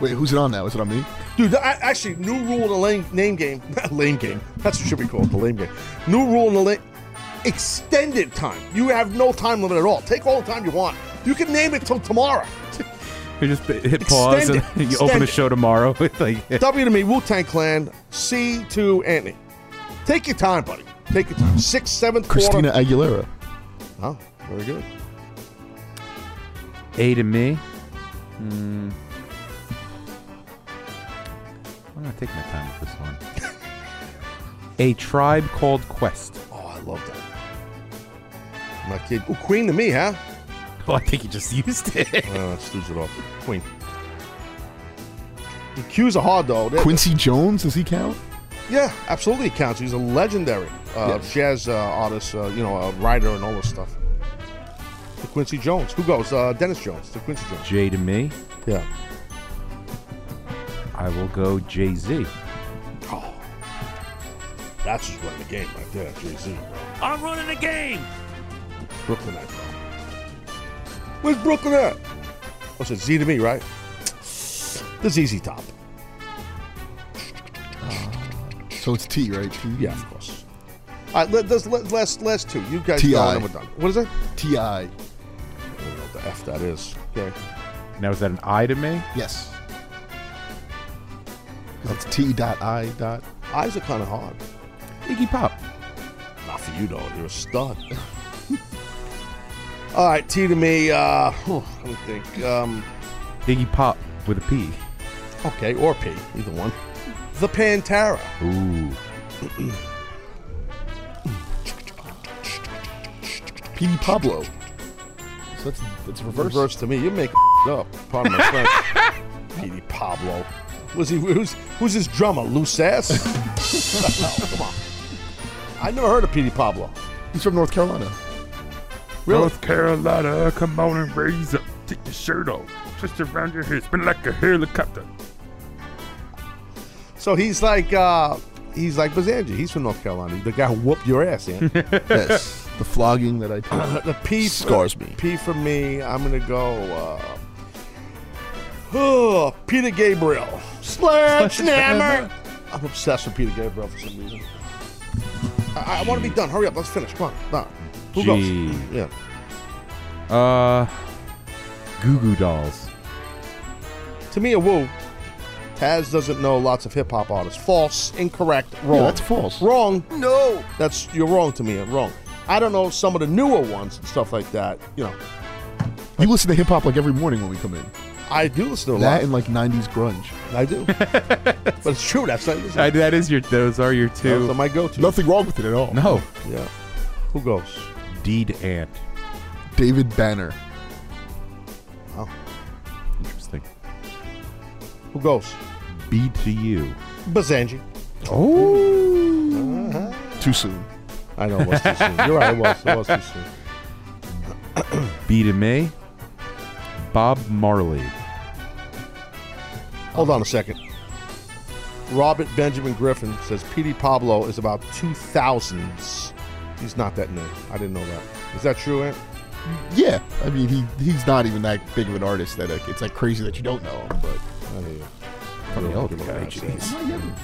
Wait, who's it on now? Is it on me? Dude, th- a- actually, new rule in the lame, name game. lame game. That's what should be called, the lame game. New rule in the lame. Extended time. You have no time limit at all. Take all the time you want. You can name it till tomorrow. You just hit pause Extend and it. you open the show tomorrow with like. W to me, Wu Tang Clan. C to Anthony. Take your time, buddy. Take your time. Sixth, seventh, Christina quarter. Aguilera. Oh, very good. A to me. Hmm. I'm gonna take my time with this one. A tribe called Quest. Oh, I love that. My kid. Ooh, Queen to me, huh? Oh, I think he just used it. Uh, let's lose it off. Queen. The Q's are hard though. They're- Quincy Jones, does he count? Yeah, absolutely he counts. He's a legendary uh, Yes. jazz uh, artist, uh, you know, a writer and all this stuff. The Quincy Jones. Who goes? Uh, Dennis Jones. The Quincy Jones. J to me. Yeah. I will go Jay Z. Oh, that's just running the game right there, Jay Z. I'm running the game. Brooklyn at, bro. Where's Brooklyn at? Oh, it? Z to me, right? The ZZ Top. Uh, so it's T, right? T? Yeah, of course. All right, let, let's, let, last, last two. You guys T.I. go, and then we're done. What is it? T.I. I don't know what the F that is. Okay. Now is that an I to me? Yes. That's T dot I dot. Eyes are kind of hard. Iggy Pop. Not for you, though. You're a stud. All right, T to me. Uh, let me think. Um, Iggy Pop with a P. okay, or P, either one. The Pantera. Ooh. Petey Pablo. So that's that's reverse. Reverse to me. You make up. Pardon my French. Petey Pablo. Was he? Who's who's his drummer? Loose ass. oh, come on. I never heard of Petey Pablo. He's from North Carolina. Really? North Carolina, come on and raise up. Take your shirt off. Twist around your head. Spin like a helicopter. So he's like uh he's like Bazanji. He's from North Carolina. The guy who whooped your ass, yeah. Yes. The flogging that I took the P scars me. P for me. I'm gonna go. Uh, oh, Peter Gabriel. Sledgehammer. I'm obsessed with Peter Gabriel for some reason. I, I want to be done. Hurry up. Let's finish. Come on. No. Who G. goes? Yeah. Uh, Goo Goo Dolls. To me, a woo. Taz doesn't know lots of hip hop artists. False, incorrect, wrong. Yeah, that's false. Wrong. No. That's you're wrong to me. Wrong. I don't know some of the newer ones and stuff like that. You know, You listen to hip hop like every morning when we come in. I do listen to a That lot. and like '90s grunge. I do. but it's true. That's not. Uh, that is your. Those are your two. Those are my go-to. Nothing wrong with it at all. No. Yeah. Who goes? Deed Ant. David Banner. Oh. Interesting. Who goes? B to you. Bazanji. Oh. Uh-huh. Too soon. I know it was too soon. You're right. It was. It was too soon. B to me. Bob Marley. Hold on a second. Robert Benjamin Griffin says Petey Pablo is about 2000s. He's not that new. I didn't know that. Is that true, Ant? Yeah, I mean he he's not even that big of an artist that like, it's like crazy that you don't know him. But I hear you. From the You're old looking guy, at that, jeez.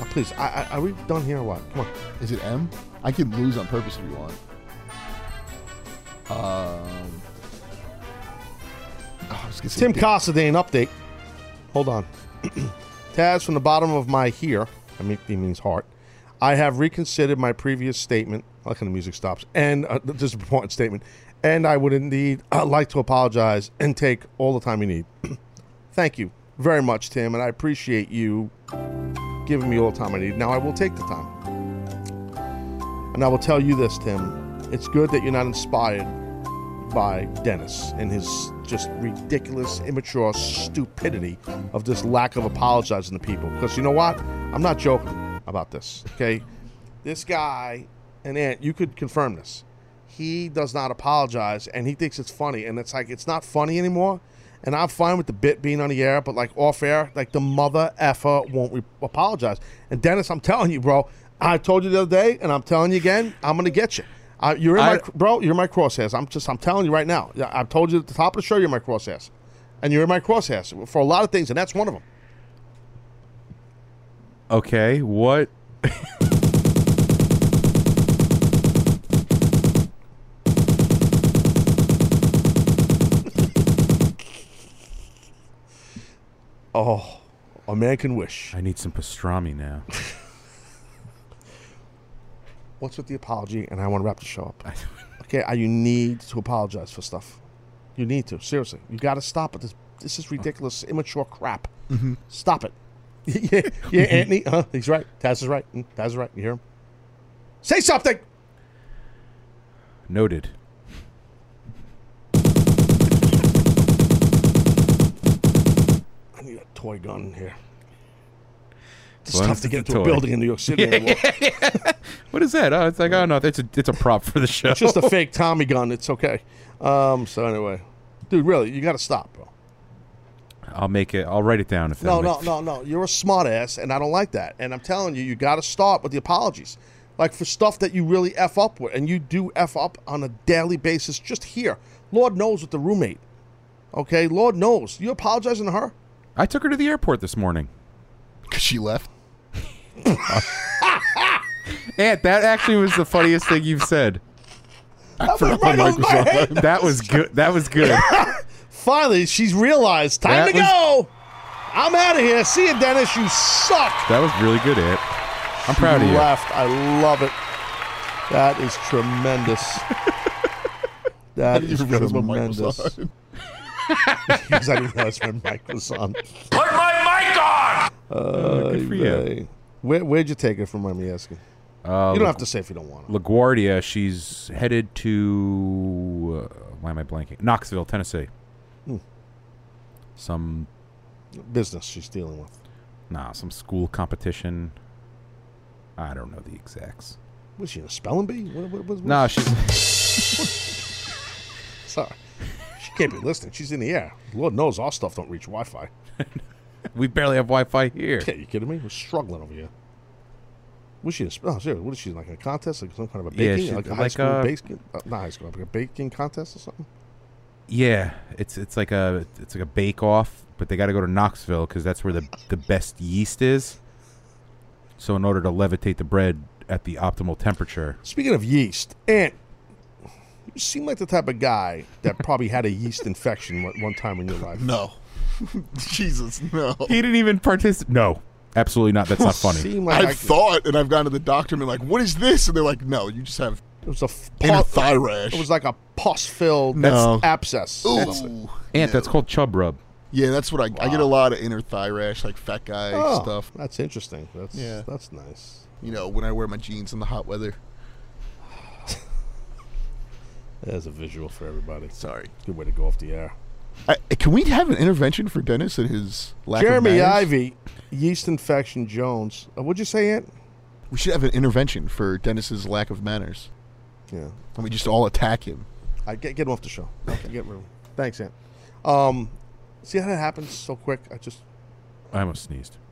Oh, please, I, I, are we done here or what? Come on. is it M? I can lose on purpose if you want. Um, oh, I was gonna say Tim Dick- Cassadine update. Hold on. Taz, from the bottom of my here, I mean, he means heart, I have reconsidered my previous statement. I like when the music stops. And uh, this is an important statement. And I would indeed uh, like to apologize and take all the time you need. Thank you very much, Tim, and I appreciate you giving me all the time I need. Now I will take the time. And I will tell you this, Tim. It's good that you're not inspired by Dennis and his just ridiculous, immature stupidity of this lack of apologizing to people. Because you know what? I'm not joking about this. Okay, this guy and Ant, you could confirm this. He does not apologize, and he thinks it's funny, and it's like it's not funny anymore. And I'm fine with the bit being on the air, but like off air, like the mother effer won't re- apologize. And Dennis, I'm telling you, bro, I told you the other day, and I'm telling you again, I'm gonna get you. Uh, you're in I- my bro. You're in my crosshairs. I'm just. I'm telling you right now. I've told you at the top of the show. You're in my crosshairs, and you're in my crosshairs for a lot of things, and that's one of them. Okay. What? Oh, a man can wish. I need some pastrami now. What's with the apology? And I want to wrap the show up. Okay, uh, you need to apologize for stuff. You need to seriously. You got to stop it. This this is ridiculous, immature crap. Mhm. Stop it. yeah, yeah, Anthony. Huh? He's right. Taz is right. Mm, Taz is right. You hear him? Say something. Noted. Need a toy gun here. It's tough to get into a building in New York City anymore. What is that? Oh, it's like oh no, it's a it's a prop for the show. It's just a fake Tommy gun. It's okay. Um, so anyway, dude, really, you got to stop, bro. I'll make it. I'll write it down if No, no, no, no. You're a smart ass, and I don't like that. And I'm telling you, you got to start with the apologies. Like for stuff that you really F up with, and you do F up on a daily basis just here. Lord knows with the roommate. Okay? Lord knows. You apologizing to her? I took her to the airport this morning. Cause she left. Ant, that actually was the funniest thing you've said. That went right over my head. That was good. That was good. Finally, she's realized. Time That to go. I'm out of here. See you, Dennis. You suck. That was really good, Ant. I'm proud of She you. Left. I love it. That is tremendous. That is you realize when Mike was tremendous. On? Because I didn't realize when Mike was on. Put my mic on! Uh, good for you. Where, where'd you take it from? Mind me asking. Uh, you don't have to say if you don't want. LaGuardia. She's headed to. Uh, why am I blanking? Knoxville, Tennessee. Hmm. Some Business she's dealing with. nah, some school competition. I don't know the exacts. Was she in a spelling bee? What, what, what, No, she's Sorry. Can't be listening. She's in the air. Lord knows our stuff don't reach Wi-Fi. we barely have Wi-Fi here. Yeah, you kidding me? We're struggling over here. Was she? In, oh, seriously, what is she like a contest? Like some kind of a Yeah, baking, she- like a high like, school uh, baking, uh, not high school, like a baking contest or something. Yeah, it's it's like a it's like a bake off, but they got to go to Knoxville because that's where the the best yeast is. So in order to levitate the bread at the optimal temperature, Speaking of yeast, Ant, you seem like the type of guy that probably had a yeast infection one, one time in your life. No. Jesus, no. he didn't even participate. No, absolutely not. That's not funny. Seem like I've I- thought, and I've gone to the doctor and been like, "What is this?" And they're like, "No, you just have It was a f- inner pus- thigh rash." It was like a pus-filled No. abscess. Ooh. Ant, that's called chub rub. Yeah, that's what I. I get a lot of inner thigh rash, like fat guy Oh, stuff. That's interesting. That's Yeah. that's nice. You know, when I wear my jeans in the hot weather. There's a visual for everybody. Sorry. Good way to go off the air. I, can we have an intervention for Dennis and his lack of Jeremy manners? Ivy, yeast infection Jones. Uh, what'd you say, Ant? We should have an intervention for Dennis's lack of manners. Yeah. And we just all attack him. I get get him off the show. Okay, get rid of him. Thanks, Ant. Um, see how that happens so quick? I just I almost sneezed.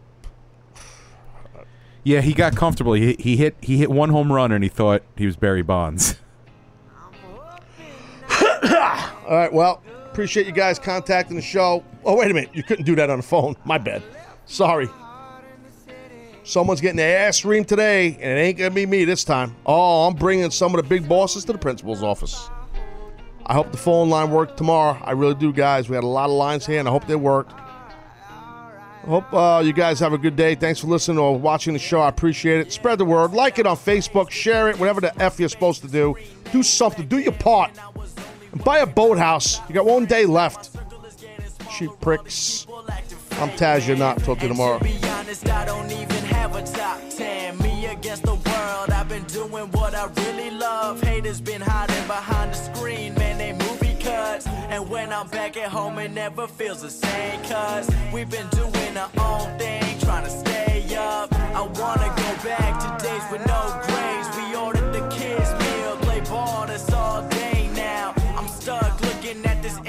Yeah, he got comfortable. He, he hit he hit one home run and he thought he was Barry Bonds. All right. Well, appreciate you guys contacting the show. Oh, wait a minute. You couldn't do that on the phone. My bad. Sorry. Someone's getting their ass reamed today, and it ain't gonna be me this time. Oh, I'm bringing some of the big bosses to the principal's office. I hope the phone line worked tomorrow. I really do, guys. We had a lot of lines here, and I hope they worked. Hope uh, you guys have a good day. Thanks for listening or watching the show. I appreciate it. Spread the word. Like it on Facebook. Share it. Whatever the F you're supposed to do. Do something. Do your part. Buy a boathouse. You got one day left. Cheap pricks. I'm Taz. You're not. Talk to you tomorrow. be honest, I don't even have a top 10. Me against the world, I've been doing what I really love. Haters been hiding behind the screen, man, they movie cuts. And when I'm back at home, it never feels the same, cuz we've been doing our own thing, trying to stay up. I wanna go back to days with no.